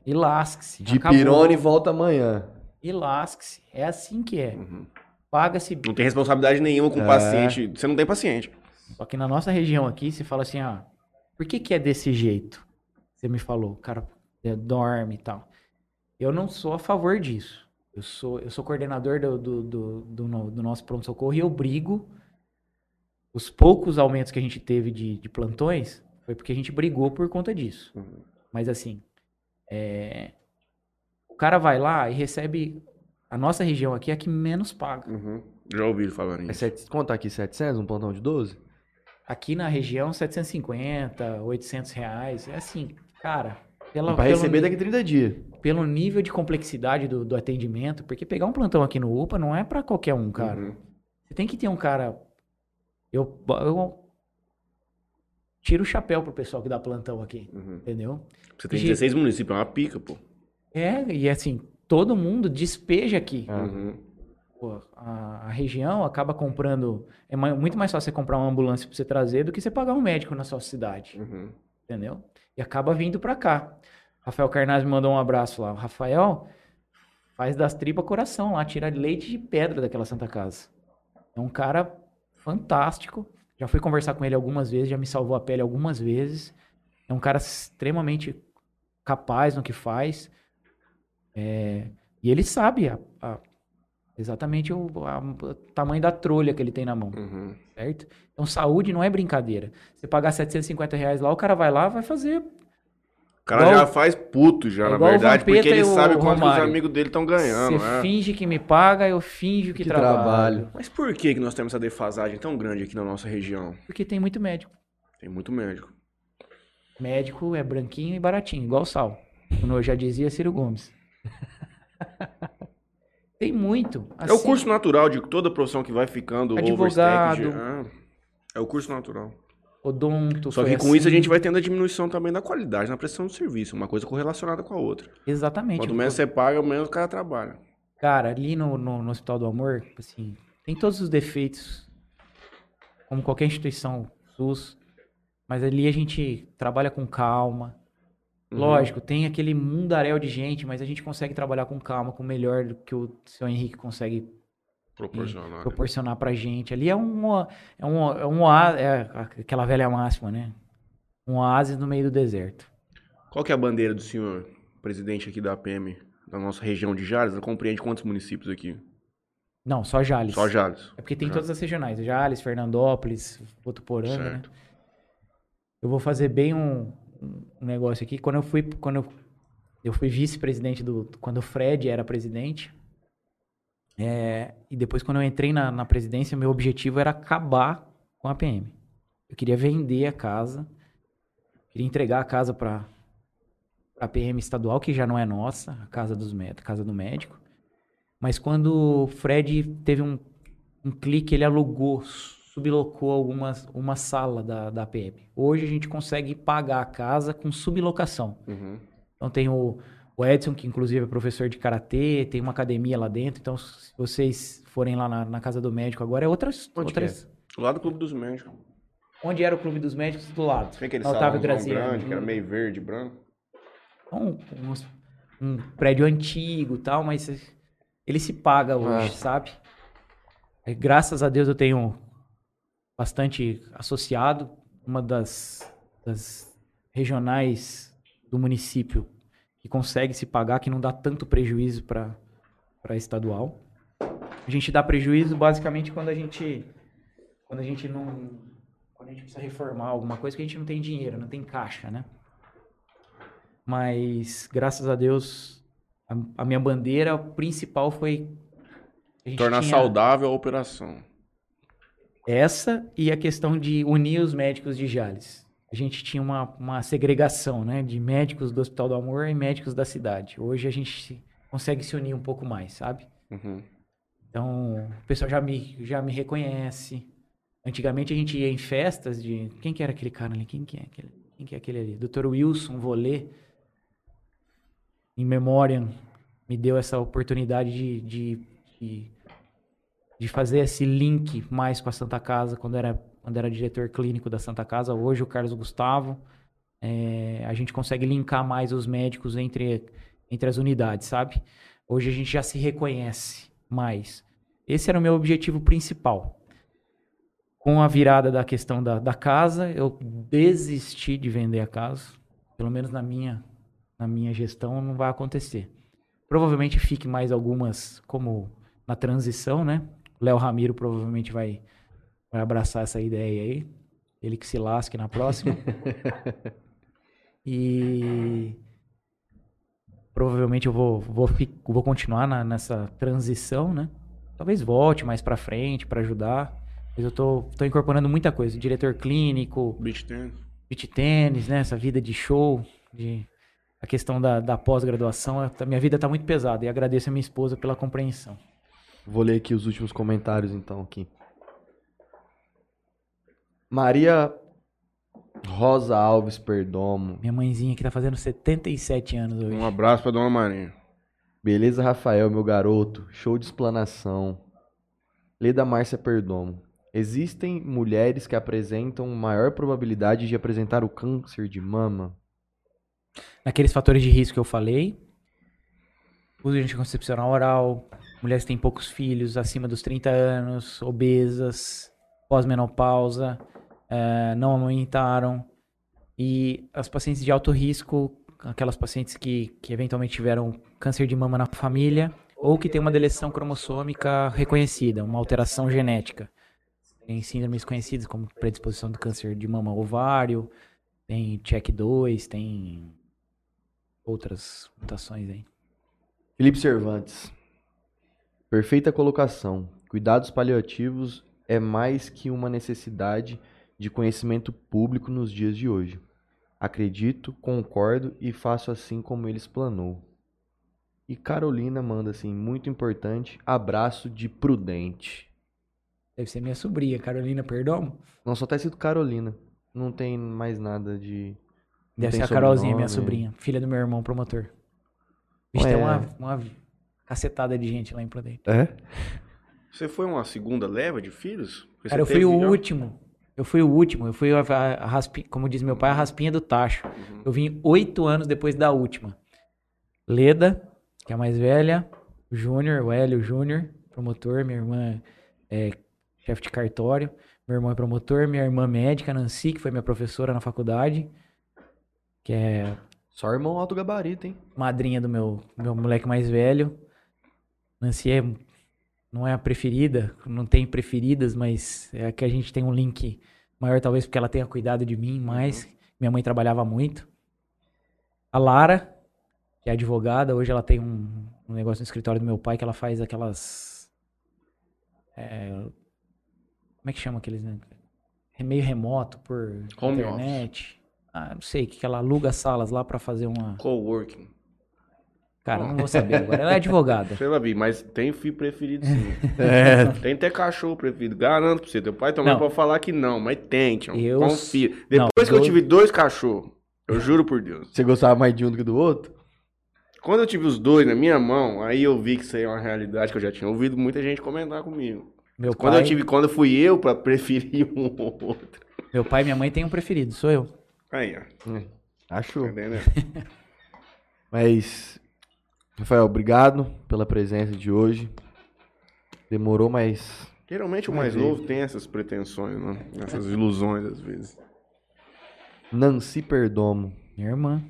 [SPEAKER 3] E lasque-se.
[SPEAKER 1] De
[SPEAKER 3] Acabou.
[SPEAKER 1] pirone volta amanhã.
[SPEAKER 3] E lasque-se. É assim que é.
[SPEAKER 2] Uhum.
[SPEAKER 3] Paga-se.
[SPEAKER 2] Não tem responsabilidade nenhuma com o
[SPEAKER 1] É.
[SPEAKER 2] paciente. Você não tem paciente.
[SPEAKER 3] Só que na nossa região aqui, se fala assim, ah, por que que é desse jeito? Você me falou, o cara é, dorme e tal. Eu não sou a favor disso. Eu sou, eu sou coordenador do, do, do, do do nosso pronto-socorro e eu brigo. Os poucos aumentos que a gente teve de, de plantões foi porque a gente brigou por conta disso.
[SPEAKER 2] Uhum.
[SPEAKER 3] Mas assim, é, o cara vai lá e recebe. A nossa região aqui é a que menos paga.
[SPEAKER 2] Uhum. Já ouvi falar
[SPEAKER 1] É
[SPEAKER 2] nisso.
[SPEAKER 1] sete, conta aqui 700, um plantão de 12?
[SPEAKER 3] Aqui na região, 750, 800 reais. É assim, cara. Pela,
[SPEAKER 1] pra
[SPEAKER 3] pelo,
[SPEAKER 1] receber daqui 30 dias.
[SPEAKER 3] Pelo nível de complexidade do, do atendimento, porque pegar um plantão aqui no UPA não é pra qualquer um, cara.
[SPEAKER 2] Uhum.
[SPEAKER 3] Você tem que ter um cara. Eu, eu tiro o chapéu pro pessoal que dá plantão aqui,
[SPEAKER 2] Uhum.
[SPEAKER 3] entendeu?
[SPEAKER 2] Você tem
[SPEAKER 3] Gente-
[SPEAKER 2] 16 municípios, é uma pica, pô.
[SPEAKER 3] É, e assim, todo mundo despeja aqui.
[SPEAKER 1] Ah.
[SPEAKER 2] Uhum.
[SPEAKER 3] Pô, a, a região acaba comprando. É muito mais fácil você comprar uma ambulância pra você trazer do que você pagar um médico na sua cidade,
[SPEAKER 2] Uhum.
[SPEAKER 3] entendeu? E acaba vindo pra cá. Rafael Carnaz me mandou um abraço lá. O Rafael faz das tripas coração lá, tira leite de pedra daquela Santa Casa. É um cara fantástico. Já fui conversar com ele algumas vezes, já me salvou a pele algumas vezes. É um cara extremamente capaz no que faz. É, e ele sabe a- a- exatamente o, a- o tamanho da trolha que ele tem na mão,
[SPEAKER 2] Uhum.
[SPEAKER 3] certo? Então, saúde não é brincadeira. Você pagar 750 reais lá, o cara vai lá, vai fazer.
[SPEAKER 2] O cara
[SPEAKER 3] Igual-
[SPEAKER 2] já faz puto já,
[SPEAKER 3] É
[SPEAKER 2] na verdade, porque ele sabe quanto os amigos dele estão ganhando,
[SPEAKER 3] Você
[SPEAKER 2] né?
[SPEAKER 3] finge que me paga, eu finjo que,
[SPEAKER 1] Que
[SPEAKER 3] trabalho.
[SPEAKER 1] trabalho.
[SPEAKER 2] Mas por que, que nós temos essa defasagem tão grande aqui na nossa região?
[SPEAKER 3] Porque tem muito médico.
[SPEAKER 2] Tem muito médico.
[SPEAKER 3] Médico é branquinho e baratinho, igual sal. Como eu já dizia Ciro Gomes. tem muito.
[SPEAKER 2] é o
[SPEAKER 3] assim,
[SPEAKER 2] curso natural de toda profissão que vai ficando
[SPEAKER 3] Advogado.
[SPEAKER 2] overstacked. Ah, é o curso natural.
[SPEAKER 3] Odonto.
[SPEAKER 2] Só que com isso a
[SPEAKER 3] assim.
[SPEAKER 2] gente vai tendo a diminuição também da qualidade na prestação do serviço. Uma coisa correlacionada com a outra.
[SPEAKER 3] Exatamente.
[SPEAKER 2] Quanto menos você paga, menos o cara trabalha.
[SPEAKER 3] Cara, ali no, no, no Hospital do Amor, assim, tem todos os defeitos, como qualquer instituição SUS, mas ali a gente trabalha com calma.
[SPEAKER 2] Uhum.
[SPEAKER 3] Lógico, tem aquele mundaréu de gente, mas a gente consegue trabalhar com calma, com melhor do que o seu Henrique consegue
[SPEAKER 2] Proporcional.
[SPEAKER 3] proporcionar pra gente. Ali é um, é um, é um oá- é aquela velha máxima, né? Um oásis no meio do deserto.
[SPEAKER 2] Qual que é a bandeira do senhor, presidente aqui da APM, da nossa região de Jales? Ela compreende quantos municípios aqui?
[SPEAKER 3] Não, só Jales.
[SPEAKER 2] Só Jales.
[SPEAKER 3] É porque tem
[SPEAKER 2] Já.
[SPEAKER 3] todas as regionais, Jales, Fernandópolis, Votuporanga, né?
[SPEAKER 2] Certo.
[SPEAKER 3] Eu vou fazer bem um, um negócio aqui. Quando eu fui, quando eu, eu fui vice-presidente do, quando o Fred era presidente, é, e depois quando eu entrei na, na presidência, meu objetivo era acabar com a PM. Eu queria vender a casa, queria entregar a casa para a PM estadual, que já não é nossa, a casa dos médicos, casa do médico. Mas quando o Fred teve um, um clique, ele alugou, sublocou algumas, uma sala da, da PM. Hoje a gente consegue pagar a casa com sublocação.
[SPEAKER 2] Uhum.
[SPEAKER 3] Então tem o, o Edson, que inclusive é professor de karatê, tem uma academia lá dentro. Então, se vocês forem lá na, na casa do médico agora, é outras.
[SPEAKER 1] Onde
[SPEAKER 3] outras
[SPEAKER 2] Lá do Clube dos Médicos.
[SPEAKER 3] Onde era o clube dos médicos do lado?
[SPEAKER 2] Tem aquele
[SPEAKER 3] Otávio
[SPEAKER 2] salão
[SPEAKER 3] Graziani.
[SPEAKER 2] grande, que era meio verde, branco.
[SPEAKER 3] um, uns- um prédio antigo e tal, mas ele se paga hoje,
[SPEAKER 1] Ah.
[SPEAKER 3] sabe? É, graças a Deus eu tenho bastante associado, uma das, das regionais do município que consegue se pagar, que não dá tanto prejuízo para estadual. A gente dá prejuízo basicamente quando a gente quando a gente não quando a gente precisa reformar alguma coisa que a gente não tem dinheiro, não tem caixa, né? Mas graças a Deus a, a minha bandeira principal foi a
[SPEAKER 2] Tornar
[SPEAKER 3] tinha
[SPEAKER 2] saudável a operação.
[SPEAKER 3] essa e a questão de unir os médicos de Jales. A gente tinha uma, uma segregação, né, de médicos do Hospital do Amor e médicos da cidade. Hoje a gente se- consegue se unir um pouco mais, sabe?
[SPEAKER 2] Uhum.
[SPEAKER 3] Então, o pessoal já me, já me reconhece. Antigamente a gente ia em festas de. Quem que era aquele cara ali? Quem que é aquele, quem que é aquele ali? Dr. Wilson Volê, em memória, me deu essa oportunidade de, de, de, de fazer esse link mais com a Santa Casa quando era, quando era diretor clínico da Santa Casa. Hoje o Carlos Gustavo. é, a gente consegue linkar mais os médicos entre, entre as unidades, sabe? Hoje a gente já se reconhece mais. Esse era o meu objetivo principal. Com a virada da questão da, da casa, eu desisti de vender a casa. Pelo menos na minha, na minha gestão não vai acontecer. Provavelmente fique mais algumas, como na transição, né? Léo Ramiro provavelmente vai, vai abraçar essa ideia aí. Ele que se lasque na próxima. e provavelmente eu vou, vou, vou continuar na- nessa transição, né? Talvez volte mais pra frente pra ajudar. Mas eu tô, tô incorporando muita coisa. Diretor clínico,
[SPEAKER 2] Beach tennis.
[SPEAKER 3] beach tênis, né? Essa vida de show, de a questão da, da pós-graduação. Minha vida tá muito pesada e agradeço a minha esposa pela compreensão.
[SPEAKER 1] Vou ler aqui os últimos comentários, então, aqui. Maria Rosa Alves Perdomo.
[SPEAKER 3] Minha mãezinha que tá fazendo 77 anos hoje.
[SPEAKER 2] Um abraço pra dona Marinha.
[SPEAKER 1] Beleza, Rafael, meu garoto. Show de explanação. Leda Márcia Perdomo. Existem mulheres que apresentam maior probabilidade de apresentar o câncer de mama?
[SPEAKER 3] Naqueles fatores de risco que eu falei, uso de anticoncepcional oral, mulheres que têm poucos filhos, acima dos 30 anos, obesas, pós-menopausa, eh, não amamentaram. E as pacientes de alto risco, aquelas pacientes que, que eventualmente tiveram câncer de mama na família, ou que tem uma deleção cromossômica reconhecida, uma alteração genética. Tem síndromes conhecidas como predisposição do câncer de mama ovário, tem CHECK2, tem outras mutações aí.
[SPEAKER 1] Felipe Cervantes. Perfeita colocação. Cuidados paliativos é mais que uma necessidade de conhecimento público nos dias de hoje. Acredito, concordo e faço assim como ele explanou. E Carolina manda assim, muito importante, abraço de prudente.
[SPEAKER 3] Deve ser minha sobrinha, Carolina Perdomo.
[SPEAKER 1] Não, só tá escrito Carolina. Não tem mais nada de. não
[SPEAKER 3] Deve ser a Carolzinha, minha sobrinha, filha do meu irmão promotor. Vixe,
[SPEAKER 1] Ué.
[SPEAKER 3] tem uma, uma cacetada de gente lá em Prudente.
[SPEAKER 1] É?
[SPEAKER 2] Você foi uma segunda leva de filhos? Porque
[SPEAKER 3] Cara, eu fui o
[SPEAKER 2] já-
[SPEAKER 3] último. Eu fui o último. Eu fui a, a, a raspi- como diz meu pai, a raspinha do tacho.
[SPEAKER 2] Uhum.
[SPEAKER 3] Eu vim oito anos depois da última. Leda, que é a mais velha. O Júnior, o Hélio Júnior, promotor. Minha irmã é chefe de cartório. Meu irmão é promotor. Minha irmã médica, Nancy, que foi minha professora na faculdade. Que é
[SPEAKER 1] Só irmão alto gabarito, hein?
[SPEAKER 3] madrinha do meu, meu moleque mais velho. Nancy é, não é a preferida, não tem preferidas, mas é a que a gente tem um link maior, talvez porque ela tenha cuidado de mim mais. Minha mãe trabalhava muito. A Lara, que é advogada, hoje ela tem um, um negócio no escritório do meu pai que ela faz aquelas. é, como é que chama aqueles. Né? É meio remoto por
[SPEAKER 2] Home
[SPEAKER 3] internet. Ah, não sei, que ela aluga salas lá pra fazer uma.
[SPEAKER 2] Coworking.
[SPEAKER 3] Cara, não vou saber agora. Ela é advogada.
[SPEAKER 2] Sei lá, Bi, mas tem filho preferido sim.
[SPEAKER 1] É.
[SPEAKER 2] tem até cachorro preferido. Garanto pra você. Teu pai também
[SPEAKER 3] Não.
[SPEAKER 2] pode falar que não, mas tem, tio.
[SPEAKER 3] Eu-
[SPEAKER 2] Confia.
[SPEAKER 3] Não,
[SPEAKER 2] Depois que eu
[SPEAKER 3] dois-
[SPEAKER 2] tive dois cachorros, eu juro por Deus.
[SPEAKER 1] Você gostava mais de um do que do outro?
[SPEAKER 2] Quando eu tive os dois na minha mão, aí eu vi que isso aí é uma realidade que eu já tinha ouvido muita gente comentar comigo.
[SPEAKER 3] Meu
[SPEAKER 2] Quando
[SPEAKER 3] pai,
[SPEAKER 2] eu tive, quando fui eu pra preferir um ou outro.
[SPEAKER 3] meu pai e minha mãe têm um preferido, sou eu.
[SPEAKER 2] Aí, ó. Tá
[SPEAKER 1] Achou.
[SPEAKER 2] entendendo?
[SPEAKER 1] Mas, Rafael, obrigado pela presença de hoje. Demorou, mas
[SPEAKER 2] Geralmente o
[SPEAKER 1] Vai
[SPEAKER 2] mais
[SPEAKER 1] ver.
[SPEAKER 2] novo tem essas pretensões, né? Essas ilusões às vezes.
[SPEAKER 1] Nancy Perdomo.
[SPEAKER 3] Minha irmã.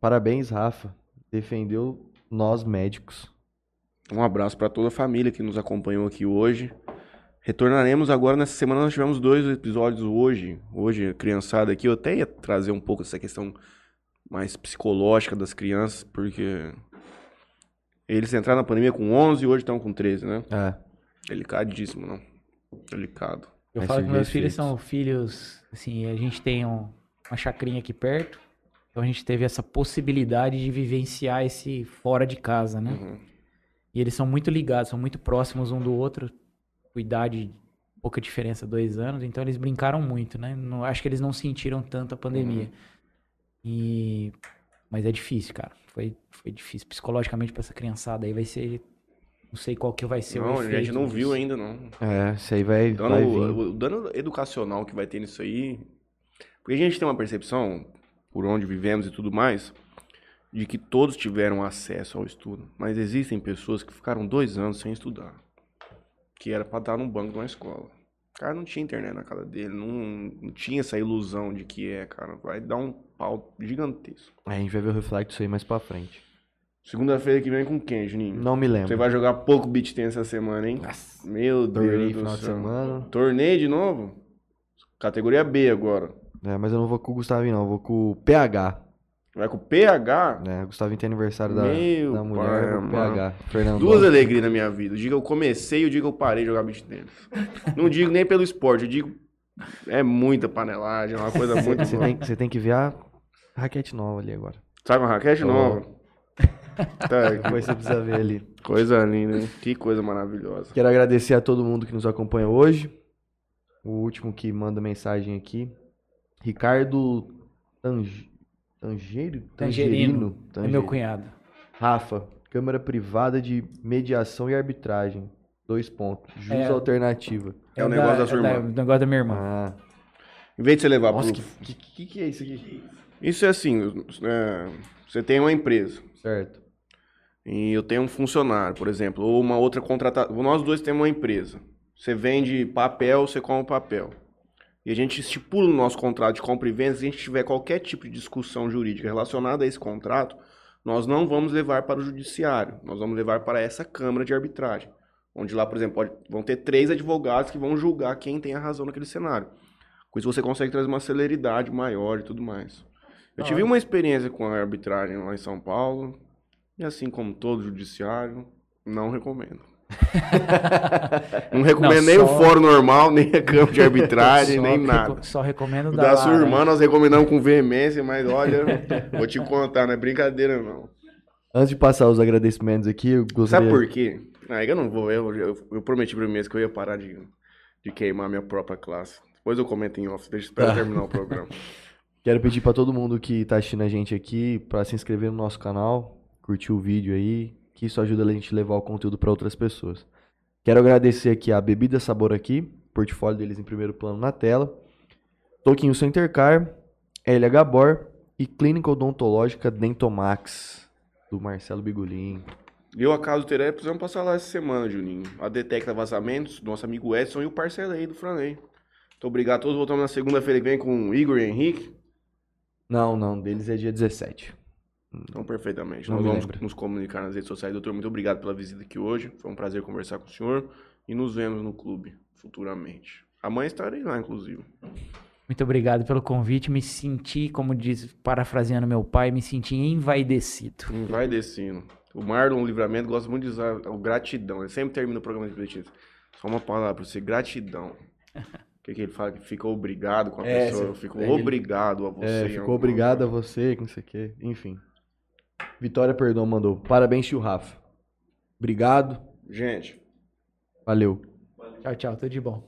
[SPEAKER 1] Parabéns, Rafa. Defendeu nós médicos.
[SPEAKER 2] Um abraço pra toda a família que nos acompanhou aqui hoje. Retornaremos agora nessa semana. Nós tivemos dois episódios hoje. Hoje, a criançada aqui, eu até ia trazer um pouco essa questão mais psicológica das crianças, porque eles entraram na pandemia com 11 e hoje estão com 13, né?
[SPEAKER 1] É.
[SPEAKER 2] Delicadíssimo, não? Delicado.
[SPEAKER 3] Eu
[SPEAKER 1] Vai
[SPEAKER 3] falo que meus filhos são filhos, assim, a gente tem um- uma chacrinha aqui perto. Então a gente teve essa possibilidade de vivenciar esse fora de casa, né?
[SPEAKER 2] Uhum.
[SPEAKER 3] E eles são muito ligados, são muito próximos um do outro. Com idade, pouca diferença, dois anos. Então eles brincaram muito, né? Não, acho que eles não sentiram tanto a pandemia. E... Mas é difícil, cara. Foi, foi difícil. Psicologicamente pra essa criançada aí vai ser... Não sei qual que vai ser o
[SPEAKER 2] Não, a
[SPEAKER 3] efeito
[SPEAKER 2] gente não viu ainda, não.
[SPEAKER 1] É, isso aí vai,
[SPEAKER 2] Dano,
[SPEAKER 1] vai vir.
[SPEAKER 2] o, o dano educacional que vai ter nisso aí. Porque a gente tem uma percepção, por onde vivemos e tudo mais, de que todos tiveram acesso ao estudo. Mas existem pessoas que ficaram dois anos sem estudar. Que era pra estar no banco de uma escola. O cara não tinha internet na casa dele, não, não tinha essa ilusão de que é, cara. Vai dar um pau gigantesco.
[SPEAKER 1] É, a gente vai ver o reflexo aí mais pra frente.
[SPEAKER 2] Segunda-feira que vem com quem, Juninho?
[SPEAKER 1] Não me lembro.
[SPEAKER 2] Você vai jogar pouco beat tennis essa semana, hein? Meu
[SPEAKER 1] Torneio
[SPEAKER 2] Deus do
[SPEAKER 1] final de
[SPEAKER 2] céu.
[SPEAKER 1] semana.
[SPEAKER 2] Torneio de novo? Categoria B agora.
[SPEAKER 1] É, mas eu não vou com o Gustavinho, não. Eu vou com o PH.
[SPEAKER 2] Vai com o PH.
[SPEAKER 1] Né? O Gustavinho tem aniversário da,
[SPEAKER 2] Meu
[SPEAKER 1] da mulher.
[SPEAKER 2] pai.
[SPEAKER 1] PH. Fernando.
[SPEAKER 2] Duas alegrias na minha vida. O dia que eu comecei e o dia que eu parei de jogar beat tênis. Não digo nem pelo esporte, eu digo. É muita panelagem, é uma coisa muito
[SPEAKER 1] Você tem, você tem que ver a raquete nova ali agora.
[SPEAKER 2] Sabe uma raquete
[SPEAKER 1] Oh.
[SPEAKER 2] nova? Tá,
[SPEAKER 1] Depois você precisa ver ali.
[SPEAKER 2] coisa linda, hein? Que coisa maravilhosa.
[SPEAKER 1] Quero agradecer a todo mundo que nos acompanha hoje. O último que manda mensagem aqui. Ricardo Tange... Tangeiro?
[SPEAKER 3] Tangerino. É
[SPEAKER 1] Tangerino.
[SPEAKER 3] meu cunhado.
[SPEAKER 1] Rafa, câmara privada de mediação e arbitragem. Dois pontos. Jus
[SPEAKER 3] É.
[SPEAKER 1] alternativa.
[SPEAKER 2] É o negócio da sua
[SPEAKER 3] é
[SPEAKER 2] irmã.
[SPEAKER 3] o negócio da minha irmã.
[SPEAKER 1] Ah.
[SPEAKER 2] Em vez de você levar
[SPEAKER 1] Nossa,
[SPEAKER 2] pro...
[SPEAKER 1] que, que, que, que é isso aqui?
[SPEAKER 2] Isso é assim, é, você tem uma empresa
[SPEAKER 1] Certo.
[SPEAKER 2] e eu tenho um funcionário, por exemplo, ou uma outra contratação. Nós dois temos uma empresa. Você vende papel, você compra papel. E a gente estipula no nosso contrato de compra e venda, se a gente tiver qualquer tipo de discussão jurídica relacionada a esse contrato, nós não vamos levar para o judiciário, nós vamos levar para essa Câmara de Arbitragem. Onde lá, por exemplo, pode- vão ter três advogados que vão julgar quem tem a razão naquele cenário. Com isso você consegue trazer uma celeridade maior e tudo mais. Eu tive uma experiência com a arbitragem lá em São Paulo, e assim como todo judiciário, não recomendo. não recomendo
[SPEAKER 3] Não,
[SPEAKER 2] nem o
[SPEAKER 3] só-
[SPEAKER 2] fórum normal, nem a campo de arbitragem,
[SPEAKER 3] Só
[SPEAKER 2] nem
[SPEAKER 3] reco-
[SPEAKER 2] nada.
[SPEAKER 3] Só recomendo
[SPEAKER 2] O
[SPEAKER 3] da
[SPEAKER 2] da sua
[SPEAKER 3] Lara.
[SPEAKER 2] irmã nós recomendamos com veemência, mas olha, vou te contar, não é brincadeira não.
[SPEAKER 1] Antes de passar os agradecimentos aqui, eu gostaria...
[SPEAKER 2] Sabe por quê? Ah, eu não vou, eu, eu, eu prometi pra mim mesmo que eu ia parar de, de queimar minha própria classe. Depois eu comento em off, deixa eu esperar terminar o programa.
[SPEAKER 1] Quero pedir pra todo mundo que tá assistindo a gente aqui pra se inscrever no nosso canal, curtir o vídeo aí, que isso ajuda a gente a levar o conteúdo pra outras pessoas. Quero agradecer aqui a Bebida Sabor aqui, portfólio deles em primeiro plano na tela, Toquinho Center Car, LH Bor e Clínica Odontológica Dentomax, do Marcelo Bigolin.
[SPEAKER 2] Eu, acaso terei, precisamos passar lá essa semana, Juninho. A Detecta Vazamentos, do nosso amigo Edson e o parceiro aí do Franley. Muito obrigado a todos. Voltamos na segunda-feira que vem com o Igor e Henrique.
[SPEAKER 1] Não, não, deles é dia 17.
[SPEAKER 2] Então, perfeitamente.
[SPEAKER 1] Não
[SPEAKER 2] Nós vamos
[SPEAKER 1] lembro.
[SPEAKER 2] nos comunicar nas redes sociais. Doutor, muito obrigado pela visita aqui hoje. Foi um prazer conversar com o senhor. E nos vemos no clube futuramente. Amanhã estarei lá, inclusive.
[SPEAKER 3] Muito obrigado pelo convite. Me senti, como diz, parafraseando meu pai, me senti envaidecido.
[SPEAKER 2] Vai descendo. O Marlon Livramento gosta muito de usar o gratidão. Ele sempre termina o programa de boletim. Só uma palavra pra você, gratidão. Que, que ele fala? Que fica obrigado com a
[SPEAKER 1] É,
[SPEAKER 2] pessoa. Eu
[SPEAKER 1] você-
[SPEAKER 2] fico
[SPEAKER 1] é, ele-
[SPEAKER 2] obrigado a você.
[SPEAKER 1] É, ficou obrigado a
[SPEAKER 2] coisa.
[SPEAKER 1] você, que não sei o quê. Enfim. Vitória Perdão mandou. Parabéns, tio Rafa. Obrigado.
[SPEAKER 2] Gente,
[SPEAKER 1] Valeu.
[SPEAKER 3] Tchau, tchau. Tudo de bom.